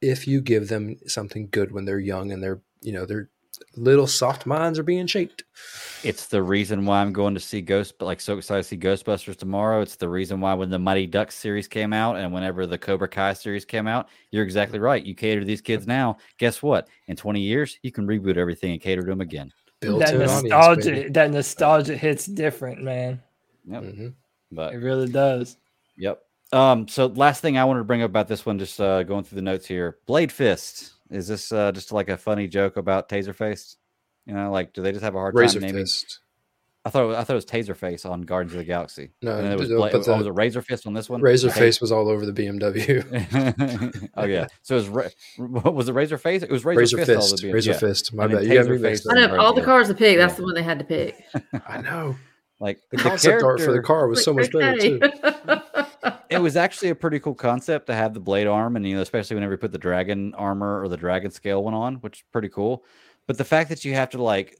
if you give them something good when they're young and they're you know their little soft minds are being shaped. It's the reason why I'm going to see Ghost, but like so excited to see Ghostbusters tomorrow. It's the reason why when the Mighty Ducks series came out and whenever the Cobra Kai series came out, you're exactly right. You cater to these kids now. Guess what? In 20 years, you can reboot everything and cater to them again. Built that to an audience. nostalgia, that nostalgia hits different, man. Yep. Mhm. But It really does. Yep. Um, so last thing I wanted to bring up about this one, just uh, going through the notes here. Blade Fist. Is this uh, just like a funny joke about Taserface? You know, like do they just have a hard Razor time naming? fist. I thought it was, I thought it was Taserface on Guardians of the Galaxy. No, and it was, but Bla- the- oh, was it Razor Fist on this one? Razor Okay. face was all over the BMW. oh yeah. So it was Ra- what was it Razor Face? It was Razor, Razor Fist. all fist. the Razor yeah. fist. My And bad. You got me Taser mixed face. I know of all the cars to pick. That's Yeah. the one they had to pick. I know. Like The concept art for the car was so much better too. it was actually a pretty cool concept to have the blade arm and you know especially whenever you put the dragon armor or the dragon scale one on which is pretty cool. But the fact that you have to like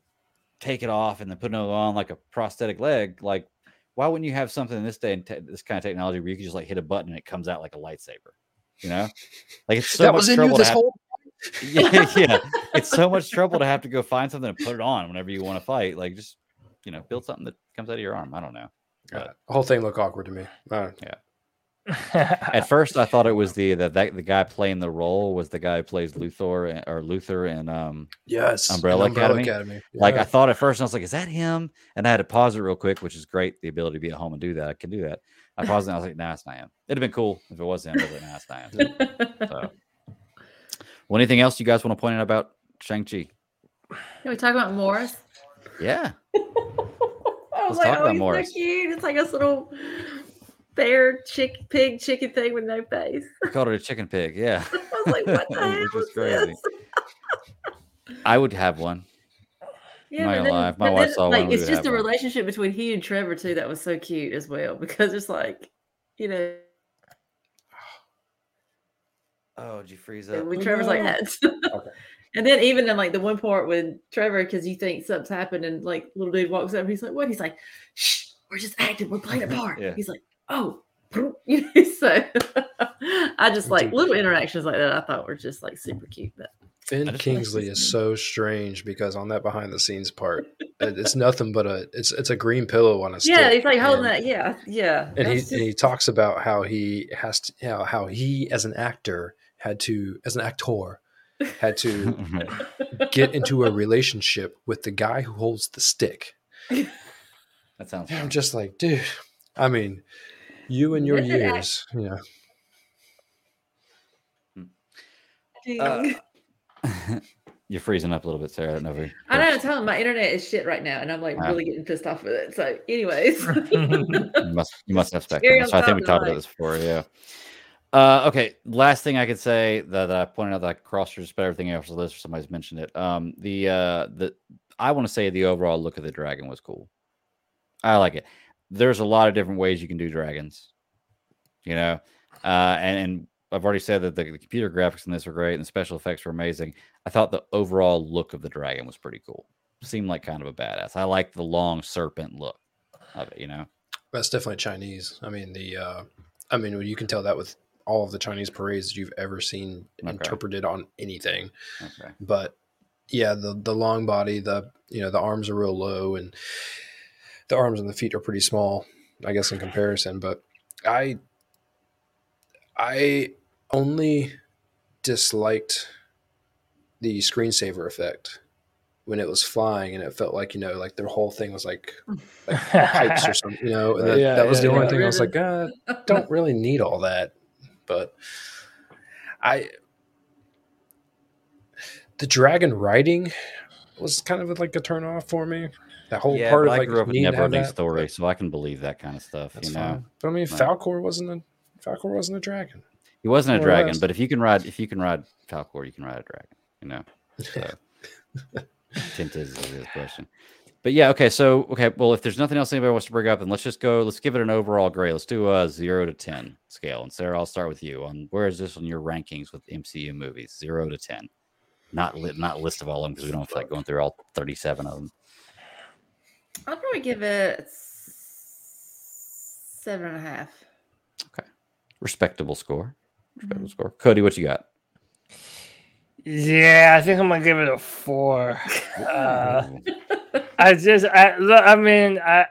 take it off and then put it on like a prosthetic leg like why wouldn't you have something in this day and te- this kind of technology where you can just like hit a button and it comes out like a lightsaber you know? Like it's so that much was in trouble to this have- whole. yeah, yeah. It's so much trouble to have to go find something and put it on whenever you want to fight. Like just you know build something that comes out of your arm. I don't know God, the whole thing looked awkward to me. Uh, At first, I thought it was the that, that the guy playing the role was the guy who plays Luthor or Luther and um yes, Umbrella an Academy? like I thought at first, I was like, "Is that him?" And I had to pause it real quick, which is great. The ability to be at home and do that, I can do that. I paused it. and I was like, "Nah, it's not him." It'd have been cool if it was him. But I was like, nah, it's not him. So, well, anything else you guys want to point out about Shang Chi? Can we talk about Morris? Yeah, I was Let's talk like, about oh, he's Morris. so cute. It's like a little bear, chick, pig, chicken thing with no face. I called it a chicken pig. Yeah, I was like, what the hell Which is crazy. this? I would have one. Yeah, then, lie, my wife saw one, like, we it's just the one. relationship between he and Trevor too that was so cute as well because it's like, you know, Oh, did you freeze up? when Trevor's like that. And then even in like the one part when Trevor, because you think something's happened, and like little dude walks up, he's like, "What?" He's like, "Shh, we're just acting. We're playing a part." Yeah. He's like, "Oh." So I just like little interactions like that. I thought were just like super cute. But Finn Kingsley is so strange because on that behind the scenes part, it's nothing but a it's it's a green pillow on a stick. yeah, he's like holding and- that. Yeah, yeah. and he That's and he talks about how he has to how, how he as an actor had to as an actor had to get into a relationship with the guy who holds the stick. that sounds. And I'm just like, dude. I mean, you and your years, you know. Uh, You're freezing up a little bit, Sara. I don't know. If we, I know. I'm telling my internet is shit right now, and I'm like Wow. really getting pissed off with it. So, anyways, you must you must have Scary spectrum. So I think we talked about this before. Yeah. Uh, okay. Last thing I could say that, that I pointed out that I crossed just about everything else on the list. Or somebody's mentioned it. Um, the uh, the I want to say the overall look of the dragon was cool. I like it. There's a lot of different ways you can do dragons. You know, uh, and, and I've already said that the, the computer graphics in this were great and the special effects were amazing. I thought the overall look of the dragon was pretty cool. Seemed like kind of a badass. I like the long serpent look of it. You know, That's definitely Chinese. I mean the uh I mean you can tell that with all of the Chinese parades you've ever seen Okay. interpreted on anything. okay. But yeah, the the long body, the you know, the arms are real low and the arms and the feet are pretty small, I guess in comparison. But I I only disliked the screensaver effect when it was flying and it felt like, you know, like their whole thing was like pipes or something, you know. And that, Yeah, that was yeah, the only yeah. thing I was like, uh, don't really need all that. But I the dragon riding was kind of like a turn off for me. That whole Yeah, part of I like grew up with never ending story, but so I can believe that kind of stuff. You know, fine. But I mean, Right. Falkor wasn't a Falkor wasn't a dragon. he wasn't a dragon, but if you can ride, if you can ride Falkor, you can ride a dragon. You know. So, Tint is is his question. But yeah, okay. So okay, well, if there's nothing else anybody wants to bring up, then let's just go. Let's give it an overall grade. Let's do a zero to ten scale. And Sara, I'll start with you. On where is this on your rankings with MCU movies? Zero to ten. Not li- not list of all of them because we don't feel like going through all 37 of them. I'd probably give it s- seven and a half. Respectable score. Respectable Mhm. score. Cody, what you got? yeah, I think I'm gonna give it a four. Uh, I just, I, look, I mean, I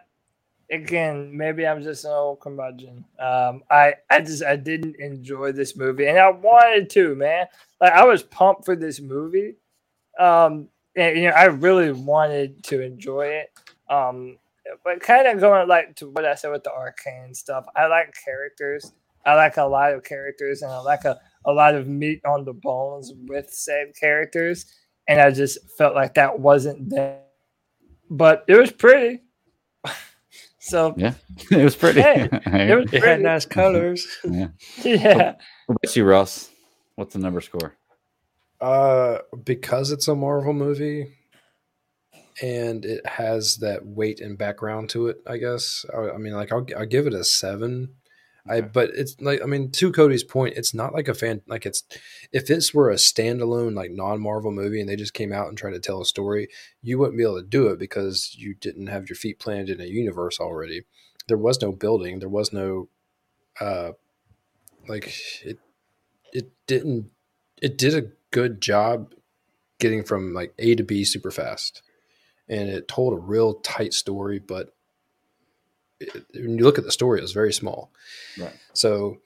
again, maybe I'm just an old curmudgeon. Um, I, I just, I didn't enjoy this movie, and I wanted to, man. Like, I was pumped for this movie. Um, and you know, I really wanted to enjoy it. Um, but kind of going like to what I said with the arcane stuff. I like characters. I like a lot of characters, and I like a, a lot of meat on the bones with said characters. And I just felt like that wasn't there but it was pretty. so Yeah, it was pretty. Hey, it was It had pretty. nice colors. yeah. Yeah, What about you, Ross? What's the number score? Uh, because it's a Marvel movie and it has that weight and background to it, I guess. I, I mean, like I'll, I'll give it a seven. I but it's like I mean, to Cody's point, it's not like a fan like it's if this were a standalone like non Marvel movie and they just came out and tried to tell a story, you wouldn't be able to do it because you didn't have your feet planted in a universe already. There was no building. There was no, uh, like it. It didn't. It did a good job getting from like A to B super fast, and it told a real tight story. But it, when you look at the story, it was very small. Right. So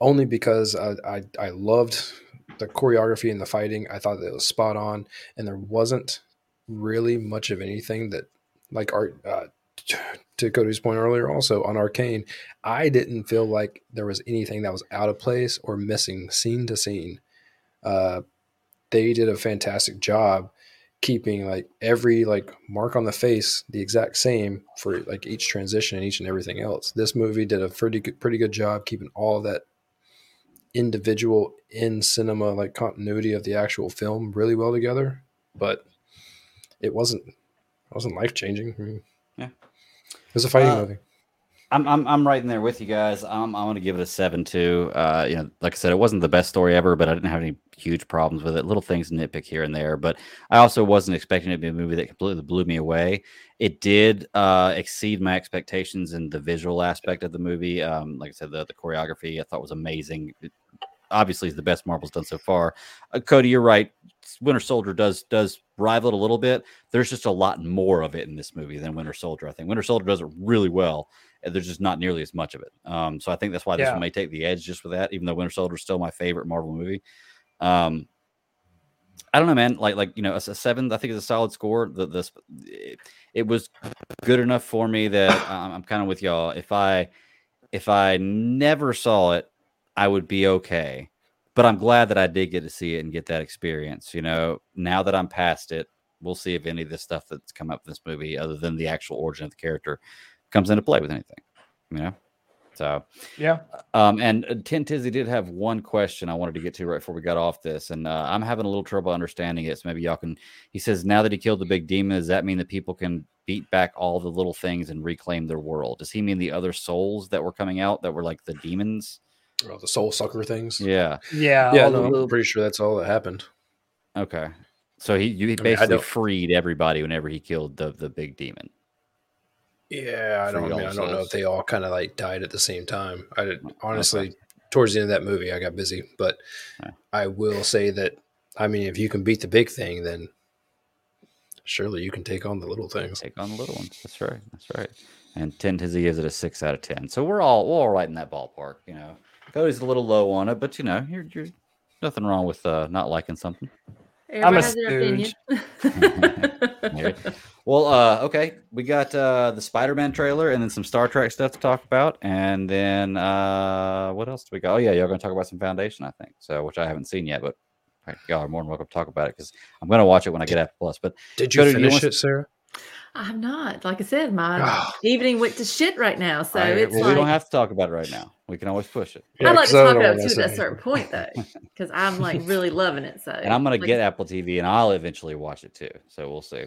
only because I, I I loved the choreography and the fighting, I thought that it was spot on, and there wasn't really much of anything that like art. Uh, to Cody's point earlier, also on Arcane, I didn't feel like there was anything that was out of place or missing scene to scene. Uh, they did a fantastic job keeping like every like mark on the face the exact same for like each transition and each and everything else. This movie did a pretty good, pretty good job keeping all of that individual in cinema like continuity of the actual film really well together. But it wasn't it wasn't life changing. I mean, Yeah. it was a fighting Uh, movie. I'm I'm I'm right in there with you guys. I'm I'm gonna give it a seven too. Uh, you know, like I said, it wasn't the best story ever, but I didn't have any huge problems with it. Little things nitpick here and there, but I also wasn't expecting it to be a movie that completely blew me away. It did uh, exceed my expectations in the visual aspect of the movie. Um, like I said, the the choreography I thought was amazing. It obviously, is the best Marvel's done so far. Uh, Cody, you're right. Winter Soldier does does rival it a little bit. There's just a lot more of it in this movie than Winter Soldier. I think Winter Soldier does it really well there's just not nearly as much of it. Um, so I think that's why this Yeah. one may take the edge just for that, even though Winter Soldier is still my favorite Marvel movie. Um, I don't know, man. Like, like you know, a, a seven, I think is a solid score. The this, it, it was good enough for me that um, I'm kind of with y'all. If I, if I never saw it, I would be okay. But I'm glad that I did get to see it and get that experience. You know, now that I'm past it, we'll see if any of the stuff that's come up in this movie, other than the actual origin of the character, comes into play with anything. You know, so yeah. um, and uh, Tin Tizzy did have one question I wanted to get to right before we got off this, and uh, I'm having a little trouble understanding it. So maybe y'all can. He says, now that he killed the big demon, does that mean that people can beat back all the little things and reclaim their world? Does he mean the other souls that were coming out that were like the demons Oh, the soul sucker things. Yeah. Yeah, yeah. all the No, I'm pretty sure that's all that happened. Okay. So he you I basically don't- freed everybody whenever he killed the the big demon. Yeah, I don't. I, mean, I don't know if they all kind of like died at the same time. I did, Okay. honestly, towards the end of that movie, I got busy. But Yeah. I will say that I mean, if you can beat the big thing, then surely you can take on the little things. Take on the little ones. That's right. That's right. And Tin Tizzy gives it a six out of ten. So we're all we're all right in that ballpark. You know, Cody's a little low on it, but you know, you're you're nothing wrong with uh, not liking something. I'm a has their opinion. Maybe. Well, uh, okay, we got uh, the Spider-Man trailer and then some Star Trek stuff to talk about, and then uh, what else do we got? Oh yeah, y'all going to talk about some Foundation, I think. So, which I haven't seen yet, but y'all are more than welcome to talk about it because I'm going to watch it when I get Apple Plus. But Did you Cody, do you finish want- it, Sara? I'm not. Like I said, my Ah. evening went to shit right now. So I- it's well, like we don't have to talk about it right now. We can always push it, Yeah, I'd like 'cause to talk about it wanna too at a certain point though, because I'm like really loving it. So and I'm going to like, get Apple TV, and I'll eventually watch it too. So we'll see.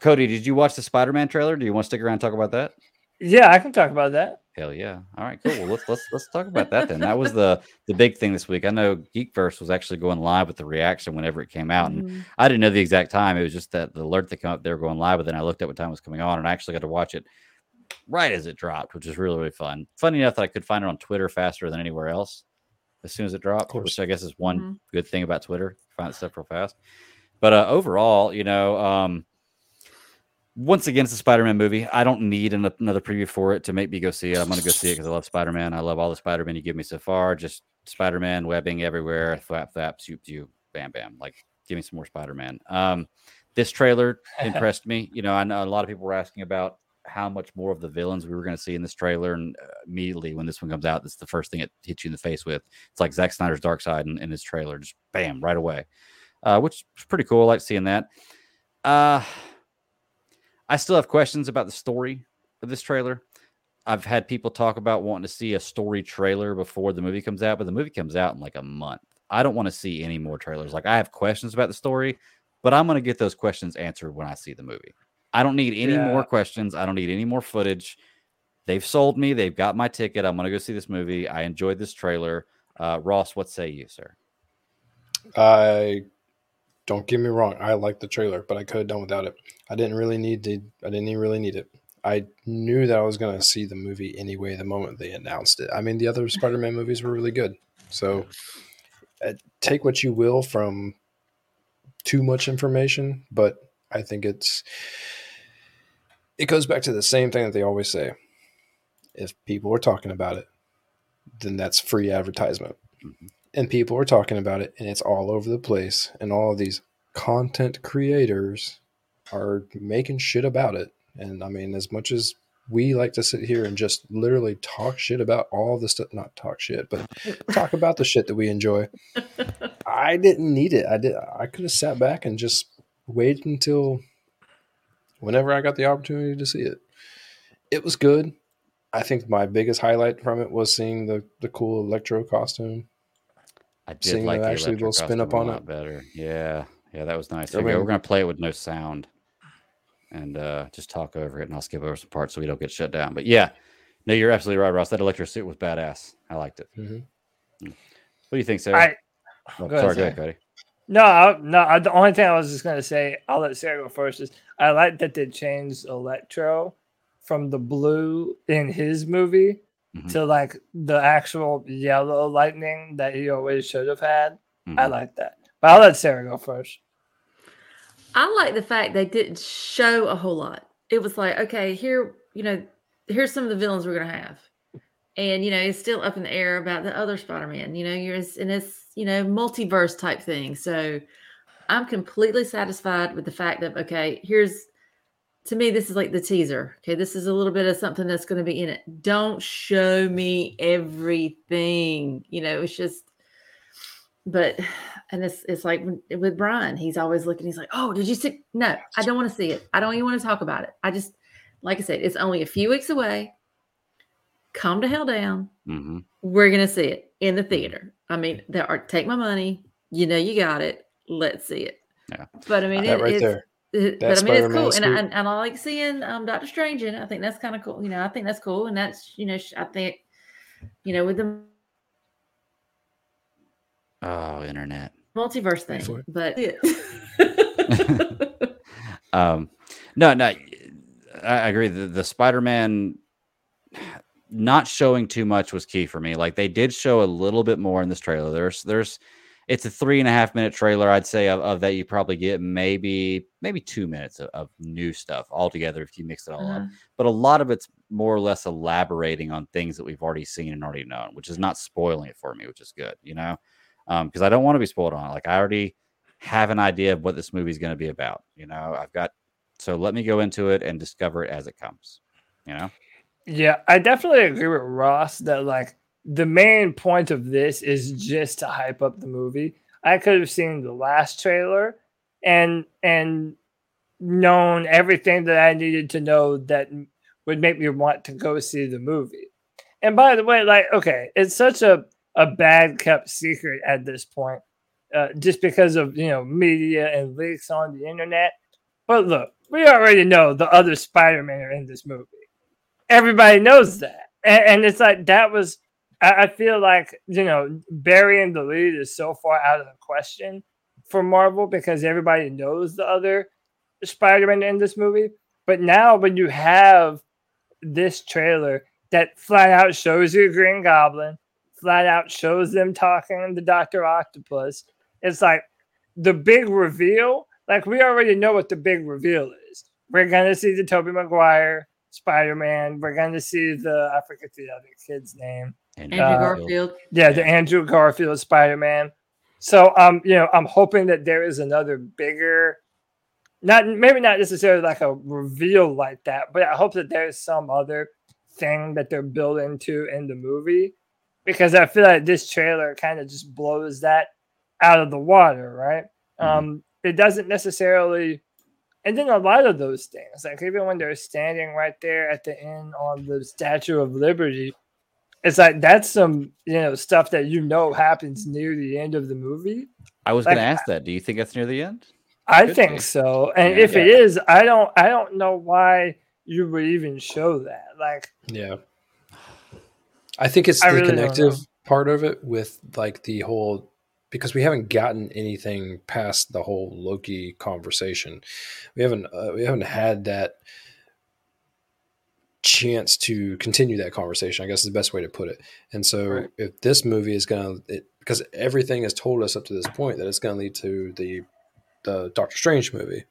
Cody, did you watch the Spider-Man trailer? Do you want to stick around and talk about that? yeah, I can talk about that. Hell yeah! All right, cool. Well, let's let's let's talk about that then. That was the the big thing this week. I know Geekverse was actually going live with the reaction whenever it came out, and mhm. I didn't know the exact time. It was just that the alert that came up they were going live, but then I looked at what time was coming on, and I actually got to watch it right as it dropped, which was really really fun. Funny enough that I could find it on Twitter faster than anywhere else as soon as it dropped, which I guess is one Mhm. good thing about Twitter. Find stuff real fast. But uh, overall, you know, um, once again, it's a Spider-Man movie. I don't need an, another preview for it to make me go see it. I'm going to go see it because I love Spider-Man. I love all the Spider-Man you give me so far. Just Spider-Man webbing everywhere, flap, flap, shoot, you, bam, bam. Like, give me some more Spider-Man. Um, this trailer impressed me. You know, I know a lot of people were asking about how much more of the villains we were going to see in this trailer, and uh, immediately when this one comes out, this is the first thing it hits you in the face with. It's like Zack Snyder's Darkseid in, in his trailer, just bam, right away, uh, which is pretty cool. I like seeing that. Uh, I still have questions about the story of this trailer. I've had people talk about wanting to see a story trailer before the movie comes out, but the movie comes out in like a month. I don't want to see any more trailers. Like I have questions about the story, but I'm going to get those questions answered when I see the movie. I don't need any more questions. I don't need any more footage. They've sold me. They've got my ticket. I'm going to go see this movie. I enjoyed this trailer. Uh, Ross, what say you, sir? I don't get me wrong. I like the trailer, but I could have done without it. I didn't really need to. I didn't really need it. I knew that I was going to see the movie anyway the moment they announced it. I mean, the other Spider-Man movies were really good. So uh, take what you will from too much information, but I think it's it goes back to the same thing that they always say. If people are talking about it, then that's free advertisement and people are talking about it and it's all over the place and all of these content creators are making shit about it. And i mean as much as we like to sit here and just literally talk shit about all the stuff not talk shit but talk about the shit that we enjoy i didn't need it. I did i could have sat back and just waited until whenever i got the opportunity to see it. It was good. I think my biggest highlight from it was seeing the the cool electro costume I did Seeing like the actually electro will spin costume up a on lot it. better. Yeah, yeah, that was nice. I Okay, we're gonna play it with no sound and uh, just talk over it, and I'll skip over some parts so we don't get shut down. But yeah, no, you're absolutely right, Ross. That electro suit was badass. I liked it. Mhm. What do you think, Sara? I Oh, go ahead, sorry, go ahead, Cody. no, I, no. I, the only thing I was just gonna say, I'll let Sara go first. Is I like that they changed Electro from the blue in his movie Mhm. to like the actual yellow lightning that he always should have had. I Mhm. like that. But I'll let Sara go first. I like the fact they didn't show a whole lot. It was like, okay, here, you know, here's some of the villains we're gonna have, and you know, it's still up in the air about the other Spider-Man. You know, you're and it's you know multiverse type thing. So I'm completely satisfied with the fact that okay, here's to me this is like the teaser. Okay, this is a little bit of something that's going to be in it. Don't show me everything. You know, it's just but and it's it's like with Brian, he's always looking. He's like, "Oh, did you see? No, I don't want to see it. I don't even want to talk about it. I just, like I said, it's only a few weeks away. Calm the hell down. Mhm. We're gonna see it in the theater. I mean, there are take my money. You know, you got it. Let's see it. Yeah. But I mean, it, right it's, there That but I mean, it's Spider-Man cool, and I, and, and I like seeing um, Doctor Strange in it. I think that's kind of cool. You know, I think that's cool, and that's you know, I think, you know, with the Oh, internet. multiverse thing, for it. but Um, no, no, I, I agree. The, the Spider-Man not showing too much was key for me. Like they did show a little bit more in this trailer. There's, there's, it's a three and a half minute trailer. I'd say of, of that you probably get maybe, maybe two minutes of, of new stuff altogether if you mix it all up. Uh-huh. But a lot of it's more or less elaborating on things that we've already seen and already known, which is not spoiling it for me, which is good, you know, because I don't want to be spoiled on it. Like I already have an idea of what this movie is going to be about. You know, I've got so let me go into it and discover it as it comes. You know, Yeah, I definitely agree with Ross that like the main point of this is just to hype up the movie. I could have seen the last trailer and and known everything that I needed to know that would make me want to go see the movie. And by the way, like okay, it's such a a bad kept secret at this point, uh, just because of you know media and leaks on the internet. But look, we already know the other Spider-Man are in this movie everybody knows that and, and it's like that was I, I feel like you know burying the lead is so far out of the question for marvel because everybody knows the other spider-man in this movie but now when you have this trailer that flat out shows you green goblin flat out shows them talking to dr octopus it's like the big reveal like we already know what the big reveal is we're gonna see the tobey maguire Spider-Man. We're going to see the I forget the other kid's name. And Andrew Uh, Garfield. Yeah, the Andrew Garfield Spider-Man. So um, you know, I'm hoping that there is another bigger, not maybe not necessarily like a reveal like that, but I hope that there's some other thing that they're building to in the movie because I feel like this trailer kind of just blows that out of the water, right? Mhm. Um, it doesn't necessarily and then a lot of those things, like even when they're standing right there at the end on the Statue of Liberty, it's like that's some you know stuff that you know happens near the end of the movie. I was going to ask that. Do you think that's near the end? I Could think be. so, and Yeah. if it is, I don't, I don't know why you would even show that. Like, Yeah. I think it's I the really connective part of it with like the whole because we haven't gotten anything past the whole Loki conversation. We haven't uh, we haven't had that chance to continue that conversation. I guess is the best way to put it. And so Right. if this movie is going to because everything has told us up to this point that it's going to lead to the the Doctor Strange movie.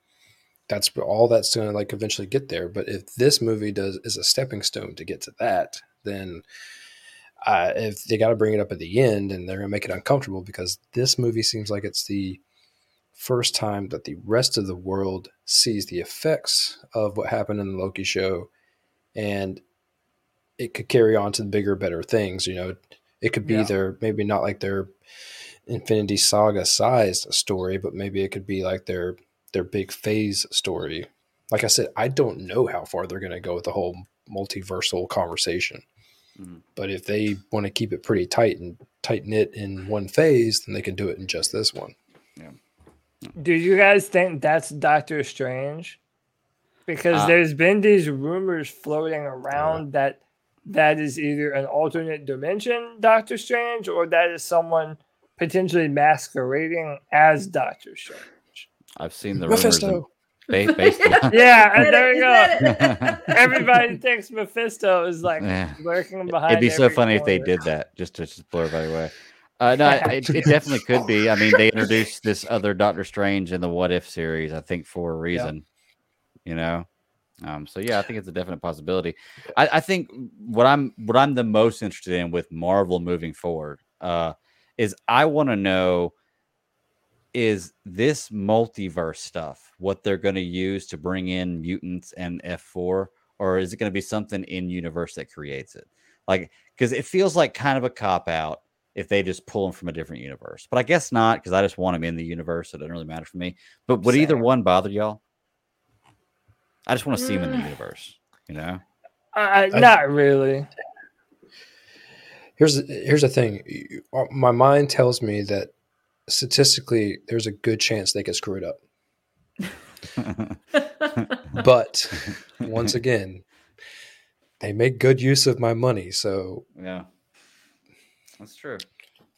That's all that's going to like eventually get there. But if this movie does is a stepping stone to get to that, then uh, if they got to bring it up at the end and they're going to make it uncomfortable because this movie seems like it's the first time that the rest of the world sees the effects of what happened in the Loki show and it could carry on to the bigger better things you know it could be Yeah. their maybe not like their infinity saga sized story but maybe it could be like their their big phase story like i said i don't know how far they're going to go with the whole multiversal conversation Mhm. but if they want to keep it pretty tight and tight knit in one phase then they can do it in just this one Yeah. do you guys think that's Doctor Strange? Because Uh, there's been these rumors floating around that that is either an alternate dimension Doctor Strange or that is someone potentially masquerading as Doctor Strange. I've seen the rumors and Mephisto. ba- based on. Yeah, and there you you go. Everybody thinks Mephisto is like Yeah. lurking behind. It'd be so every funny if they did that, just to just by the way. Uh, no, it, it definitely could be. I mean, they introduced this other Doctor Strange in the What If series, I think, for a reason. You know, um, so yeah, I think it's a definite possibility. I, I think what I'm what I'm the most interested in with Marvel moving forward uh, is I want to know is this multiverse stuff what they're going to use to bring in mutants and F4 or is it going to be something in universe that creates it? Like cuz it feels like kind of a cop out if they just pull them from a different universe. But I guess not because I just want them in the universe so it doesn't really matter for me. But would either one bother y'all? I just want to see them in the Mm. universe, you know? Uh, not really. Here's here's the thing. Uh, My mind tells me that statistically, there's a good chance they could screw it up. But once again, they make good use of my money. So yeah. That's true.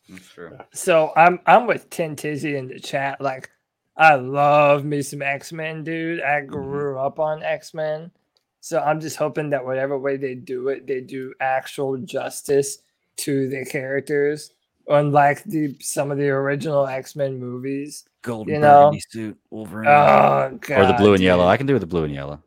That's true. So I'm I'm with Tin Tizzy in the chat. Like, I love me some X Men, dude. I mm-hmm. grew up on X Men, so I'm just hoping that whatever way they do it, they do actual justice to the characters, unlike the some of the original X Men movies. Golden You know? suit, Wolverine, Oh god, or the blue and dude. yellow. I can do with the blue and yellow.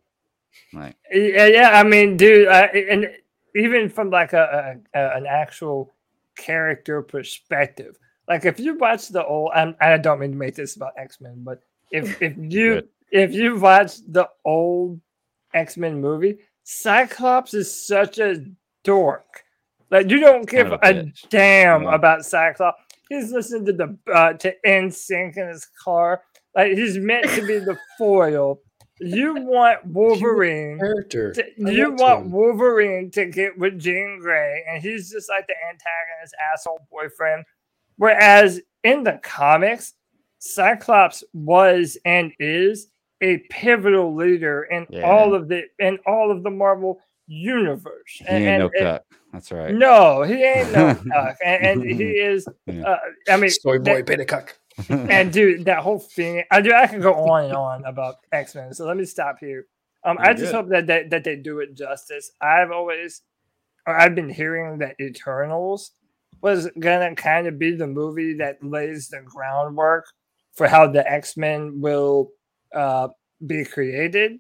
Like, Yeah, yeah. I mean, dude, I, and even from like a, a, a an actual character perspective, like if you watch the old, I'm, I don't mean to make this about X Men, but if if you if you watch the old X Men movie, Cyclops is such a dork. Like you don't give a a damn Yeah. about Cyclops. He's listening to the uh, to NSYNC in his car. Like he's meant to be the foil. You want Wolverine. Character. to- you want him. Wolverine to get with Jean Grey, and he's just like the antagonist, asshole boyfriend. Whereas in the comics, Cyclops was and is a pivotal leader in Yeah. all of the in all of the Marvel universe. he ain't no and- cut. That's right. no, he ain't no cuck, and, and he is. Yeah. Uh, I mean, Story that- boy, Pinnacuck. and dude, that whole thing, I do. I can go on and on about X Men. So let me stop here. Um, I You're just good. hope that they, that they do it justice. I've always, or I've been hearing that Eternals was gonna kind of be the movie that lays the groundwork for how the X Men will uh, be created.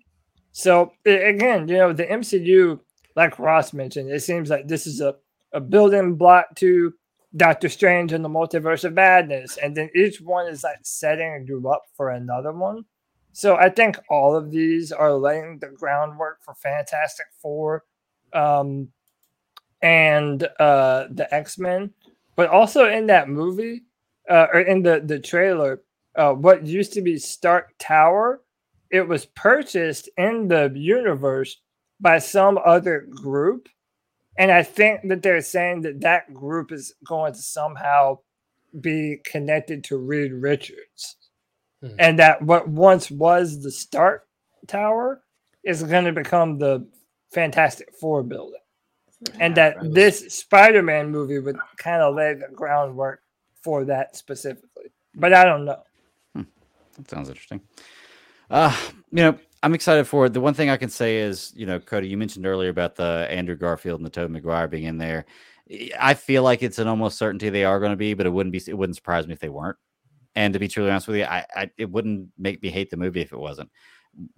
So again, you know, the MCU, like Ross mentioned, it seems like this is a, a building block to Doctor Strange and the Multiverse of Madness, and then each one is like setting you up for another one. So I think all of these are laying the groundwork for Fantastic Four, um, and uh, the X Men, but also in that movie uh, or in the the trailer, uh, what used to be Stark Tower, it was purchased in the universe by some other group and I think that they're saying that that group is going to somehow be connected to Reed Richards. Hmm. And that what once was the Stark Tower is going to become the Fantastic Four building. And that Right. this Spider Man movie would kind of lay the groundwork for that specifically. But I don't know. That sounds interesting. Uh, you know, I'm excited for it. The one thing I can say is, you know, Cody, you mentioned earlier about the Andrew Garfield and the Tobey Maguire being in there. I feel like it's an almost certainty they are going to be, but it wouldn't be it wouldn't surprise me if they weren't. And to be truly honest with you, I, I it wouldn't make me hate the movie if it wasn't.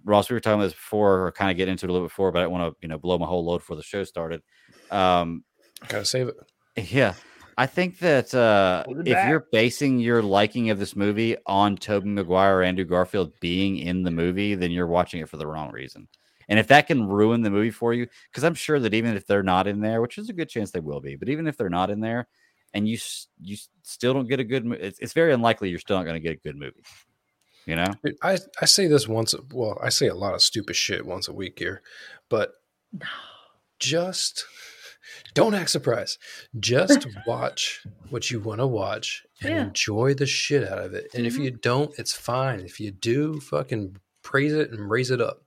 Ross, we were talking about this before, or kind of get into it a little bit before, but I don't want to, you know, blow my whole load before the show started. Um, Gotta save it. yeah. I think that uh, if back. you're basing your liking of this movie on Tobey Maguire or Andrew Garfield being in the movie, then you're watching it for the wrong reason. And if that can ruin the movie for you, because I'm sure that even if they're not in there, which is a good chance they will be, but even if they're not in there, and you you still don't get a good, mo- it's, it's very unlikely you're still not going to get a good movie. You know, I, I say this once. Well, I say a lot of stupid shit once a week here, but just don't act surprised. Just watch what you want to watch and Yeah. enjoy the shit out of it. And if Mhm. you don't, it's fine. If you do, fucking praise it and raise it up.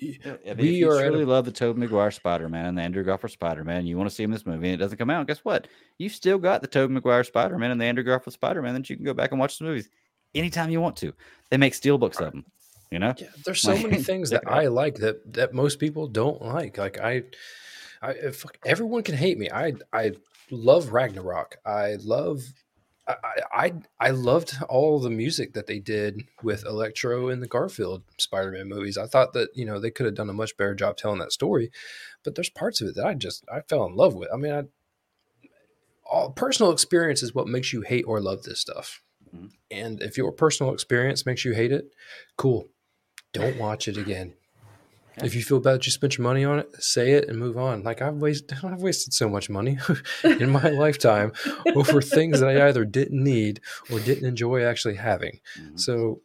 Yeah, I mean, if We you are at a- love the Tobey Maguire Spider Man and the Andrew Garfield Spider Man, you want to see him in this movie, and it doesn't come out. Guess what? You've still got the Tobey Maguire Spider Man and the Andrew Garfield Spider Man that you can go back and watch the movies anytime you want to. They make steelbooks of them. You know, Yeah, there's so many things that. I like that that most people don't like. Like I, I uh, if, everyone can hate me. I I love Ragnarok. I love. I, I I- I loved all the music that they did with Electro in the Garfield Spider-Man movies. I thought that you know they could have done a much better job telling that story, but there's parts of it that I just I fell in love with. I mean, I, all personal experience is what makes you hate or love this stuff. And if your personal experience makes you hate it, cool. Don't watch it again. If you feel bad that you spent your money on it, say it and move on. Like I've wasted, I've wasted so much money in my lifetime over things that I either didn't need or didn't enjoy actually having. Mhm. So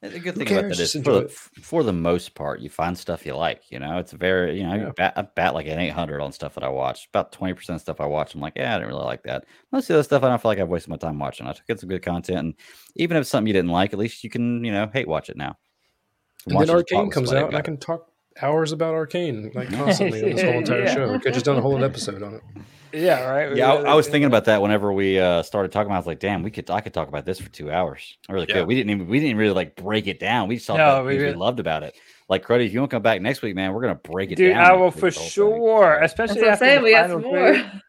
the good Who thing about that is, for the, for the most part, you find stuff you like. You know, it's very, you know, Yeah. I, bat, I bat like an 800 on stuff that I watch. About 20% of stuff I watch, I'm like, yeah, I didn't really like that. Most of the other stuff, I don't feel like I've wasted my time watching. I took it's some good content. And even if it's something you didn't like, at least you can, you know, hate watch it now. and Watch then it, Arcane comes out, and I can talk hours about Arcane like constantly on this whole entire Yeah. show. We could have just done a whole episode on it. Yeah, right. we Yeah, I, I was thinking about that whenever we uh, started talking about. it. I was like, "Damn, we could. I could talk about this for two hours. I really Yeah. could. We didn't even. We didn't really like break it down. We just talked No, about we things we really- loved about it. Like, Cruddy, if you want to come back next week, man, we're gonna break it Dude, down. I will for the whole thing. sure, That's especially what I'm after saying. the We got final some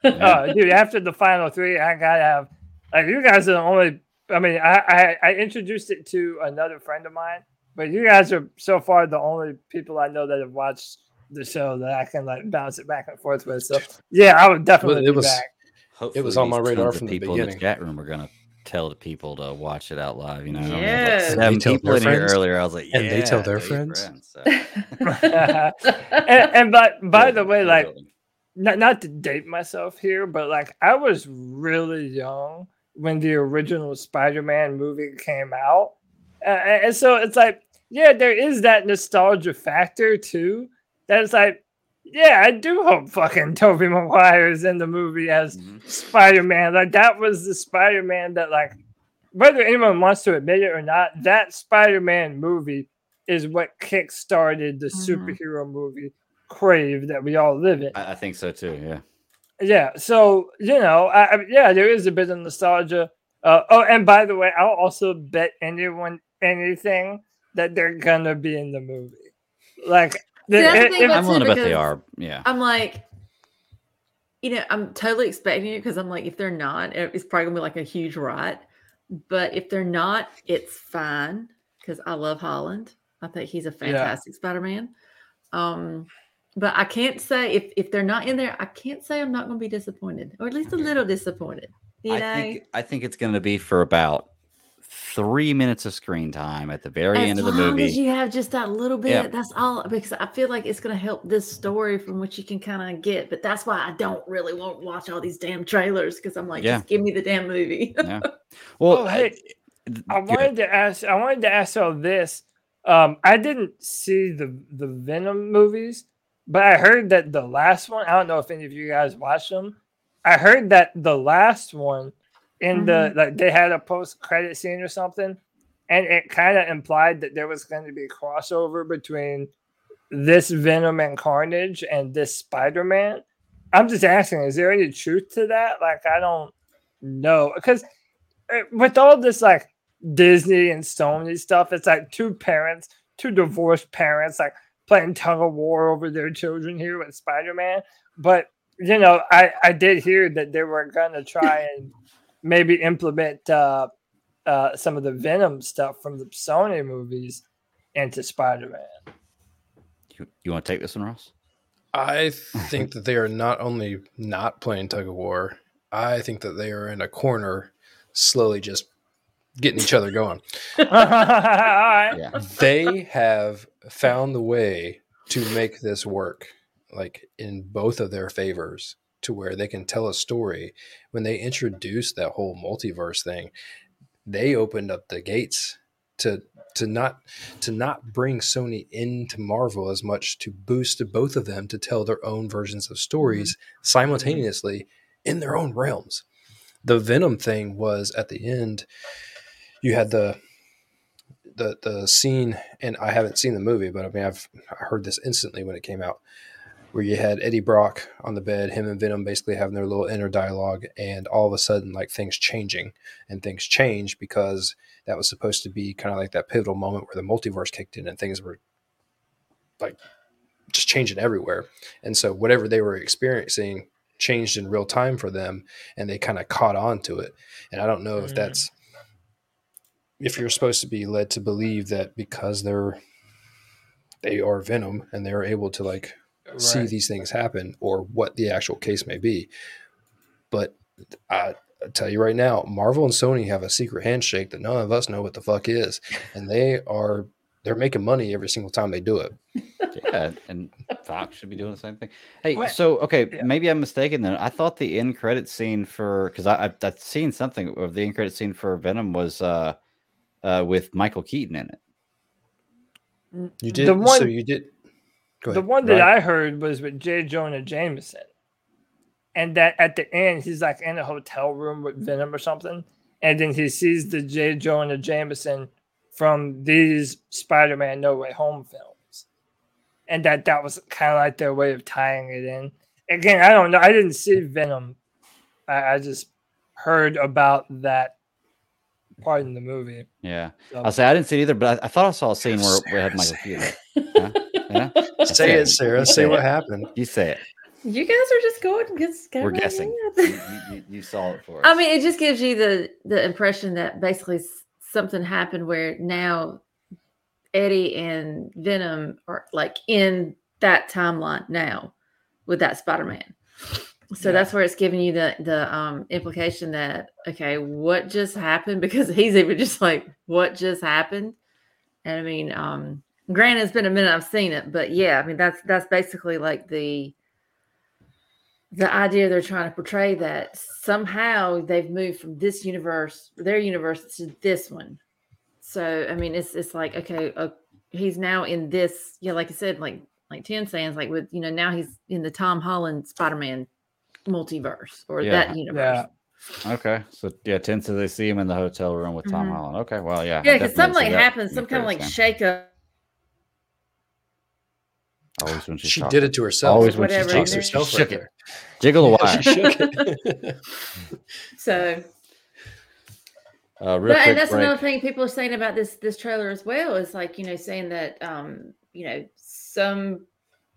three. more. uh, dude, after the final three, I gotta have like you guys are the only. I mean, I, I I introduced it to another friend of mine, but you guys are so far the only people I know that have watched the show that I can like bounce it back and forth with. So yeah, I would definitely it be was- back. Hopefully was on my radar tons of from the people in the chat room are gonna tell the people to watch it out live. You know, I mean, like Yes. seven They people their in here earlier. I was like, And they tell their your friends?" so. and, and by by Yeah, the way, like not not to date myself here, but like I was really young when the original Spider-Man movie came out, uh, and so it's like, yeah, there is that nostalgia factor too. That it's like, yeah, I do hope fucking Tobey Maguire is in the movie as Mhm. Spider-Man. Like that was the Spider-Man that like whether anyone wants to admit it or not, that Spider-Man movie is what kick-started the Mhm. superhero movie crave that we all live in. I, I think so too. Yeah. Yeah, so you know, I, I, yeah, there is a bit of nostalgia. Uh, oh, and by the way, I'll also bet anyone anything that they're gonna be in the movie. Like, the, that's the if- thing if- about I'm willing to bet they are. Yeah. I'm like, you know, I'm totally expecting it because I'm like, if they're not, it's probably gonna be like a huge riot. But if they're not, it's fine because I love Holland. I think he's a fantastic Spider-Man. Um, but I can't say if if they're not in there, I can't say I'm not gonna be disappointed, or at least a little disappointed. You know, I think I think it's going to be for about three minutes of screen time at the very as end of the long movie. as you have just that little bit, Yeah. that's all. Because I feel like it's going to help this story from which you can kind of get. But that's why I don't really want to watch all these damn trailers because I'm like, Yeah. just give me the damn movie. yeah. Well, Oh, hey, I good. wanted to ask. I wanted to ask all this. Um, I didn't see the the Venom movies, but I heard that the last one. I don't know if any of you guys watched them. I heard that the last one, in the like they had a post credit scene or something, and it kind of implied that there was going to be a crossover between this Venom and Carnage and this Spider Man. I'm just asking, is there any truth to that? Like, I don't know because uh, with all this like Disney and Sony stuff, it's like two parents, two divorced parents, like playing tug of war over their children here with Spider Man. But you know, I I did hear that they were gonna try and maybe implement uh, uh, some of the Venom stuff from the Sony movies into Spider Man. you, you want to take this one, Ross? I think that they are not only not playing tug of war, I think that they are in a corner, slowly just getting each other going. all right. Yeah. They have found the way to make this work, like in both of their favors, to where they can tell a story. When they introduced that whole multiverse thing, they opened up the gates to to not to not bring Sony into Marvel as much to boost both of them to tell their own versions of stories mm-hmm. simultaneously in their own realms. The Venom thing was at the end you had the the the scene and I haven't seen the movie but I mean I've I heard this instantly when it came out where you had Eddie Brock on the bed him and Venom basically having their little inner dialogue and all of a sudden like things changing. And things change because that was supposed to be kind of like that pivotal moment where the multiverse kicked in and things were like just changing everywhere. And so whatever they were experiencing changed in real time for them and they kind of caught on to it. And I don't know if Mm. that's if you're supposed to be led to believe that because they're they are venom and they're able to like see these things happen or what the actual case may be but I, I tell you right now marvel and sony have a secret handshake that none of us know what the fuck is and they are they're making money every single time they do it yeah, and Fox should be doing the same thing. Hey, What? so okay, Yeah. maybe I'm mistaken then. I thought the end credit scene for because I I've, I've seen something of the end credit scene for Venom was uh uh with Michael Keaton in it. you did The one- so you did go The ahead. one that Right. I heard was with J. Jonah Jameson. And that at the end, he's like in a hotel room with Venom or something. And then he sees the J. Jonah Jameson from these Spider Man No Way Home films. and that that was kind of like their way of tying it in. Again, I don't know. I didn't see Venom. I, I just heard about that part in the movie. Yeah, So- I'll say I didn't see it either, but I, I thought I saw a scene where we had Michael Keaton. Huh? Yeah? Say it, Sara. Say say what it. happened. You say it. You guys are just going. Just go We're guessing. You, you, you saw it for us. I mean, it just gives you the the impression that basically something happened where now Eddie and Venom are like in that timeline now with that Spider Man. So Yeah. that's where it's giving you the the um implication that okay, what just happened? Because he's even just like, what just happened? And I mean, um, granted, it's been a minute I've seen it, but yeah, I mean that's that's basically like the the idea they're trying to portray that somehow they've moved from this universe, their universe, to this one. So I mean, it's it's like okay, uh, he's now in this. Yeah, like I said, like like Tim saying, it's like with you know now he's in the Tom Holland Spider Man multiverse or Yeah. that universe. okay, so yeah, Tim says they see him in the hotel room with Tom Mhm. Holland. Okay, well, yeah, I Yeah, because something like that happens, some kind of credits like now. Shake up. Always when she's She talking. did it to herself. Always when she's Whatever, talking. Jinxed herself She right shook it. there. Jiggle the Yeah, wire. shook it. So Uh, real but, quick and that's break. another thing people are saying about this this trailer as well is like you know saying that um you know some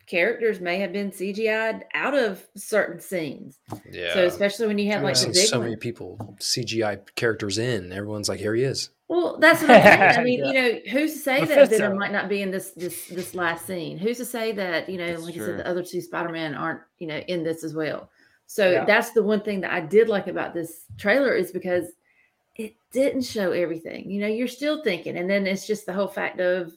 characters may have been cgi'd out of certain scenes yeah. so especially when you have like I've the big so one. many people CGI characters in. Everyone's like, here he is. Well that's what i'm saying i mean Yeah. you know who's to say that venom might not be in this this this last scene who's to say that you know That's like i said the other two spider-man aren't you know in this as well so Yeah. that's the one thing that i did like about this trailer is because it didn't show everything. You know, you're still thinking, and then it's just the whole fact of,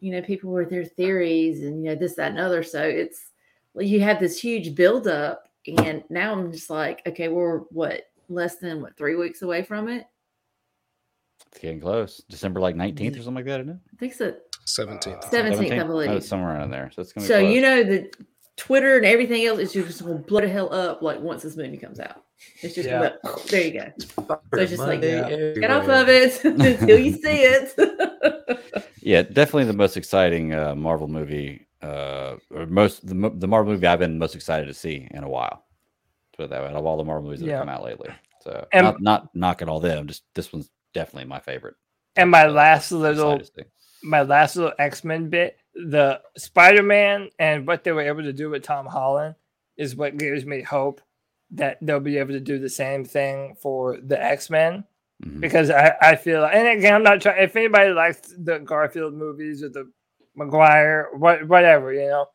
you know, people with their theories and you know this, that, and other. So it's you have this huge buildup, and now I'm just like, okay, we're what less than what three weeks away from it. It's getting close. December like 19th or something like that, isn't it? I think so. 17th. Seven- 17th, I 17th? Oh, believe. it's somewhere around there. So it's gonna be So close. you know that Twitter and everything else is just going to blow the hell up like once this movie comes out. It's just Yeah. gonna, there you go. So it's just like, Monday Get off of it until you see it. Yeah, definitely the most exciting uh, Marvel movie, uh, or most the, the Marvel movie I've been most excited to see in a while. Put it that way, out of all the Marvel movies that Yeah. have come out lately. So And- not not knocking all them, just this one's definitely my favorite. And my So, last little excited to see. my last little X Men bit, the Spider Man and what they were able to do with Tom Holland is what gives me hope that they'll be able to do the same thing for the X Men. Mhm. Because I, I feel, and again, I'm not trying. If anybody likes the Garfield movies or the Maguire, what whatever, you know.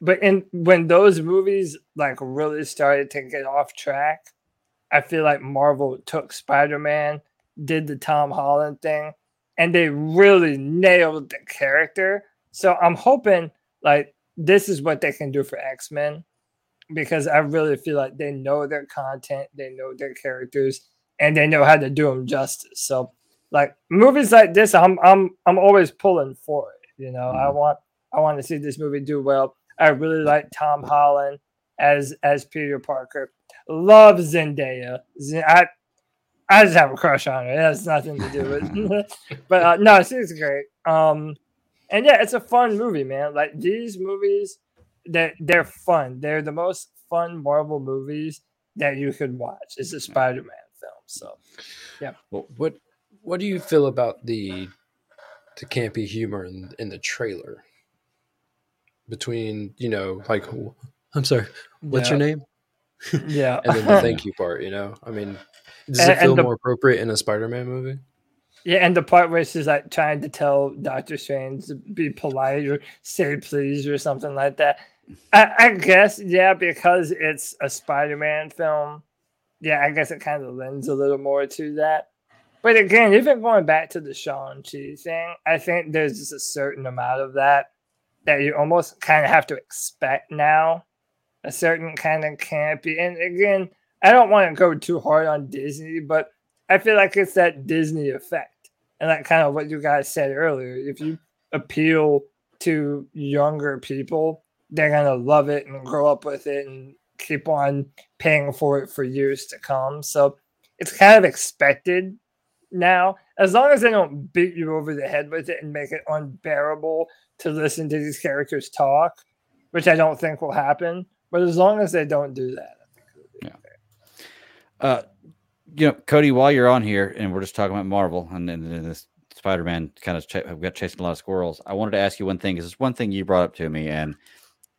But in when those movies like really started to get off track, I feel like Marvel took Spider Man, did the Tom Holland thing, and they really nailed the character. So I'm hoping like this is what they can do for X Men because I really feel like they know their content, they know their characters, and they know how to do them justice. So like movies like this, I'm I'm I'm always pulling for it. You know, I Mhm. want I want to see this movie do well. I really like Tom Holland as as Peter Parker. Love Zendaya. Z- I I just have a crush on her. It has nothing to do with, but uh, no, she's great. Um, and yeah, it's a fun movie, man. Like these movies, that they're fun. They're the most fun Marvel movies that you could watch. It's a Spider-Man film. So yeah. Well, what what do you feel about the the campy humor in, in the trailer? Between you know, like, I'm sorry, what's your name? Yeah, And then the thank you part. You know, I mean, does And- it feel the- more appropriate in a Spider-Man movie? Yeah, and the part where she's like trying to tell Doctor Strange to be polite or say please or something like that. I, I guess, yeah, because it's a Spider Man film. Yeah, I guess it kind of lends a little more to that. But again, even going back to the Shang-Chi thing, I think there's just a certain amount of that that you almost kind of have to expect now. A certain kind of campy. And again, I don't want to go too hard on Disney, but I feel like it's that Disney effect. And that kind of what you guys said earlier. If you appeal to younger people, they're gonna love it and grow up with it and keep on paying for it for years to come. So it's kind of expected now, as long as they don't beat you over the head with it and make it unbearable to listen to these characters talk, which I don't think will happen. But as long as they don't do that, I think be Yeah. Uh, you know, Cody, while you're on here and we're just talking about Marvel and then and this Spider-Man kind of ch- have got chasing a lot of squirrels, I wanted to ask you one thing. Is this one thing you brought up to me, and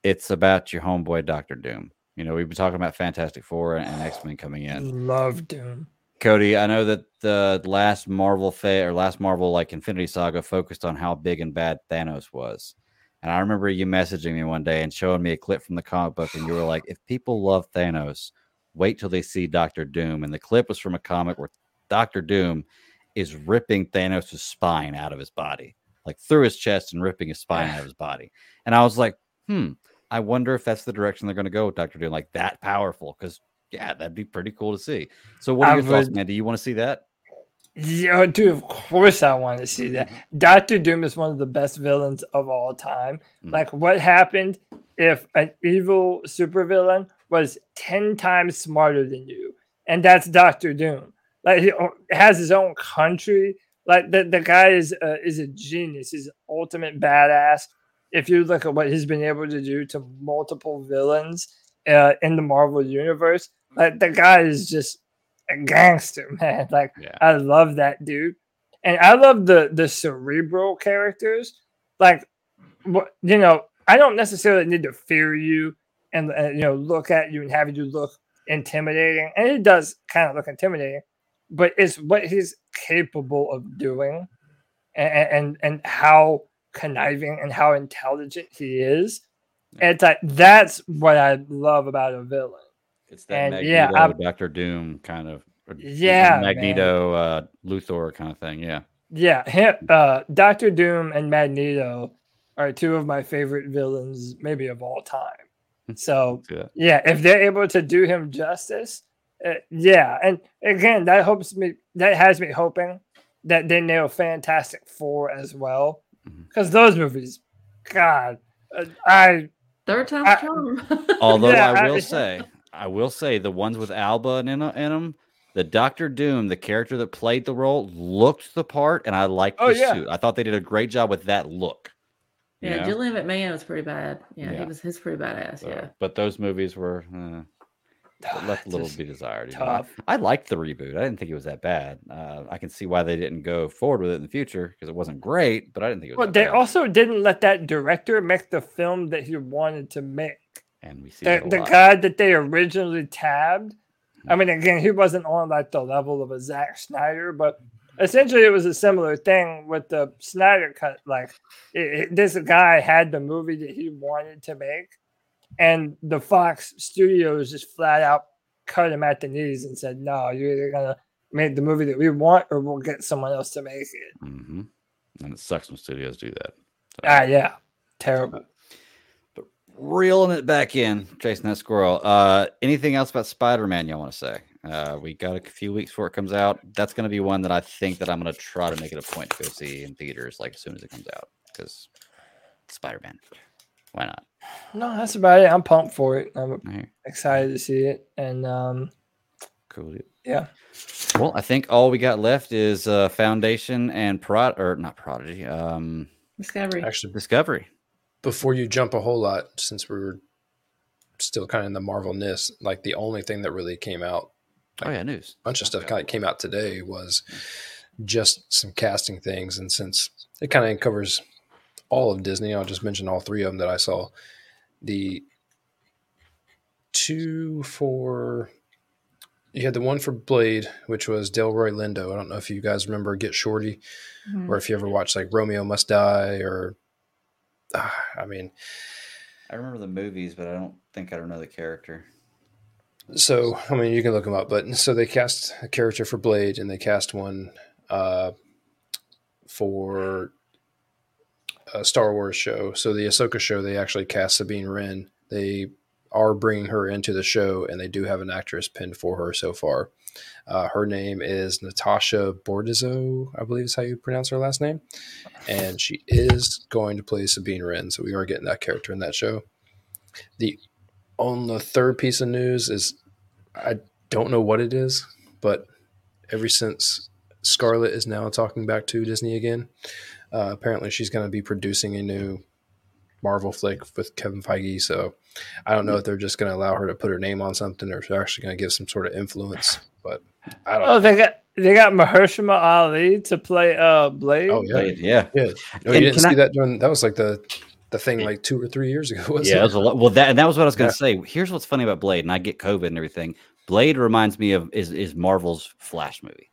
it's about your homeboy Doctor Doom. You know, we've been talking about Fantastic Four and, and X Men coming in. Love Doom. Cody, I know that the last Marvel fa- or last Marvel like Infinity Saga focused on how big and bad Thanos was. And I remember you messaging me one day and showing me a clip from the comic book, and you were like, "If people love Thanos, wait till they see Doctor Doom." And the clip was from a comic where Doctor Doom is ripping Thanos' spine out of his body, like through his chest and ripping his spine out of his body. And I was like, "Hmm, I wonder if that's the direction they're going to go with Doctor Doom, like that powerful." Because yeah, that'd be pretty cool to see. So, what are I your thoughts, would- man? Do you want to see that? Yeah, dude, of course I want to see that. Doctor Doom is one of the best villains of all time. Mm. Like, what happened if an evil supervillain was 10 times smarter than you? And that's Doctor Doom. Like, he has his own country. Like, the, the guy is, uh, is a genius. He's an ultimate badass. If you look at what he's been able to do to multiple villains uh, in the Marvel universe, like, the guy is just a gangster, man. Like, Yeah. I love that dude, and I love the the cerebral characters. Like, what you know, I don't necessarily need to fear you and, and you know look at you and have you look intimidating, and it does kind of look intimidating, but it's what he's capable of doing, and and, and how conniving and how intelligent he is. And it's like that's what I love about a villain. It's that And, yeah, Magneto, Doctor Doom kind of, or Yeah, man. Magneto, uh, Luthor kind of thing. Yeah, Yeah, him, uh, Doctor Doom and Magneto are two of my favorite villains, maybe of all time. So see that. yeah, if they're able to do him justice, uh, yeah, and again, that hopes me that has me hoping that they nail Fantastic Four as well, because those movies, God, uh, I Third time's I- charm. Although Yeah, I I- will say, I will say the ones with Alba in, in them, the Doctor Doom, the character that played the role, looked the part, and I liked Oh, the yeah. suit. I thought they did a great job with that look. you yeah, know? Julian McMahon was pretty bad. Yeah, Yeah. he was his pretty badass. So, yeah. But those movies were uh, left a little just be desired. you know. I- tough. I, liked the reboot. I didn't think it was that bad. Uh, I can see why they didn't go forward with it in the future because it wasn't great, but I didn't think it was. Well, that they bad. also didn't let that director make the film that he wanted to make. And we see the, the guy that they originally tabbed. I mean, again, he wasn't on like the level of a Zack Snyder, but essentially it was a similar thing with the Snyder cut. Like, it, it- this guy had the movie that he wanted to make, and the Fox Studios just flat out cut him at the knees and said, "No, you're either gonna make the movie that we want, or we'll get someone else to make it." hmm And it sucks when studios do that. So- Ah, yeah, terrible. Reeling it back in, chasing that squirrel. Uh, anything else about Spider-Man y'all want to say? Uh, we got a few weeks before it comes out. That's going to be one that I think that I'm going to try to make it a point to go see in theaters, like as soon as it comes out, because Spider-Man. Why not? No, that's about it. I'm pumped for it. I'm All right, excited to see it, and um, cool. dude. yeah. Well, I think all we got left is uh, Foundation and Prod, or not Prodigy, um, Discovery. Actually, Discovery. Before you jump a whole lot, since we were still kind of in the Marvel ness, like the only thing that really came out, Oh yeah, news. a bunch of stuff kind of came out today was just some casting things. And since it kind of covers all of Disney, I'll just mention all three of them that I saw. The two for you had the one for Blade, which was Delroy Lindo. I don't know if you guys remember Get Shorty, Mhm. or if you ever watched like Romeo Must Die, or ah, I mean, I remember the movies, but I don't think I don't know the character. So, I mean, you can look them up, but so they cast a character for Blade and they cast one uh, for a Star Wars show. So, the Ahsoka show, they actually cast Sabine Wren. They are bringing her into the show and they do have an actress pinned for her so far. Uh, her name is Natasha Bordizzo, I believe is how you pronounce her last name. And she is going to play Sabine Wren. So, we are getting that character in that show. The on the third piece of news is I don't know what it is, but ever since Scarlett is now talking back to Disney again. Uh, apparently, she's going to be producing a new Marvel flick with Kevin Feige. So I don't know if they're just going to allow her to put her name on something or if they're actually going to give some sort of influence. But I don't. Oh, they got they got Mahershala Ali to play uh Blade. Oh yeah, Blade, yeah. yeah. No, you didn't see I- that during that was like the the thing like two or three years ago. Wasn't Yeah, it? that was a lot. Well, that and that was what I was going to say. Here's what's funny about Blade, and I get COVID and everything. Blade reminds me of is is Marvel's Flash movie,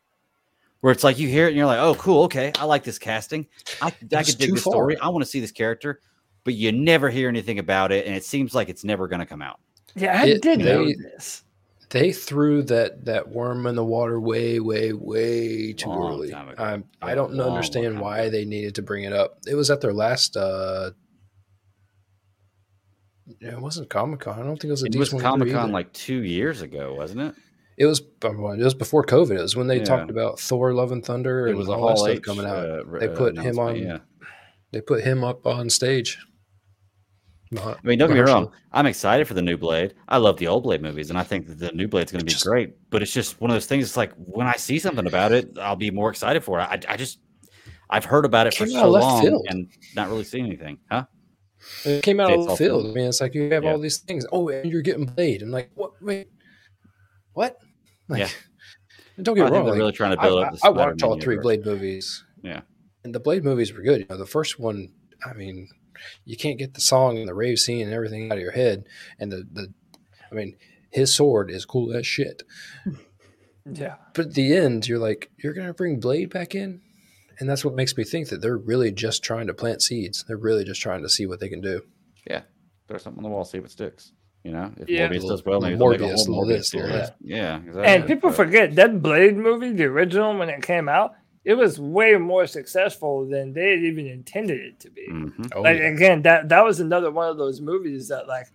where it's like you hear it and you're like, oh, cool, okay, I like this casting. I I was could dig too this far. story. I want to see this character, but you never hear anything about it, and it seems like it's never going to come out. Yeah, I It- did know they- this. they threw that that worm in the water way, way, way too Long early. I I don't long, long understand time why they needed to bring it up. It was at their last. uh It wasn't Comic Con. I don't think it was a It was Comic Con like two years ago, wasn't it? It was. um, It was before COVID. It was when they Yeah. talked about Thor: Love and Thunder It and was a all that stuff H coming out. uh, They uh, put him on- Yeah. They put him up on stage. I mean, don't get me wrong. I'm excited for the new Blade. I love the old Blade movies, and I think that the new Blade's going to be Just- great. But it's just one of those things. It's like when I see something about it, I'll be more excited for it. I, I just, I've heard about it for so long field. and not really seen anything, huh? It came out of the field. I mean, it's like you have Yeah. all these things. Oh, and you're getting Blade. I'm like, what? Wait, what? Like, Yeah. Don't I get think wrong. like, really trying to build I- up. The I watched all three. Blade movies. Yeah. and the Blade movies were good. You know, the first one, I mean, you can't get the song and the rave scene and everything out of your head. And the the, I mean, his sword is cool as shit. Yeah. But at the end, you're like, you're gonna bring Blade back in, and that's what makes me think that they're really just trying to plant seeds. They're really just trying to see what they can do. Yeah. Throw something on the wall, see if it sticks. You know, if Yeah. Morbius does well, maybe Little they'll make a Morbius, whole Morbius this, little Yeah, exactly. And people So- forget that Blade movie, the original, when it came out, it was way more successful than they had even intended it to be. Mhm. Oh, like yeah. again, that that was another one of those movies that like,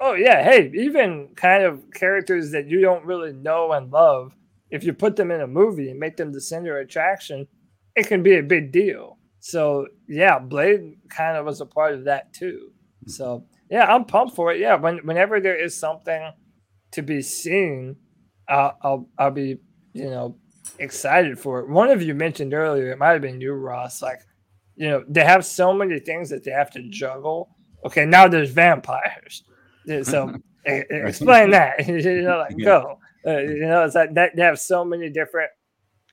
oh yeah, hey, even kind of characters that you don't really know and love, if you put them in a movie and make them the center of attraction, it can be a big deal. So yeah, Blade kind of was a part of that too. So yeah, I'm pumped for it. Yeah, when, whenever there is something to be seen, I'll, I'll I'll be you know excited for it. One of you mentioned earlier, it might have been you, Ross. Like, you know, they have so many things that they have to juggle. Okay, now there's vampires. So explain that. you know, like Yeah. go. Uh, you know, it's like that. They have so many different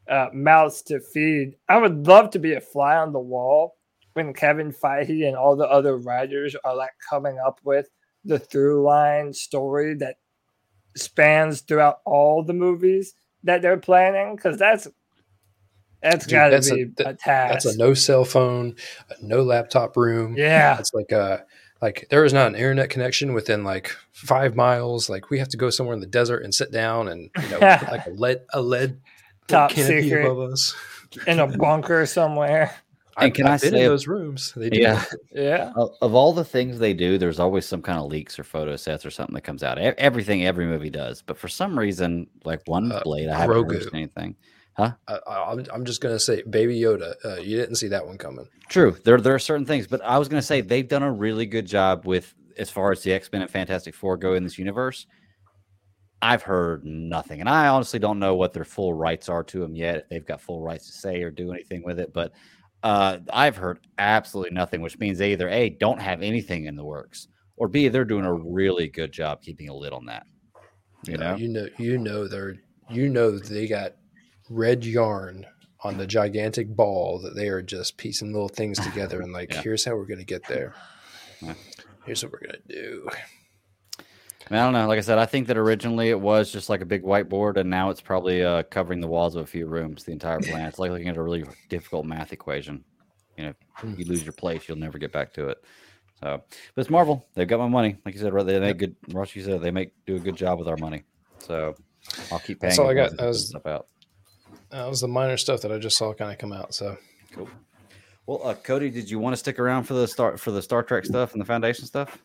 uh, mouths to feed. I would love to be a fly on the wall when Kevin Feige and all the other writers are like coming up with the through line story that spans throughout all the movies that they're planning because that's that's got to be a, that- task. That's a no cell phone, a no laptop room. yeah, It's like uh like there is not an internet connection within like five miles. Like we have to go somewhere in the desert and sit down and you know like a lead a lead Top secret. above us. in a bunker somewhere. And I've- can I I've been say- in those rooms? They do Yeah. Yeah, Of, all the things they do, there's always some kind of leaks or photo sets or something that comes out. Everything every movie does, but for some reason, like one Uh, Blade, I haven't Grogu. noticed anything. I, I, I'm, I'm just gonna say, Baby Yoda. Uh, you didn't see that one coming. True, there there are certain things, but I was going to say they've done a really good job with as far as the X Men and Fantastic Four go in this universe. I've heard nothing, and I honestly don't know what their full rights are to them yet. If they've got full rights to say or do anything with it, but uh, I've heard absolutely nothing, which means they either a don't have anything in the works, or b they're doing a really good job keeping a lid on that. You know, you know, you know, they're, you know, they got red yarn on the gigantic ball that they are just piecing little things together and like, Yeah. here's how we're gonna get there. Yeah. Here's what we're gonna do. I, mean, I don't know. Like I said, I think that originally it was just like a big whiteboard, and now it's probably uh, covering the walls of a few rooms, the entire plan. It's like looking at a really difficult math equation. You know, if you lose your place, you'll never get back to it. So, but it's Marvel. They've got my money. Like you said, they make good. Ross, you said they make do a good job with our money. So, I'll keep paying. That's all I got. That was- stuff out. That was the minor stuff that I just saw kind of come out. So Cool. Well, uh, Cody, did you want to stick around for the start for the Star Trek stuff and the Foundation stuff?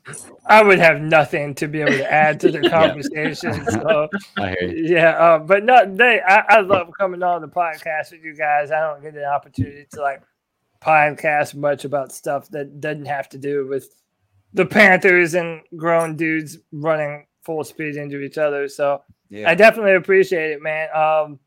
I would have nothing to be able to add to the conversation. So I hear you. yeah, uh, but no, they. I, I love coming on the podcast with you guys. I don't get an opportunity to like podcast much about stuff that doesn't have to do with the Panthers and grown dudes running full speed into each other. So Yeah. I definitely appreciate it, man. Um,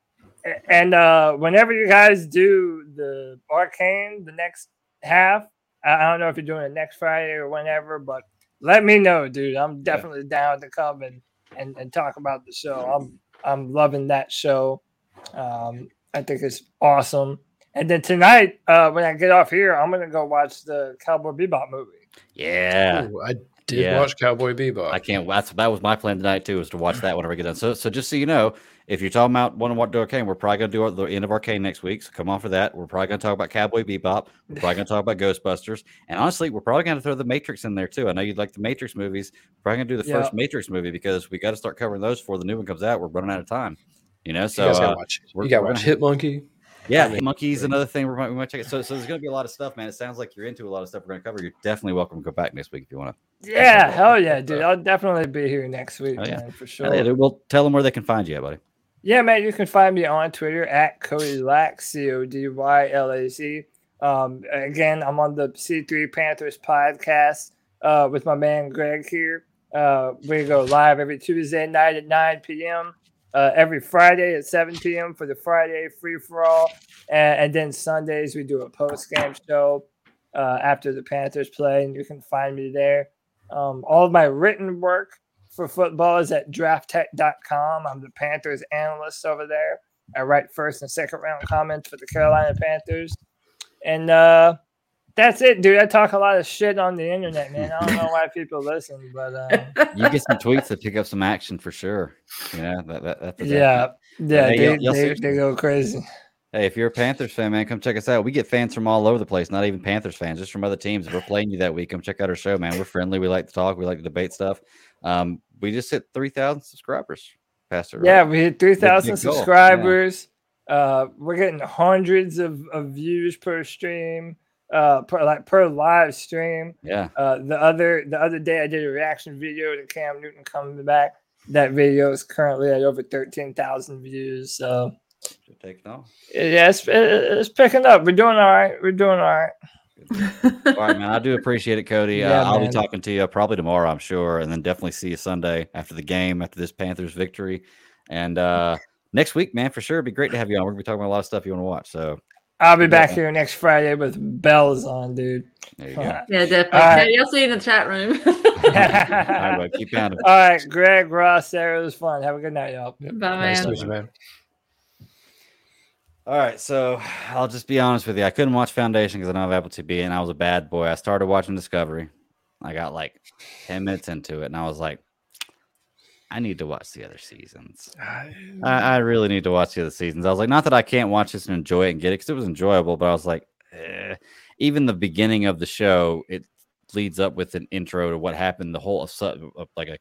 and uh, whenever you guys do the arcane, the next half, I I don't know if you're doing it next Friday or whenever, but let me know, dude. I'm definitely down to come and, and, and talk about the show. I'm I'm loving that show. Um, I think it's awesome. And then tonight, uh, when I get off here, I'm gonna go watch the Cowboy Bebop movie. Yeah. Ooh, I did Yeah. watch Cowboy Bebop. I can't. That's that was my plan tonight too, is to watch that whenever I get done. So, so just so you know, if you're talking about want to watch Arcane, we're probably gonna do our, the end of Arcane next week. So come on for that. We're probably gonna talk about Cowboy Bebop. We're probably gonna talk about Ghostbusters, and honestly, we're probably gonna throw the Matrix in there too. I know you'd like the Matrix movies. We're probably gonna do the Yeah. first Matrix movie because we got to start covering those before the new one comes out. We're running out of time. You know, you so guys gotta uh, watch. we're- You got to watch Hit Monkey. Yeah, I mean, monkeys another thing we might we might check it. So, so there's gonna be a lot of stuff, man. It sounds like you're into a lot of stuff we're gonna cover. You're definitely welcome to go back next week if you want to. Yeah, hell yeah, dude. I'll definitely be here next week, Oh, yeah. man, for sure. Yeah, we'll tell them where they can find you, buddy. Yeah, man, you can find me on Twitter at Cody Lack, C O D Y L A C. Um, again, I'm on the C3 Panthers podcast uh, with my man Greg here. Uh, we go live every Tuesday night at 9 p.m., uh, every Friday at 7 p.m. for the Friday free for all. And, and then Sundays, we do a post game show uh, after the Panthers play, and you can find me there. Um, all of my written work for football is at drafttech.com. I'm the Panthers analyst over there. I write first and second round comments for the Carolina Panthers. And uh, that's it, dude. I talk a lot of shit on the internet, man. I don't know why people listen, but uh, You get some tweets that pick up some action for sure. Yeah, that, that, that's yeah, yeah, Hey, they, y'all- y'all they, they go crazy. Hey, if you're a Panthers fan, man, come check us out. We get fans from all over the place, not even Panthers fans, just from other teams. If we're playing you that week, come check out our show, man. We're friendly. We like to talk. We like to debate stuff. Um, we just hit 3,000 subscribers, Pastor. right? Yeah, we hit 3,000 big goal, yeah. subscribers. Uh, we're getting hundreds of, of views per stream, uh, per, like per live stream. Yeah. Uh, the other the other day, I did a reaction video to Cam Newton coming back. That video is currently at over thirteen thousand views. So Should take it off. yeah, it's, it's picking up. We're doing all right. We're doing all right. All right, man. I do appreciate it, Cody. Yeah, uh, I'll man. be talking to you probably tomorrow, I'm sure, and then definitely see you Sunday after the game, after this Panthers victory. And uh, next week, man, for sure. It'd be great to have you on. We're to be talking about a lot of stuff you want to watch. So I'll be back Yeah. here next Friday with bells on, dude. there you go. All Yeah, definitely. All right. Yeah, you'll see you in the chat room. All right, bud. Keep pounding. right, Greg, Ross, Sarah, it was fun. Have a good night, y'all. Bye, Nice man. meet you, man. All right, so I'll just be honest with you. I couldn't watch Foundation because I don't have Apple TV, and I was a bad boy. I started watching Discovery. I got like ten minutes into it, and I was like, I need to watch the other seasons. I, I really need to watch the other seasons. I was like, not that I can't watch this and enjoy it and get it because it was enjoyable, but I was like, eh. even the beginning of the show, it leads up with an intro to what happened, the whole like a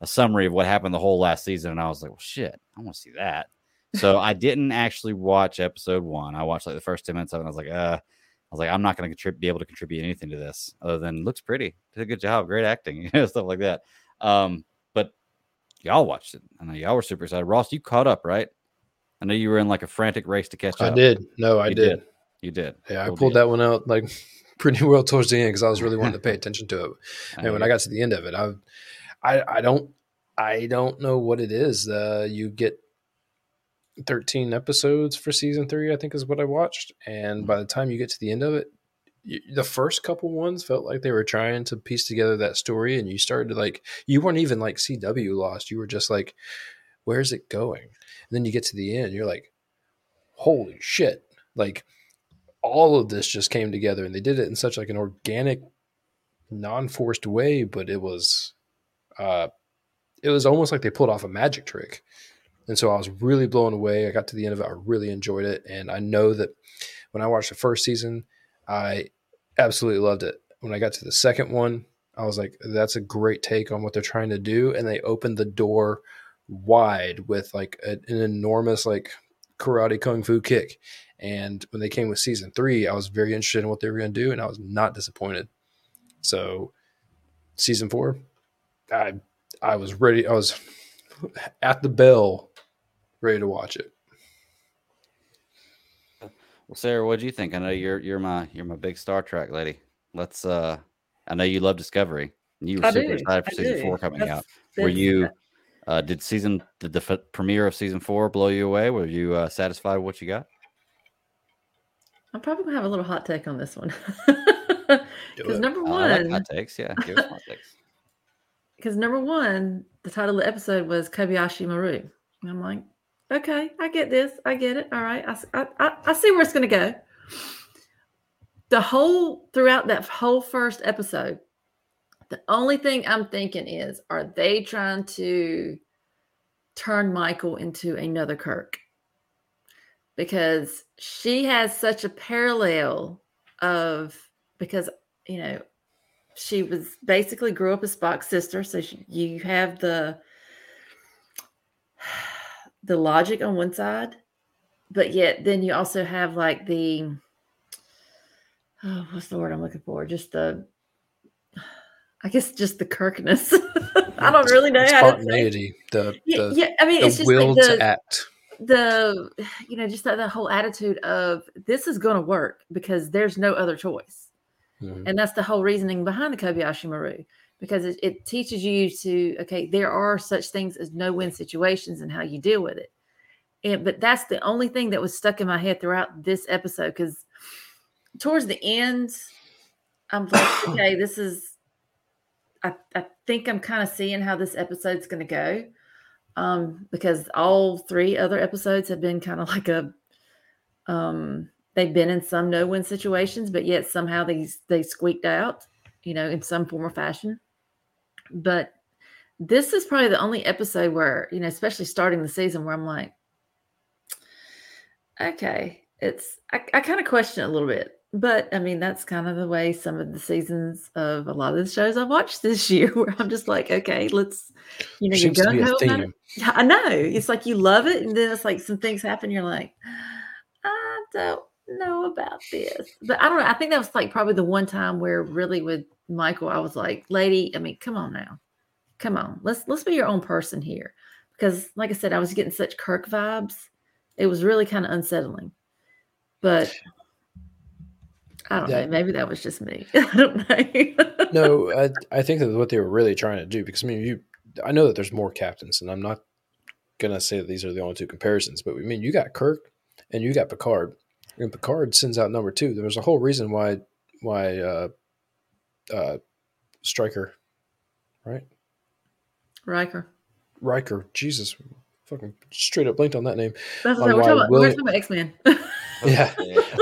a summary of what happened the whole last season, and I was like, well, shit, I want to see that. So I didn't actually watch episode one. I watched like the first ten minutes of it. And I was like, uh, I was like, I'm not going to be able to contribute anything to this other than looks pretty, did a good job, great acting, you know, stuff like that. Um, y'all watched it. I know y'all were super excited. Ross, you caught up, right? I know you were in like a frantic race to catch I up. I did. No, I did. did. You did. Yeah, I pulled deal. that one out like pretty well towards the end because I was really wanting to pay attention to it. I And when I got to the end of it, I, I, I don't, I don't know what it is. Uh, you get 13 episodes for season three, I think is what I watched. And by the time you get to the end of it, the first couple ones felt like they were trying to piece together that story, and you started to like, you weren't even like CW lost. You were just like, where's it going? And then you get to the end, you're like, holy shit! Like all of this just came together, and they did it in such like an organic non-forced way, but it was uh it was almost like they pulled off a magic trick. And so I was really blown away. I got to the end of it. I really enjoyed it. And I know that when I watched the first season, I absolutely loved it. When I got to the second one, I was like, that's a great take on what they're trying to do. And they opened the door wide with like a, an enormous like karate kung fu kick. And when they came with season three, I was very interested in what they were going to do. And I was not disappointed. So season four, I I was ready. I was at the bell, ready to watch it. Well, Sarah, what do you think? I know you're you're my you're my big Star Trek lady. Let's uh I know you love Discovery. You were I super do. excited for I season do. four coming That's- out. Were you Uh, did season the, the f- premiere of season four blow you away? Were you uh, satisfied with what you got? I'm probably gonna have a little hot take on this one. Because number Uh, I like one, hot takes. Yeah, give us hot takes. because number one, the title of the episode was Kobayashi Maru. And I'm like, okay, I get this. I get it. All right. I, I, I see where it's going to go. The whole, throughout that whole first episode, the only thing I'm thinking is, are they trying to turn Michael into another Kirk? Because she has such a parallel of, because, you know, she was basically grew up as Spock's sister. So she, you have the the logic on one side, but yet then you also have like the oh, what's the word I'm looking for? Just the I guess just the Kirkness. I don't really know how to say. spontaneity, the Yeah, the, yeah, I mean, it's the just will like the, to act. the you know just that, that whole attitude of this is going to work because there's no other choice Mhm. and that's the whole reasoning behind the kobayashi maru because it, it teaches you to okay there are such things as no-win situations and how you deal with it. And but that's the only thing that was stuck in my head throughout this episode because towards the end i'm like okay this is i, I think i'm kind of seeing how this episode's going to go um because all three other episodes have been kind of like a um they've been in some no-win situations but yet somehow these they squeaked out you know in some form or fashion but this is probably the only episode where you know especially starting the season where i'm like okay it's i, I kind of question it a little bit but i mean that's kind of the way some of the seasons of a lot of the shows i've watched this year where i'm just like okay let's you know you're to be gonna a about it. theme. Yeah, I know. It's like you love it, and then it's like some things happen. You're like, I don't know about this, but I don't know. I think that was like probably the one time where really with Michael, I was like, lady, I mean, come on now, come on, let's let's be your own person here, because like I said, I was getting such Kirk vibes. It was really kind of unsettling, but. I don't Yeah. know. Maybe that was just me. I don't know. no, I, I think that what they were really trying to do, because I mean, you, I know that there's more captains, and I'm not gonna say that these are the only two comparisons, but I mean, you got Kirk and you got Picard, and Picard sends out number two. There was a whole reason why why uh, uh, Striker, right? Riker. Riker, Jesus, fucking straight up blinked on that name. That's On we're why talking about. We're talking about X Men. Yeah,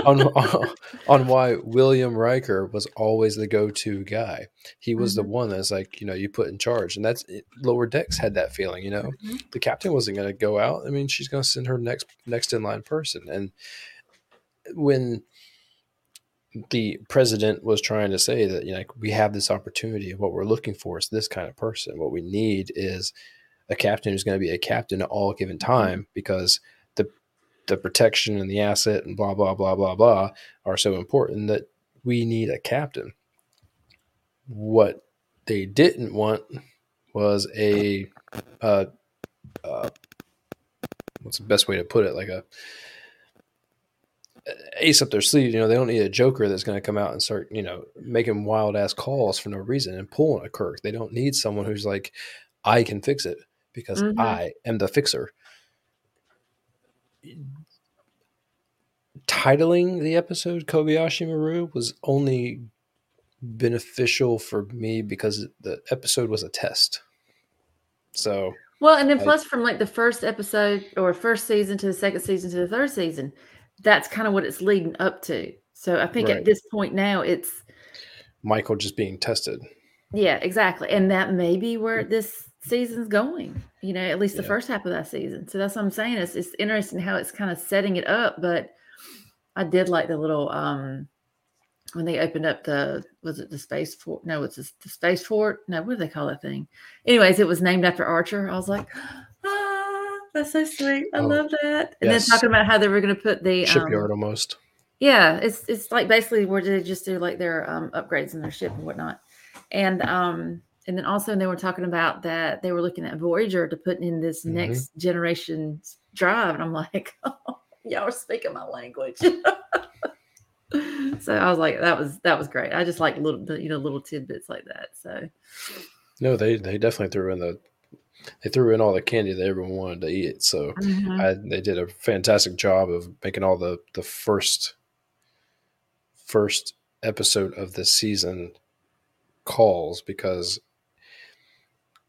on, on on why William Riker was always the go-to guy. He was the one that's like, you know, you put in charge, and that's lower decks had that feeling. You know, the captain wasn't going to go out. I mean, she's going to send her next next in line person, and when the president was trying to say that you know like, we have this opportunity, what we're looking for is this kind of person. What we need is a captain who's going to be a captain at all given time because the the protection and the asset and blah blah blah blah blah are so important that we need a captain. What they didn't want was a uh, uh, what's the best way to put it? Like a ace up their sleeve. You know, they don't need a joker that's going to come out and start, you know, making wild ass calls for no reason and pulling a Kirk. They don't need someone who's like, I can fix it because Mhm. I am the fixer. Titling the episode Kobayashi Maru was only beneficial for me because the episode was a test. So Well, and then plus from like the first episode or first season to the second season to the third season, that's kind of what it's leading up to. So I think Right. at this point now it's Michael just being tested. yeah, exactly. And that may be where this season's going, you know, at least the Yeah. first half of that season. So that's what I'm saying. It's it's interesting how it's kind of setting it up, but I did like the little um when they opened up the was it the space fort? No, it's the, the space fort. No, what do they call that thing? Anyways, it was named after Archer. I was like, that's so sweet. I Oh, love that. And yes. then talking about how they were going to put the um, Shipyard almost. yeah, it's it's like basically where they just do like their um, upgrades in their ship and whatnot, and um and then also they were talking about that they were looking at Voyager to put in this Mhm. next generation drive, and I'm like, oh, y'all are speaking my language. so I was like, that was that was great. I just like little you know little tidbits like that. So No, they they definitely threw in the they threw in all the candy that everyone wanted to eat. So Mhm. I, they did a fantastic job of making all the the first first episode of this season calls because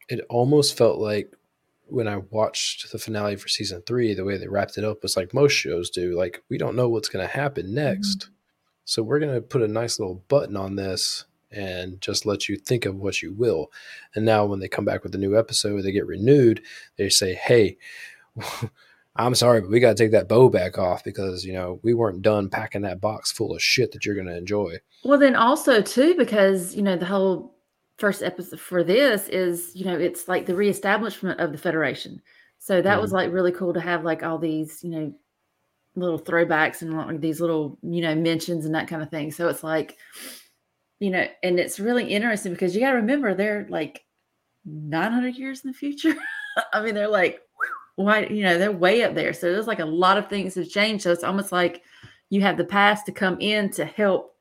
it almost felt like when I watched the finale for season three, the way they wrapped it up was like most shows do. Like we don't know what's going to happen next, so we're going to put a nice little button on this and just let you think of what you will. And now when they come back with a new episode, they get renewed. They say, "Hey." I'm sorry, but we got to take that bow back off because you know we weren't done packing that box full of shit that you're going to enjoy. Well, then also too, because you know the whole first episode for this is you know it's like the reestablishment of the Federation. So that was mm-hmm. like really cool to have like all these you know little throwbacks and like these little you know mentions and that kind of thing. So it's like you know, and it's really interesting because you got to remember they're like 900 years in the future. I mean, they're like why you know they're way up there. So there's like a lot of things have changed. So it's almost like you have the past to come in to help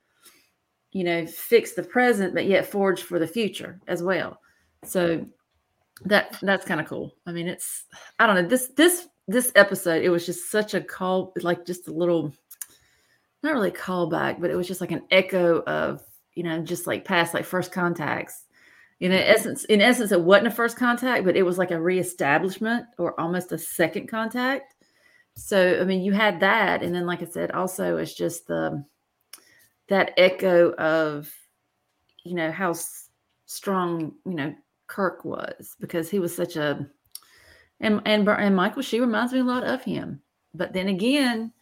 you know, fix the present, but yet forge for the future as well. So that that's kind of cool. I mean, it's I don't know this this this episode. It was just such a call, like just a little, not really callback, but it was just like an echo of you know just like past like first contacts. You In mm-hmm. essence, in essence, it wasn't a first contact, but it was like a reestablishment or almost a second contact. So I mean, you had that, and then like I said, also it's just the that echo of you know how strong you know Kirk was because he was such a and and and Michael she reminds me a lot of him but then again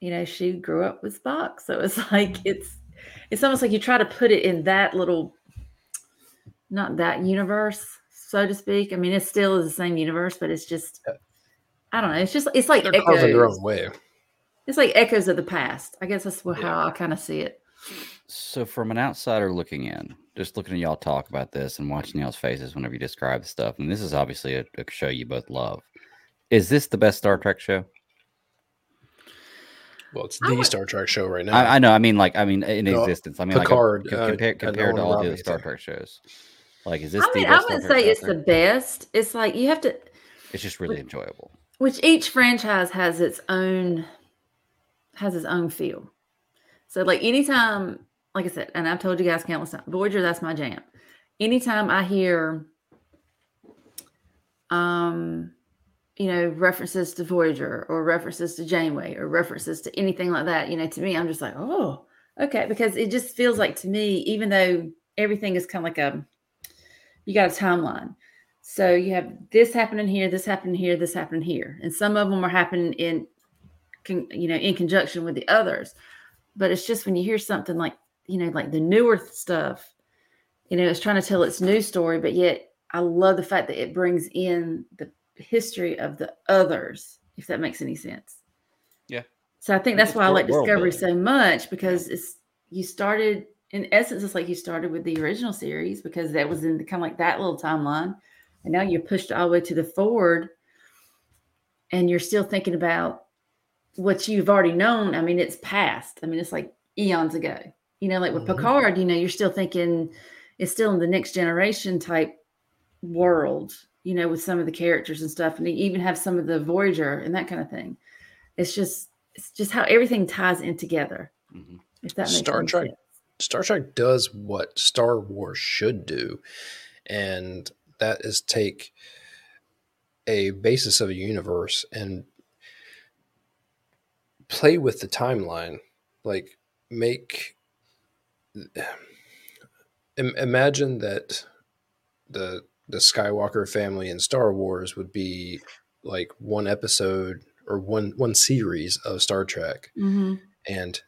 you know she grew up with Spock so it's like it's it's almost like you try to put it in that little not that universe so to speak I mean it still is the same universe but it's just I don't know it's just it's like They're carving their own way. it's like echoes of the past I guess that's wha- Yeah. how I kind of see it So, from an outsider looking in, just looking at y'all talk about this and watching y'all's faces whenever you describe the stuff, and this is obviously a, a show you both love. Is this the best Star Trek show? Well, it's the would- Star Trek show right now. I, I know. I mean, like, I mean, in No, existence. I mean, Picard, like, a, uh, compared uh, compared to Nolan all the other Star. Trek shows. Like, is this I the mean, I best Star wouldn't Trek say it's out the best. It's like you have to, It's just really enjoyable. which each franchise has its own, has its own feel. So, like anytime, like I said, and I've told you guys countless times, Voyager, that's my jam. Anytime I hear, um, you know, references to Voyager or references to Janeway or references to anything like that, you know, to me, I'm just like, oh, okay, because it just feels like to me, even though everything is kind of like a, you got a timeline. So you have this happening here, this happening here, this happening here, and some of them are happening in, you know, in conjunction with the others. But it's just when you hear something like, you know, like the newer stuff, you know, it's trying to tell its new story, but yet I love the fact that it brings in the history of the others, if that makes any sense. Yeah. So I think that's why I like Discovery so much because it's you started in essence, it's like you started with the original series because that was in the, kind of like that little timeline, and now you're pushed all the way to the forward, and you're still thinking about what you've already known. I mean, it's past. I mean, it's like eons ago. You know, like with Mhm. Picard, you know, you're still thinking it's still in the next generation type world. You know, with some of the characters and stuff, and they even have some of the Voyager and that kind of thing. It's just, it's just how everything ties in together. Mhm. If that Star Trek sense. Star Trek does what Star Wars should do, and that is take a basis of a universe and play with the timeline. Like, make imagine that the the Skywalker family in Star Wars would be like one episode or one one series of Star Trek. Mhm. and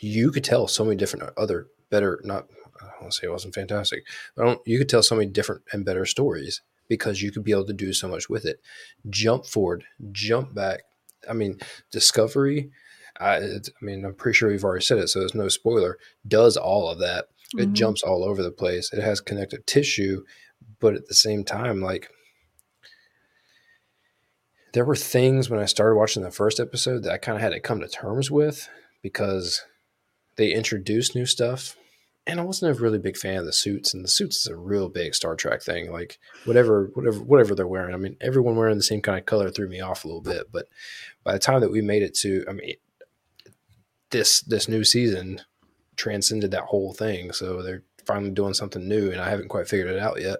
you could tell so many different other better not I want to say it wasn't fantastic but I don't, you could tell so many different and better stories because you could be able to do so much with it. Jump forward jump back. I mean Discovery I, it's, I mean I'm pretty sure we've already said it so there's no spoiler does all of that. It Mhm. jumps all over the place. It has connective tissue but at the same time like there were things when I started watching the first episode that I kind of had to come to terms with because they introduced new stuff and I wasn't a really big fan of the suits, and the suits is a real big Star Trek thing. Like whatever, whatever, whatever they're wearing. I mean, everyone wearing the same kind of color threw me off a little bit. But by the time that we made it to, I mean, this this new season transcended that whole thing. So they're finally doing something new, and I haven't quite figured it out yet.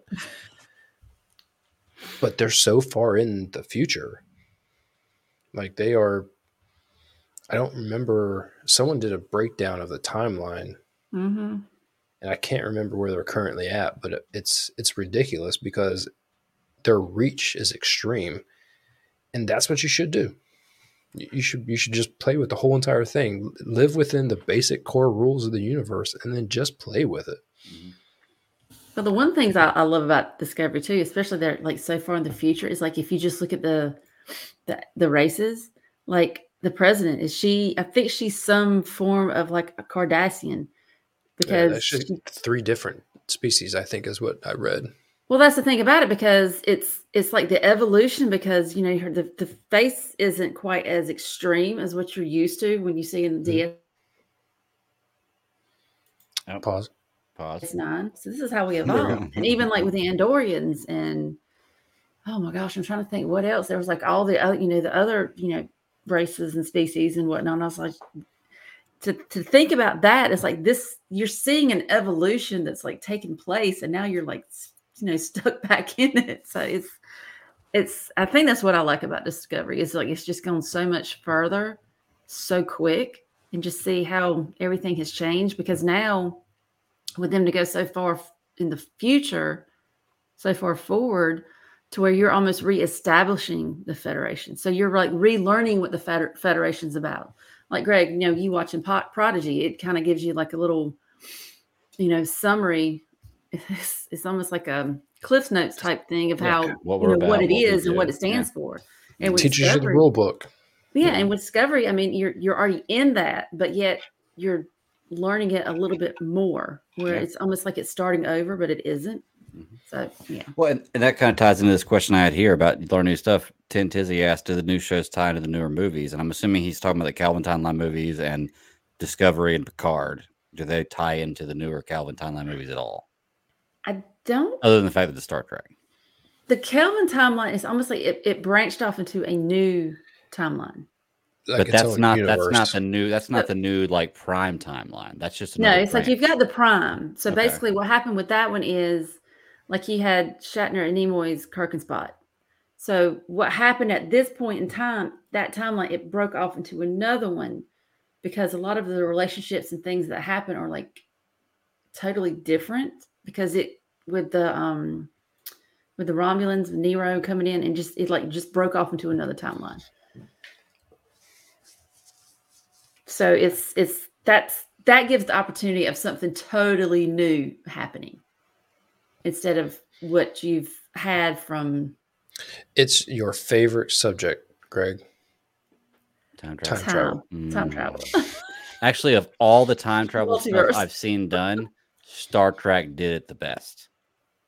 But they're so far in the future. Like they are. I don't remember. Someone did a breakdown of the timeline Mm-hmm. and I can't remember where they're currently at, but it's it's ridiculous because their reach is extreme, and that's what you should do. You you should you should just play with the whole entire thing, live within the basic core rules of the universe, and then just play with it. But the one things I, I love about Discovery too, especially they're like so far in the future, is like if you just look at the the, the races, like the president is she? I think she's some form of like a Cardassian because that's just three different species, I think, is what I read. Well, that's the thing about it because it's it's like the evolution because you know her- the the face isn't quite as extreme as what you're used to when you see in the mm-hmm. DS. Pause. Pause. DS9. So this is how we evolved, and even like with the Andorians and oh my gosh, I'm trying to think what else. There was like all the other you know the other you know races and species and whatnot. And I was like. To, to think about that is like this you're seeing an evolution that's like taking place and now you're like you know stuck back in it so it's it's i think that's what i like about discovery is like it's just gone so much further so quick and just see how everything has changed because now with them to go so far in the future so far forward to where you're almost reestablishing the federation. So you're like relearning what the feder- federation's about. Like greg you know you watching Pot prodigy it kind of gives you like a little you know summary. It's, it's almost like a cliffs notes type thing of Yeah, how what you know, about, what we is and what it stands for. And with Teaches you the rule book. yeah, and with Discovery, I mean, you're you're already in that, but yet you're learning it a little bit more, where Yeah. it's almost like it's starting over, but it isn't. Mhm. So yeah, Well, and, and that kind of ties into this question I had here about learning new stuff. Tin Tizzy asked, "Do the new shows tie into the newer movies?" And I'm assuming he's talking about the Kelvin Timeline movies and Discovery and Picard. Do they tie into the newer Kelvin Timeline movies at all, I don't. other than the fact that the Star Trek? The Kelvin timeline is almost like it, it branched off into a new timeline. Like but that's own not that's not the new that's not the new like prime timeline. That's just No, another it's like you've got the prime. So Okay. basically, what happened with that one is like he had Shatner and Nimoy's Kirk and Spock. So what happened at this point in time, that timeline, it broke off into another one because a lot of the relationships and things that happen are like totally different because it with the um with the Romulans, Nero coming in and just it like just broke off into another timeline. So it's it's that's that gives the opportunity of something totally new happening instead of what you've had from It's your favorite subject, Greg. time Time travel. time time Mm. travel. Actually, of all the time travel stuff I've seen done, Star Trek did it the best.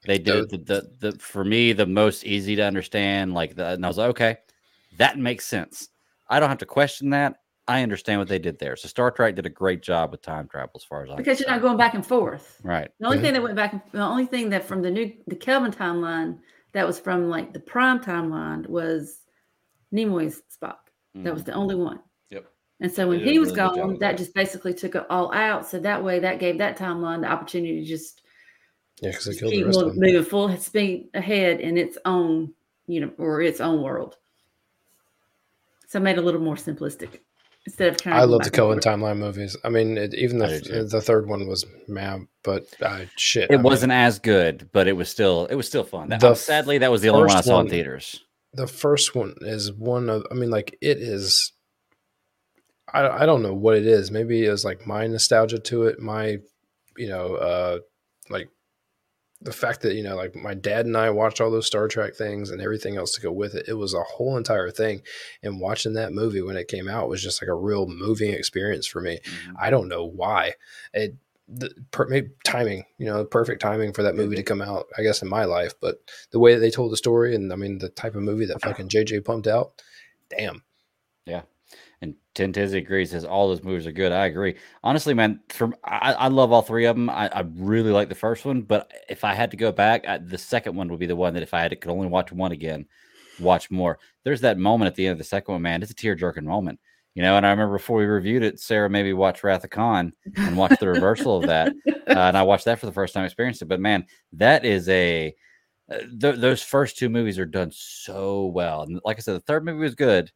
They did the, the, the for me the most easy to understand. Like that, and I was like, okay, that makes sense. I don't have to question that. I understand what they did there. So Star Trek did a great job with time travel, as far as I'm because you're not going back and forth. right. The only Mhm. thing that went back, and the only thing that from the new the Kelvin timeline that was from like the prime timeline was Nimoy's Spock. That was the only one. Yep. And so when They did a he was really gone, that that. just basically took it all out. So that way, that gave that timeline the opportunity to just Yeah, because they killed the keep rest mo- of them. moving full speed ahead in its own, you know, or its own world. So it made it a little more simplistic instead of trying. I to love the Kelvin timeline movies. I mean, it, even I do too. the the third one was mad, but uh, shit, It I wasn't as good, but it was still it was still fun. That, The sadly, that was the only one I first saw in theaters. the first one is one of. I mean, like it is. I I don't know what it is. Maybe it was like my nostalgia to it. My, you know, uh, like the fact that you know, like my dad and I watched all those Star Trek things and everything else to go with it. It was a whole entire thing. And watching that movie when it came out was just like a real moving experience for me. Mm-hmm. I don't know why. It the per, maybe timing, you know, perfect timing for that movie to mm-hmm. come out. I guess in my life, but the way that they told the story, and I mean the type of movie that fucking JJ pumped out, damn. And Ten agrees. Says all those movies are good. I agree. Honestly, man, from I, I love all three of them. I, I really like the first one, but if I had to go back, I, the second one would be the one that if I had to, could only watch one again, watch more. There's that moment at the end of the second one, man. It's a tear jerking moment, you know. And I remember before we reviewed it, Sarah maybe watched Wrath of Khan and watched the reversal of that, uh, and I watched that for the first time, experienced it. But man, that is a uh, th- those first two movies are done so well. And like I said, the third movie was good.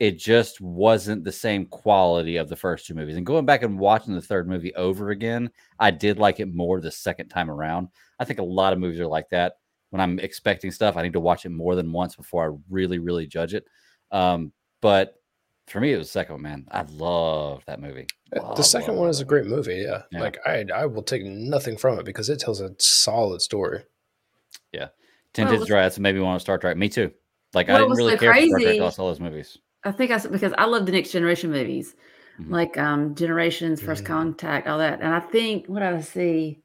It just wasn't the same quality of the first two movies. And going back and watching the third movie over again, I did like it more the second time around. I think a lot of movies are like that. When I'm expecting stuff, I need to watch it more than once before I really, really judge it. Um, but for me, it was the second one, man. I love that movie. Uh, Love, the second love, one is a great movie. Yeah. Yeah. Like I, I will take nothing from it because it tells a solid story. Ten Well, Tizzy Dry. That's made me want to Star Trek. Me too. Like I didn't was really so care for Star Trek. I watched all those movies. I think I s- because I love the next generation movies, Mhm. like um Generations, 1st Mhm. Contact, all that. And I think what I see?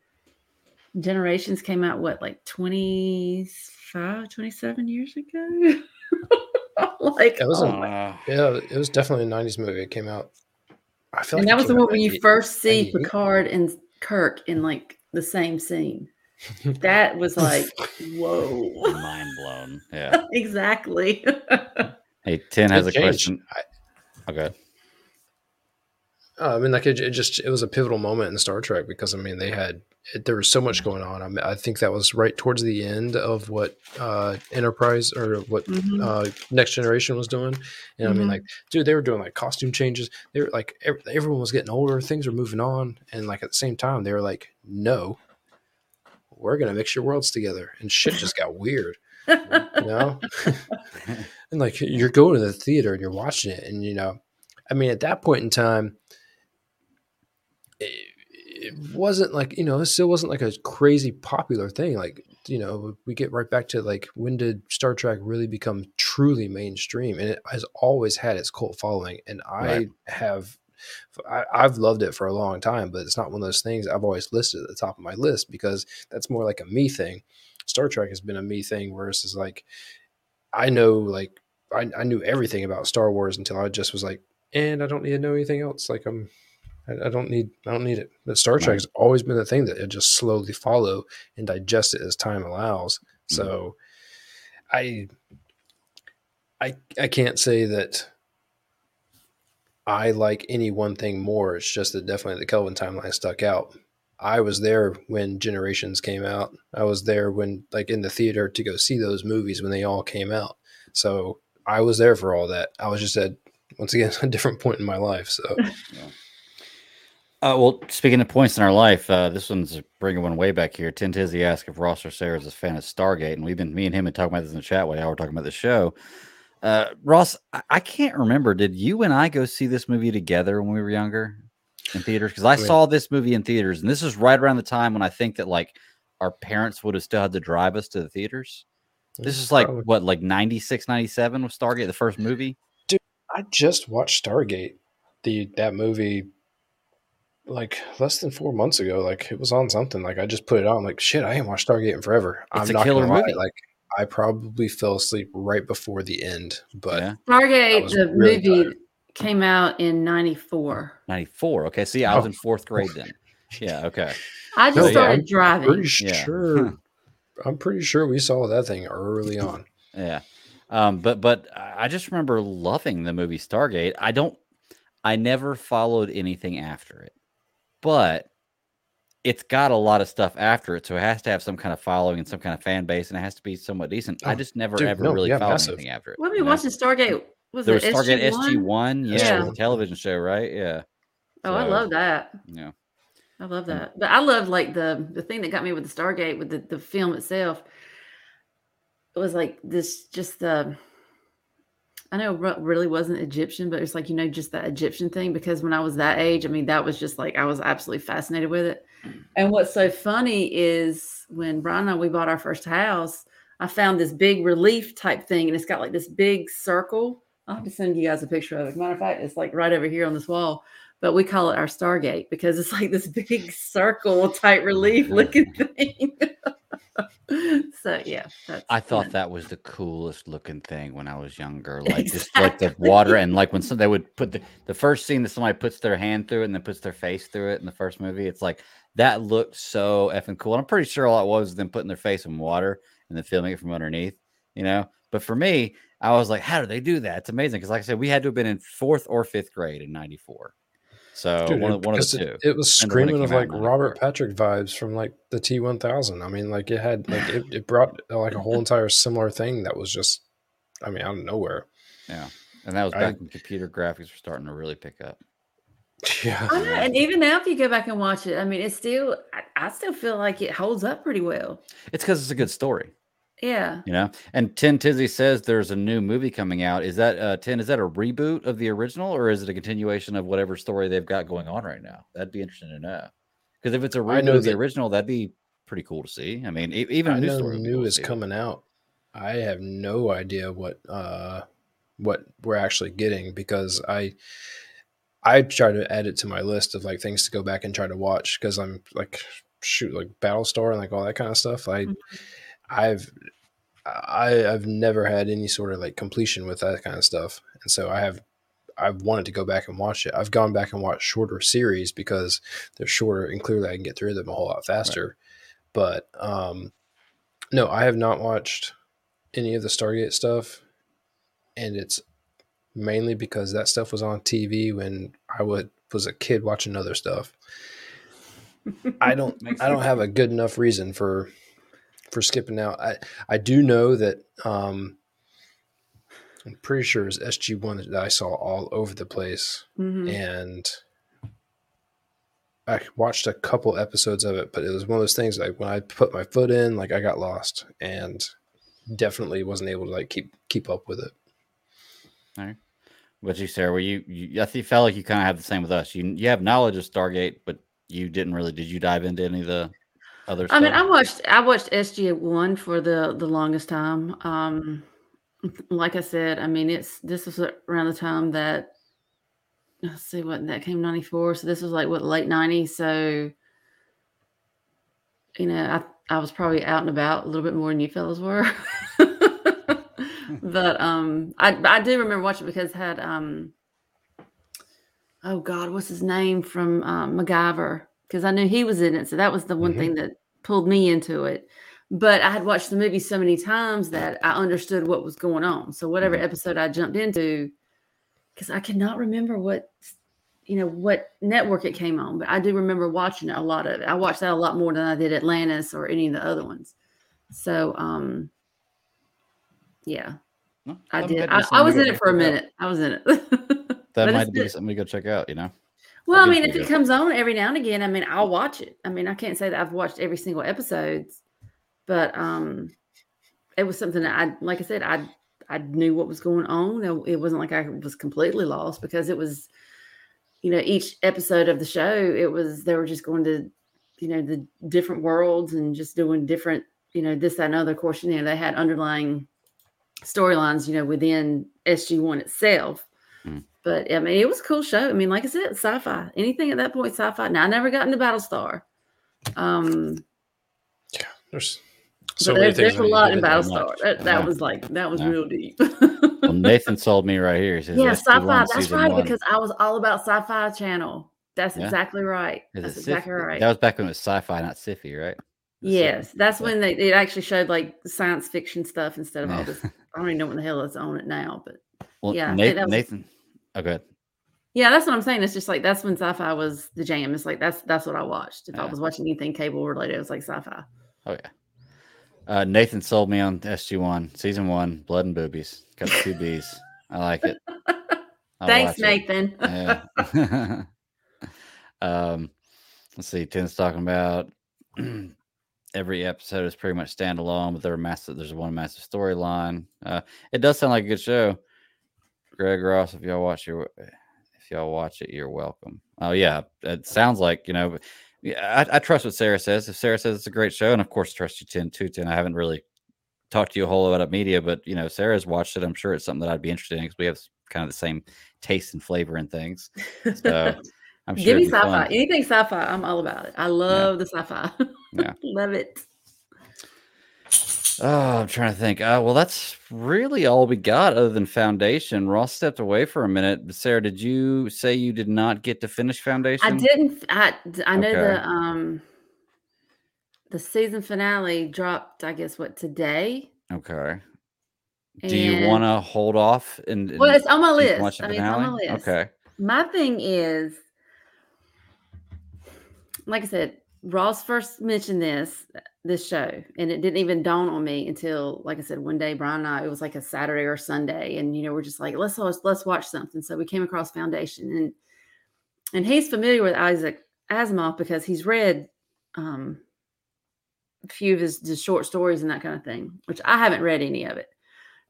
Generations came out what like 25, 27 years ago. like It was oh a- my- Uh, Yeah, it was definitely a '90s movie. It came out. I feel and like that was the came one when you first see Picard and Kirk in like the same scene. That was like, whoa. mind blown. Yeah. exactly. Hey, Ten has a changed. question. I- Okay. Uh, I mean, like it, it just it was a pivotal moment in Star Trek because I mean they had it, there was so much going on. I mean, I think that was right towards the end of what uh, Enterprise or what Mhm. uh, Next Generation was doing. And I mean, Mhm. like, dude, they were doing like costume changes. They were like ev- everyone was getting older, things were moving on, and like at the same time, they were like, no, we're gonna mix your worlds together, and shit just got weird. You know, and like you're going to the theater and you're watching it, and you know, I mean, at that point in time, it, it wasn't like you know, it still wasn't like a crazy popular thing. Like you know, we get right back to like when did Star Trek really become truly mainstream? And it has always had its cult following, and I Right. have. I, I've loved it for a long time, but it's not one of those things I've always listed at the top of my list because that's more like a me thing. Star Trek has been a me thing, where it's like I know, like I, I knew everything about Star Wars until I just was like, and I don't need to know anything else. Like I'm, I, I don't need, I don't need it. But Star Trek has always been the thing that I just slowly follow and digest it as time allows. So, mm-hmm. I, I, I can't say that I like any one thing more. It's just that definitely the Kelvin timeline stuck out. I was there when Generations came out. I was there when, like, in the theater to go see those movies when they all came out. So I was there for all that. I was just at once again a different point in my life. So Uh, well, speaking of points in our life, uh, this one's bringing one way back here. Tin Tizzy asked if Ross or Sarah is a fan of Stargate, and we've been me and him been talking about this in the chat while y'all were talking about the show. Uh, Ross, I, I can't remember. Did you and I go see this movie together when we were younger in theaters? Because I, mean- saw this movie in theaters, and this is right around the time when I think that like our parents would have still had to drive us to the theaters. This is like Probably. what, like 96, 97 was Stargate, the first movie? Dude, I just watched Stargate, the that movie, like less than four months ago. Like it was on something. Like I just put it on. Like shit, I ain't watched Stargate in forever. It's I'm a not killer gonna lie. movie. Like I probably fell asleep right before the end. But yeah. Stargate, the really movie tired. Came out in 94. 94. Okay. See, I was Oh. in fourth grade then. Yeah. Okay. I just No, yeah, started I'm driving. pretty Yeah. sure. I'm pretty sure we saw that thing early on. Yeah. Um, but but I I just remember loving the movie Stargate. I don't I never followed anything after it. But it's got a lot of stuff after it, so it has to have some kind of following and some kind of fan base, and it has to be somewhat decent. I Oh, just never dude, ever no, really yeah, followed massive. anything after it. What were you we know? watching Stargate? Was There was it Stargate SG1? SG One, yeah, Yeah. it was a television show, right? Yeah, Oh, I love that. yeah. I love that. But I love like the the thing that got me with the Stargate with the, the film itself. It was like this just the I know it really wasn't Egyptian, but it's like, you know, just that Egyptian thing. Because when I was that age, I mean, that was just like I was absolutely fascinated with it. And what's so funny is when Brian and I we bought our first house, I found this big relief type thing, and it's got like this big circle. I'll have to send you guys a picture of it. Matter of fact, it's like right over here on this wall but we call it our Stargate because it's like this big circle type relief looking thing. so yeah, that's I thought fun. that was the coolest looking thing when I was younger. Like just like the water and like when some they would put the, the first scene that somebody puts their hand through it and then puts their face through it in the first movie, it's like that looked so effing cool. And I'm pretty sure all it was was them putting their face in water and then filming it from underneath, you know. But for me, I was like, how do they do that? It's amazing. Because like I said, we had to have been in fourth or fifth grade in '94. So Dude, one, of, one of the it, two. it was Depends on when it screaming of like Robert Patrick vibes from like the T one thousand. I mean, like it had like it, it brought uh, like a whole entire similar thing that was just, I mean, out of nowhere. Yeah. And that was I- back when computer graphics were starting to really pick up. Yeah, I know, and even now, if you go back and watch it, I mean, it's still, I, I still feel like it holds up pretty well. It's because it's a good story. Yeah. you know and tin tizzy says there's a new movie coming out is that uh tin is that a reboot of the original or is it a continuation of whatever story they've got going on right now that'd be interesting to know because if it's a reboot of the that- original that'd be pretty cool to see i mean even a I new story new cool is coming out. I have no idea what uh what we're actually getting because I I try to add it to my list of like things to go back and try to watch because I'm like shoot like Battlestar and like all that kind of stuff. I Mhm. I've I I've never had any sort of like completion with that kind of stuff, and so I have I've wanted to go back and watch it. I've gone back and watched shorter series because they're shorter and clearly I can get through them a whole lot faster. But um, no, I have not watched any of the Stargate stuff, and it's mainly because that stuff was on TV when I would was a kid watching other stuff. I don't I don't have a good enough reason for for skipping out. I I do know that um I'm pretty sure it's SG one that I saw all over the place Mhm. and I watched a couple episodes of it, but it was one of those things like when I put my foot in, like I got lost and definitely wasn't able to like keep keep up with it. but you sarah were you, you i think felt like you kind of had the same with us you you have knowledge of stargate but you didn't really did you dive into any of the other I mean, I watched I watched SG one for the the longest time. Um, like I said, I mean, it's this was around the time that let's see what that came ninety four. So this was like what late nineties. So you know, I I was probably out and about a little bit more than you fellas were. but um, I I do remember watching because it had um, oh God, what's his name from um, MacGyver? Because I knew he was in it, so that was the one Mhm. thing that pulled me into it. But I had watched the movie so many times that I understood what was going on. So whatever Mhm. episode I jumped into, because I cannot remember what you know what network it came on, but I do remember watching a lot of it. I watched that a lot more than I did Atlantis or any of the other ones. So um yeah, No, I did. I, I was in it for a minute. I was in it. that might be something to go check out you know Well, I mean, if it comes on every now and again, I mean, I'll watch it. I mean, I can't say that I've watched every single episodes, but um, it was something that I, like I said, I I knew what was going on. It- It wasn't like I was completely lost because it was, you know, each episode of the show, it was they were just going to, you know, the different worlds and just doing different, you know, this that and other. Of course, you know, they had underlying storylines, you know, within SG One itself. Hmm. But I mean, it was a cool show. I mean, like I said, sci-fi. Anything at that point, sci-fi. Now I never got into Battlestar. Um, There's but so many there's, there's a I need to lot in. Battlestar. That, that Yeah. was like that was Yeah. real deep. well nathan sold me right here he says yeah, sci-fi. That's right one. because I was all about Sci-Fi Channel. That's Yeah. exactly right. Is That's exactly right. that was back when it was sci-fi not sci-fi right yes, that's when they it actually showed like science fiction stuff instead of all this. I don't even know what the hell is on it now, but well Yeah, nathan, was- nathan oh good yeah, that's what I'm saying. It's just like that's when sci-fi was the jam. It's like that's that's what I watched. If I was watching anything cable related, it was like sci-fi. Oh yeah. Uh, Nathan sold me on SG one season one, blood and boobies. Got two B's. I like it. I'll Thanks, watch it. Nathan. Yeah. um, let's see. Tim's talking about every episode is pretty much standalone, but there are massive. There's one massive storyline. Uh, it does sound like a good show. Greg Ross, if y'all watch your, if y'all watch it, you're welcome. Oh yeah, it sounds like you know. Yeah, I, I trust what Sarah says. If Sarah says it's a great show, and of course trust you ten too. Ten. I haven't really talked to you a whole lot about media, but you know Sarah's watched it. I'm sure it's something that I'd be interested in because we have kind of the same taste and flavor and things. So I'm sure Give me sci-fi. fun. Anything sci-fi, I'm all about it. I love the sci-fi. Yeah. love it. Oh, I'm trying to think. Uh, well, that's really all we got other than Foundation. Ross stepped away for a minute. Sarah, did you say you did not get to finish Foundation? I didn't. I I know Okay. the um the season finale dropped. I guess what today. Okay. Do you want to hold off and, Well, it's on my list. I mean, it's on my list. Okay. My thing is, like I said, Ross first mentioned this this show, and it didn't even dawn on me until, like I said, one day Brian and I, it was like a Saturday or Sunday, and you know, we're just like, let's let's, watch something. So we came across Foundation, and and he's familiar with Isaac Asimov because he's read um, a few of his just short stories and that kind of thing, which I haven't read any of it.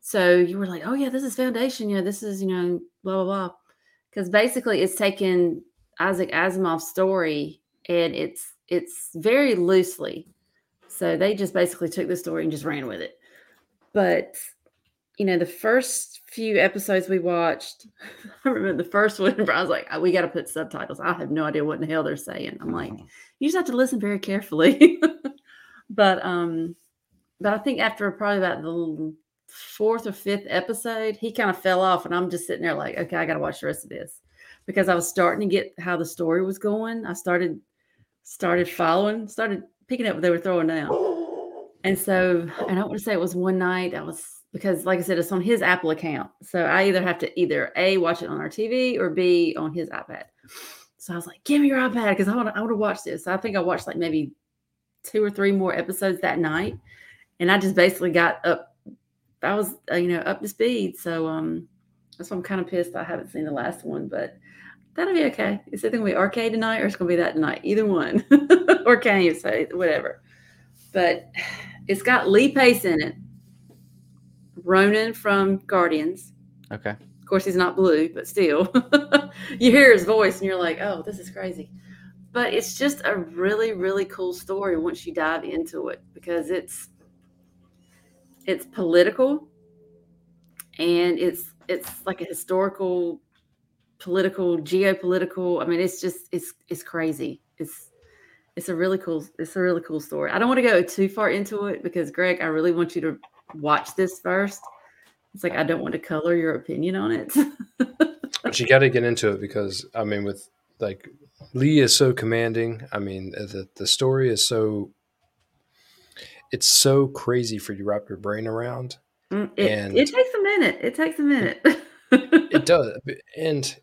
So you were like, oh yeah, this is Foundation. Yeah, this is you know blah blah blah, because basically it's taken Isaac Asimov's story and it's it's very loosely. So they just basically took the story and just ran with it. But you know, the first few episodes we watched, I remember the first one, Brian was like, "Oh, we got to put subtitles. I have no idea what in the hell they're saying. I'm like, Mhm. you just have to listen very carefully. but um, but I think after probably about the fourth or fifth episode, he kind of fell off, and I'm just sitting there like, okay, I got to watch the rest of this because I was starting to get how the story was going. I started started following, started picking up what they were throwing down, and so and I don't want to say it was one night. I was because, like I said, it's on his Apple account, so I either have to either a watch it on our TV or b on his iPad. So I was like, "Give me your iPad because I want to. I want to watch this." So I think I watched like maybe two or three more episodes that night, and I just basically got up. I was, uh, you know, up to speed. So um, that's why I'm kind of pissed I haven't seen the last one, but that'll be okay. Is it gonna be Arcane tonight or it's gonna be that tonight. Either one, or can you say whatever? But it's got Lee Pace in it, Ronan from Guardians. Okay. Of course, he's not blue, but still, you hear his voice and you're like, oh, this is crazy. But it's just a really, really cool story once you dive into it because it's it's political and it's it's like a historical, political, geopolitical. I mean, it's just it's it's crazy. It's it's a really cool it's a really cool story. I don't want to go too far into it because Greg, I really want you to watch this first. It's like I don't want to color your opinion on it. but you got to get into it because I mean, with like Lee is so commanding. I mean, uh, the the story is so it's so crazy for you to wrap your brain around. Mm, it, And- it takes a minute. It takes a minute. It does, and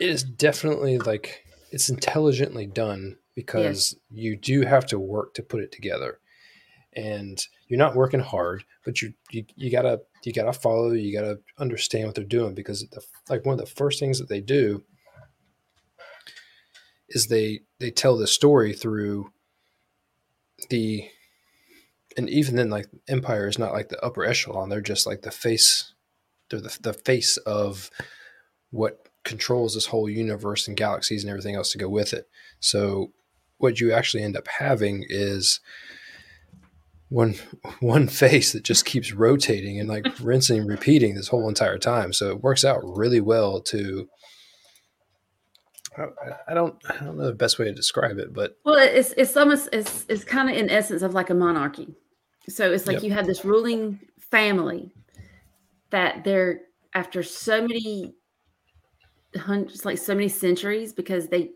it is definitely like it's intelligently done because you do have to work to put it together, and you're not working hard, but you you, you gotta you gotta follow, you gotta understand what they're doing because the, like one of the first things that they do is they they tell the story through the and even then like empire is not like the upper echelon. They're just like the face they're the, the face of what controls this whole universe and galaxies and everything else to go with it so what you actually end up having is one one face that just keeps rotating and like rinsing and repeating this whole entire time so it works out really well to I, I don't I don't know the best way to describe it but well, it's it's almost it's it's kind of in essence of like a monarchy. So it's like Yep. you have this ruling family that they're after so many hundreds, like so many centuries, because they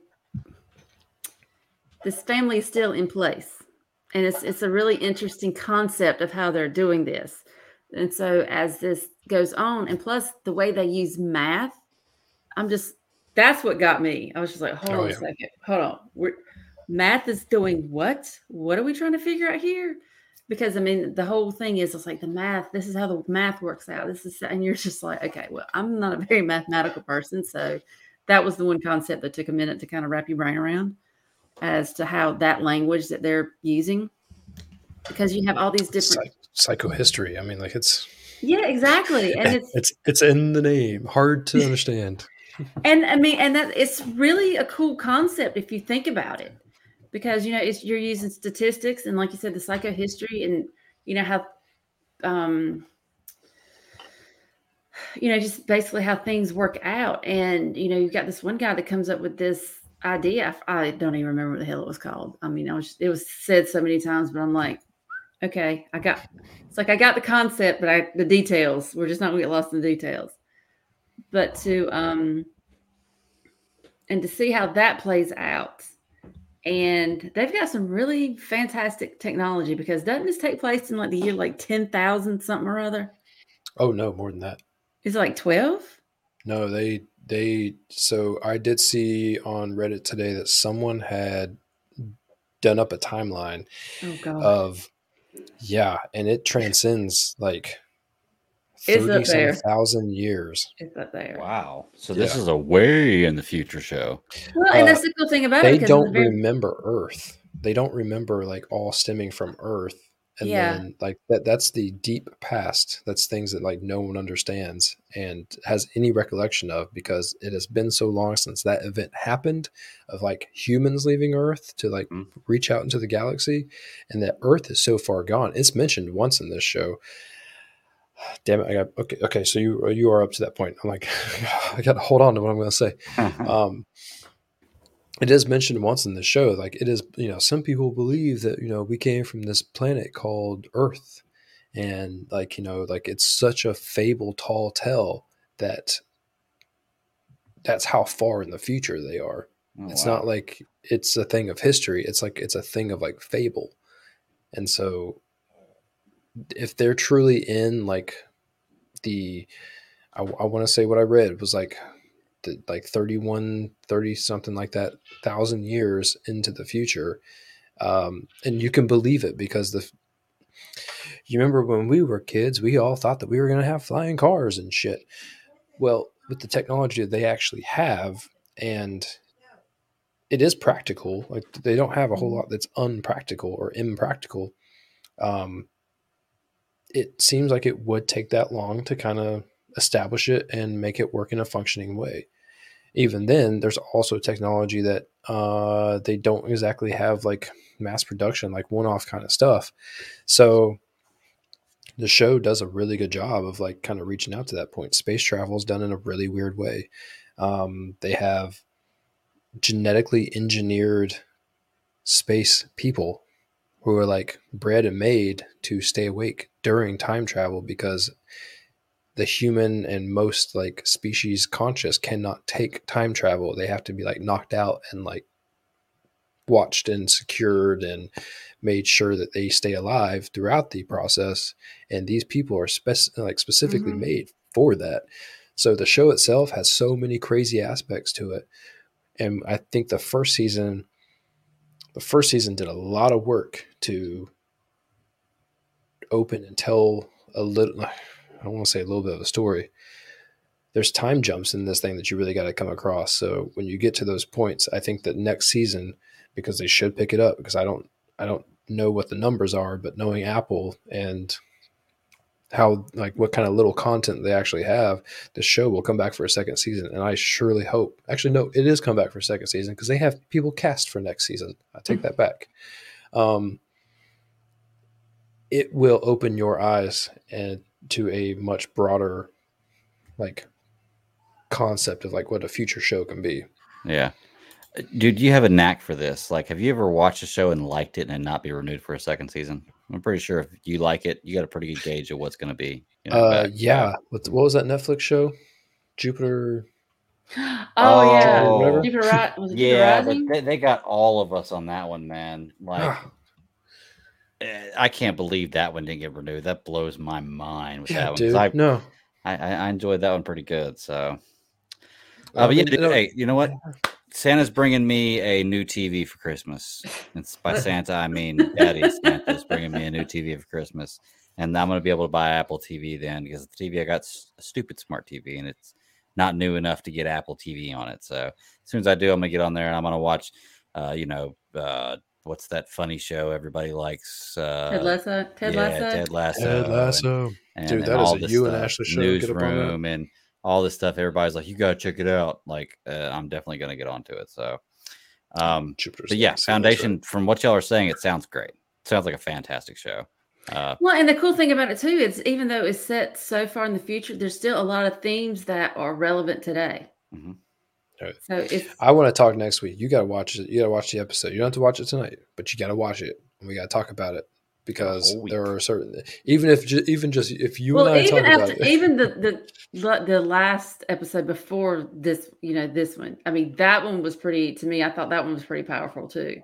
this family is still in place, and it's it's a really interesting concept of how they're doing this. And so as this goes on, and plus the way they use math, I'm just that's what got me. I was just like, hold Oh, on yeah. a second, hold on. We're math is doing what? What are we trying to figure out here? Because I mean, the whole thing is it's like the math. This is how the math works out. This is, and you're just like, okay, well, I'm not a very mathematical person, so that was the one concept that took a minute to kind of wrap your brain around as to how that language that they're using, because you have all these different. psych- psychohistory i mean like it's Yeah, exactly, and it's it's it's in the name hard to understand and I mean, and that it's really a cool concept if you think about it, because you know it's you're using statistics and, like you said, the psychohistory, and you know how, um, you know, just basically how things work out. And you know, you've got this one guy that comes up with this idea. I don't even remember what the hell it was called. I mean, I was it was said so many times, but I'm like, okay, I got it's like I got the concept, but I the details. We're just not gonna get lost in the details. But to um and to see how that plays out. And they've got some really fantastic technology because doesn't this take place in like the year like ten thousand something or other? Oh no, more than that. Is it like twelve? No, they they so I did see on Reddit today that someone had done up a timeline Oh god. of yeah, and it transcends like It's up thirty some there. thousand years. it's up there. Wow. So this is a way in the future show. Well, and Uh, that's the cool thing about it. They because in the don't very- remember Earth. They don't remember like all stemming from Earth. And Yeah. then like that that's the deep past. That's things that like no one understands and has any recollection of because it has been so long since that event happened of like humans leaving Earth to like Mm. reach out into the galaxy and that Earth is so far gone. It's mentioned once in this show. Damn it, I got okay, okay, so you you are up to that point. I'm like I gotta hold on to what I'm gonna say. Um it is mentioned once in the show like it is you know some people believe that you know we came from this planet called earth. And like you know like it's such a fable tall tale that that's how far in the future they are. Oh, it's wow. not like it's a thing of history. It's like it's a thing of like fable. And so if they're truly in like the i, I want to say what i read was like the, like 31 30 something like that thousand years into the future um, and you can believe it because the you remember when we were kids we all thought that we were going to have flying cars and shit. Well with the technology that they actually have and it is practical like they don't have a whole lot that's unpractical or impractical um, it seems like it would take that long to kind of establish it and make it work in a functioning way. Even then there's also technology that uh, they don't exactly have like mass production like one-off kind of stuff. So the show does a really good job of like kind of reaching out to that point. Space travel is done in a really weird way. Um, they have genetically engineered space people who are like bred and made to stay awake during time travel because the human and most like species conscious cannot take time travel. They have to be like knocked out and like watched and secured and made sure that they stay alive throughout the process. And these people are spec- like specifically Mhm. made for that. So the show itself has so many crazy aspects to it. And i think the first season the first season did a lot of work to open and tell a little i don't want to say a little bit of a story. There's time jumps in this thing that you really got to come across. So when you get to those points i think that next season because they should pick it up because i don't i don't know what the numbers are but knowing apple and how like what kind of little content they actually have the show will come back for a second season and i surely hope actually no it is come back for a second season because they have people cast for next season. I take that back. Um it will open your eyes and to a much broader like concept of like what a future show can be Yeah. Dude, you have a knack for this. Like, have you ever watched a show and liked it and not be renewed for a second season? I'm pretty sure if you like it, you got a pretty good gauge of what's going to be. You know, uh back. yeah what, what was that netflix show jupiter Oh, Oh, yeah. Jupiter Ri- was it Jupiter Yeah, but they, they got all of us on that one, man. Like, eh, I can't believe that one didn't get renewed. That blows my mind with that yeah one. 'cause dude I, no I, I enjoyed that one pretty good. So, uh, but yeah, dude, no, hey, you know what? Santa's bringing me a new TV for Christmas. It's by Santa, I mean Daddy Santa's bringing me a new TV for Christmas, and I'm gonna be able to buy Apple TV then because the TV I got a stupid smart TV and it's not new enough to get Apple TV on it. So as soon as I do, I'm gonna get on there and I'm gonna watch, uh, you know, uh, what's that funny show everybody likes? Uh, Ted Lasso. Ted yeah, Lasso. Ted Lasso. Ted Lasso. and, Dude, and that is all a this you and Ashley show. Get up on that. Newsroom and all this stuff. Everybody's like, you gotta check it out. Like, uh, I'm definitely gonna get onto it. So, um, Jupiter's but yeah, Legacy, that's Foundation. From what y'all are saying, it sounds great. sounds like a fantastic show. Uh, Well, and the cool thing about it too is even though it's set so far in the future, there's still a lot of themes that are relevant today. Mhm. Right. So it's I want to talk next week. You got to watch it. You got to watch the episode. You don't have to watch it tonight, but you got to watch it. And we got to talk about it. because there are certain even if even just if you well, and I even talk about after it, even the, the the the last episode before this, you know, this one. I mean, that one was pretty. To me, I thought that one was pretty powerful too.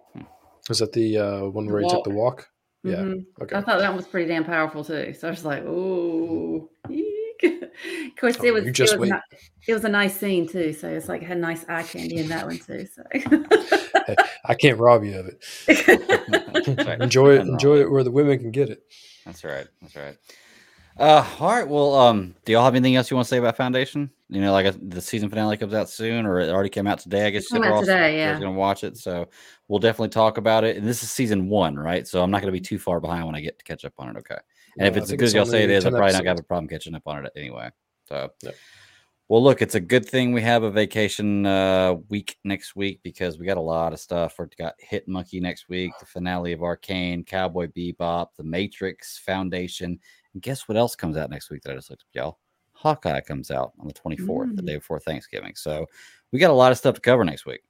was that the uh, one The where he took the walk? Yeah. Mhm. Okay. I thought that one was pretty damn powerful too. So I was like, oh, of course, Oh, it was. you It just was, wait. it was a nice scene too. So it's like had nice eye candy in that one too. So I can't rob you of it. Enjoy it. Enjoy it where the women can get it. That's right. That's right. Uh, all right. Well, um, do y'all have anything else you want to say about Foundation? You know, like uh, the season finale comes out soon, or it already came out today. I guess It came out today, yeah. Going to watch it, so we'll definitely talk about it. And this is season one, right? So I'm not going to be too far behind when I get to catch up on it. Okay. And if Uh, it's as good as y'all say it is, I'm 10 probably not gonna have a problem catching up on it anyway. So, Yep. well, look, it's a good thing we have a vacation uh, week next week because we got a lot of stuff. We've got Hit Monkey next week, the finale of Arcane, Cowboy Bebop, The Matrix Foundation, and guess what else comes out next week that I just looked up, y'all? Hawkeye comes out on the 24th, the Mm. day before Thanksgiving. So we got a lot of stuff to cover next week.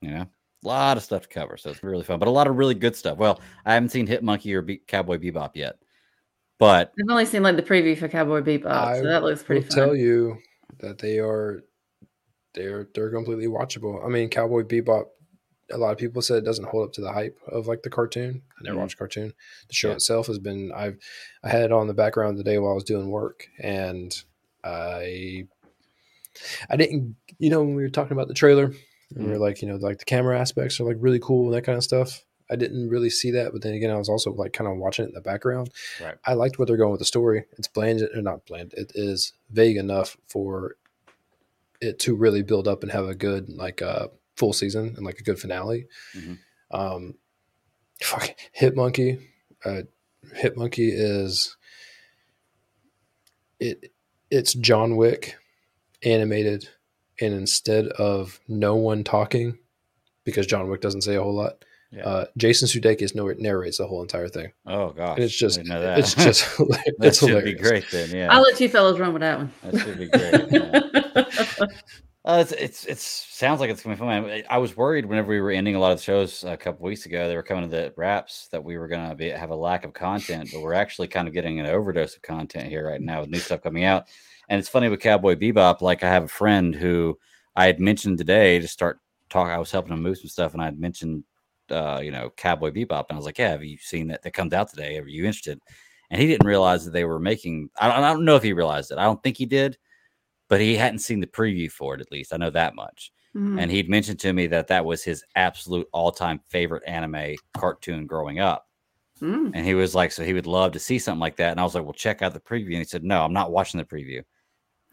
You know, a lot of stuff to cover. So it's really fun, but a lot of really good stuff. Well, I haven't seen Hit Monkey or Be- Cowboy Bebop yet, but I've only seen like the preview for Cowboy Bebop, I so that looks will pretty fun. tell you that they are they're they're completely watchable. I mean, Cowboy Bebop. A lot of people said it doesn't hold up to the hype of like the cartoon. I never Mhm. watched cartoon. The show Yeah. itself has been. I've I had it on the background today while I was doing work, and I I didn't. You know, when we were talking about the trailer, and we Mm-hmm. were like, you know, like the camera aspects are like really cool and that kind of stuff. I didn't really see that, but then again, I was also like kind of watching it in the background. Right. I liked where they're going with the story. It's bland or not bland. It is vague enough for it to really build up and have a good like uh full season and like a good finale. Mhm. Um fuck Hit Monkey. Uh Hit Monkey is it it's John Wick animated and instead of no one talking because John Wick doesn't say a whole lot. Yeah. Uh, Jason Sudeikis narrates the whole entire thing. oh gosh, And it's I just didn't know that. it's just that it's should hilarious. be great then. Yeah, I'll let you fellows run with that one. that should be great. yeah. Uh, it's it's it's sounds like it's gonna be fun. I, I was worried whenever we were ending a lot of the shows a couple weeks ago. They were coming to the wraps that we were gonna be have a lack of content, but we're actually kind of getting an overdose of content here right now with new stuff coming out. And it's funny with Cowboy Bebop. Like I have a friend who I had mentioned today to start talk. I was helping him move some stuff, and I had mentioned uh, you know Cowboy Bebop, and I was like, "Yeah, have you seen that that comes out today? Are you interested?" And he didn't realize that they were making. I don't, I don't know if he realized it. I don't think he did but he hadn't seen the preview for it at least. I know that much. Mhm. And he'd mentioned to me that that was his absolute all-time favorite anime cartoon growing up. Mm. And he was like, so he would love to see something like that. And I was like, well, check out the preview. And he said, no, I'm not watching the preview.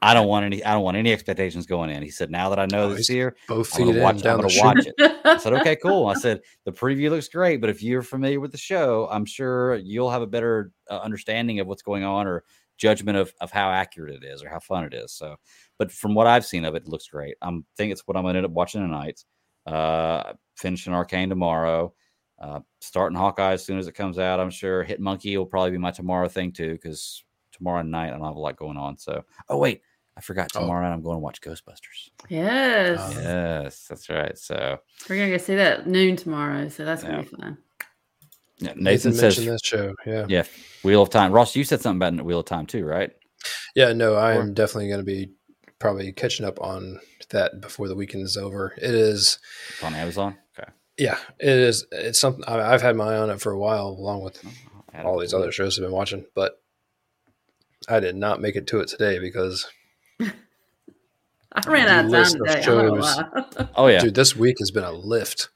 I don't want any. I don't want any expectations going in. He said, now that I know Oh, this here, Both I'm gonna watch. I'm gonna watch it. I said, okay, cool. I said, the preview looks great, but if you're familiar with the show, I'm sure you'll have a better uh, understanding of what's going on or judgment of, of how accurate it is or how fun it is. So, but from what I've seen of it, it looks great. I'm think it's what I'm going to end up watching tonight. Uh, finishing Arcane tomorrow. Uh, starting Hawkeye as soon as it comes out. I'm sure Hit Monkey will probably be my tomorrow thing too, because tomorrow night I don't have a lot going on. So, oh wait, I forgot Oh. tomorrow night I'm going to watch Ghostbusters. Yes. Um, Yes, that's right. So We're gonna go see that noon tomorrow, so that's gonna Yeah. be fun. yeah, Nathan, Nathan says, mentioned this show. Yeah. yeah, Wheel of Time. Ross, you said something about Wheel of Time too, right? Yeah, no, I Or- am definitely going to be probably catching up on that before the weekend is over. It is, It's on Amazon. Okay. yeah, it is. It's something I, I've had my eye on it for a while, along with I'll add it all these the other shows I've been watching. But I did not make it to it today because, I ran out of time today. I'm shows- not gonna lie. Oh yeah, dude, this week has been a lift.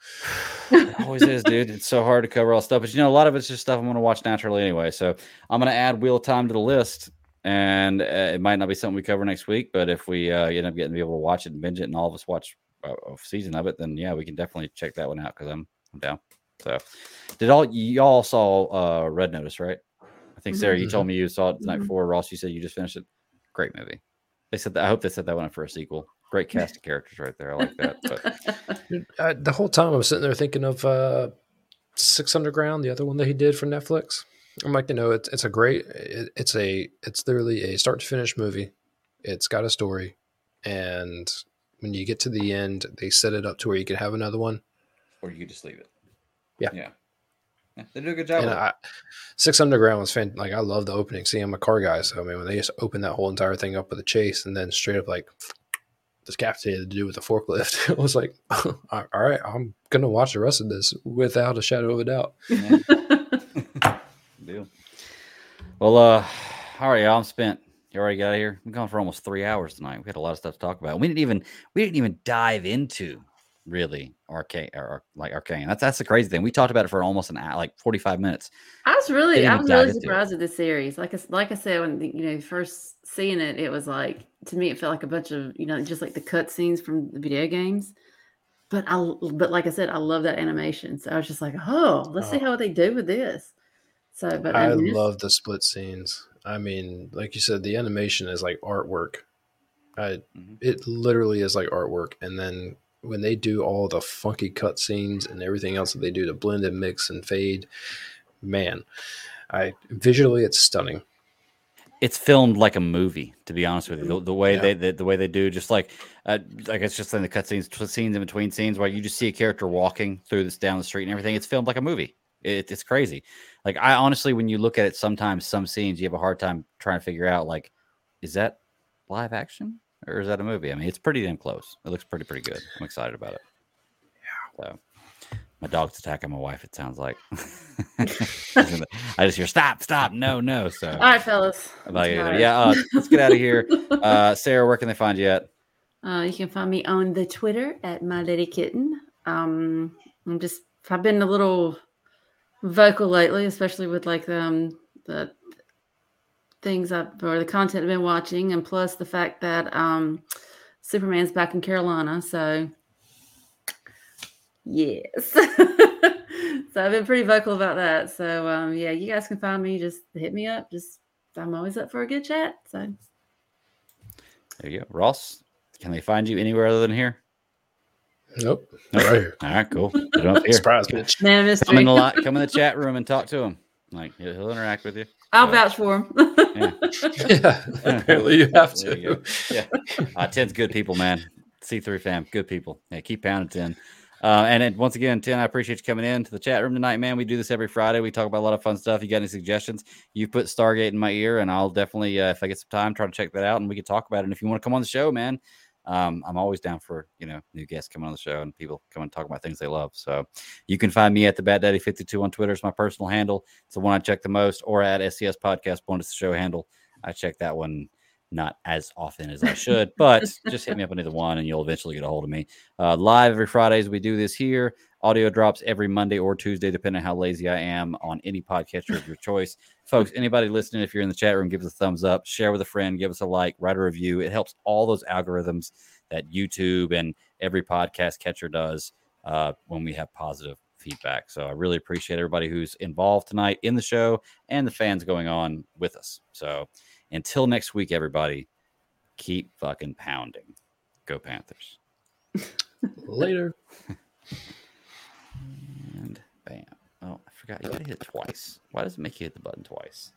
it always is, dude. It's so hard to cover all stuff, but you know, a lot of it's just stuff I'm going to watch naturally anyway. So I'm going to add Wheel of Time to the list, and uh, it might not be something we cover next week, but if we uh, end up getting to be able to watch it and binge it, and all of us watch a, a season of it, then yeah, we can definitely check that one out because I'm I'm down. So, did all y'all saw uh, Red Notice, right? I think Sara, you told me you saw it the night Mhm. before. Ross, you said you just finished it. Great movie. They said that. I hope they said that one up for a sequel. Great cast of characters right there. I like that. But Uh, the whole time I was sitting there thinking of uh, Six Underground, the other one that he did for Netflix. I'm like, you know, it's it's a great, it, it's a, it's literally a start to finish movie. It's got a story, and when you get to the end, they set it up to where you can have another one. or you could just leave it. Yeah. Yeah. Yeah, they do a good job. And. I, Six Underground was fan. Like I love the opening. See, I'm a car guy, so I mean, when they just opened that whole entire thing up with a chase, and then straight up like decapitated the dude with a forklift, it was like, all right, I'm gonna watch the rest of this without a shadow of a doubt. Yeah, deal. Well, uh, all right, y'all. I'm spent. You already got here. We've gone for almost three hours tonight. We had a lot of stuff to talk about. We didn't even we didn't even dive into really arcane or like arcane. That's that's the crazy thing. We talked about it for almost an hour, like 45 minutes. I was really, I was really surprised at this series. Like, I, s- like I said, when the, you know first seeing it, it was like to me, it felt like a bunch of you know just like the cut scenes from the video games. But I but like I said, I love that animation. So I was just like, oh, let's see Oh. how they do with this. So, but I mean, love the split scenes. I mean, like you said, the animation is like artwork. I, Mhm. it literally is like artwork. And then when they do all the funky cut scenes and everything else that they do to blend and mix and fade, man, I visually it's stunning. It's filmed like a movie, to be honest with you. The, the way Yeah. they the, the way they do, just like uh, like it's just in the cutscenes, scenes in between scenes where you just see a character walking through this down the street and everything. It's filmed like a movie. It, it's crazy. Like I honestly, when you look at it, sometimes some scenes you have a hard time trying to figure out like, is that live action or is that a movie? I mean, it's pretty damn close. It looks pretty pretty good. I'm excited about it. Yeah. So my dog's attacking my wife. It sounds like. I just hear stop, stop, no, no. So all right, fellas. I'm like, yeah, uh, let's get out of here. Uh, Sara, where can they find you at? Uh, you can find me on the Twitter at my lady kitten. Um, I'm just I've been a little vocal lately, especially with like um the things I've or the content I've been watching, and plus the fact that um Superman's back in Carolina, so yes. so I've been pretty vocal about that. So um yeah, you guys can find me. Just hit me up. Just I'm always up for a good chat. So There you go. Ross, can they find you anywhere other than here? Nope. Nope. Right here. All right, cool. Put 'em up here. Surprise, bitch. man of Come in mystery. the li- come in the chat room and talk to him. Like he'll he'll interact with you. I'll So- vouch for him. Yeah. yeah, apparently you have There you to. Yeah. Uh, Ten's good people, man. C3 fam, good people. Yeah, keep pounding Ten. Uh, and then once again, Ten, I appreciate you coming in to the chat room tonight, man. We do this every Friday. We talk about a lot of fun stuff. You got any suggestions? You put Stargate in my ear, and I'll definitely, uh, if I get some time, try to check that out, and we can talk about it. And if you want to come on the show, man, um, I'm always down for you know new guests coming on the show and people coming and talk about things they love. So you can find me at the Bat Daddy 52 on Twitter. It's my personal handle. It's the one I check the most, or at SCS Podcast One. It's the show handle. I check that one not as often as I should, but just hit me up on either one and you'll eventually get a hold of me. Uh, live every Fridays, we do this here. Audio drops every Monday or Tuesday, depending on how lazy I am on any podcatcher of your choice. Folks, anybody listening, if you're in the chat room, give us a thumbs up, share with a friend, give us a like, write a review. It helps all those algorithms that YouTube and every podcast catcher does uh, when we have positive feedback. So I really appreciate everybody who's involved tonight in the show and the fans going on with us. So until next week, everybody, keep fucking pounding. Go Panthers. Later. And bam. Oh, forgot. You gotta hit it twice. Why does it make you hit the button twice?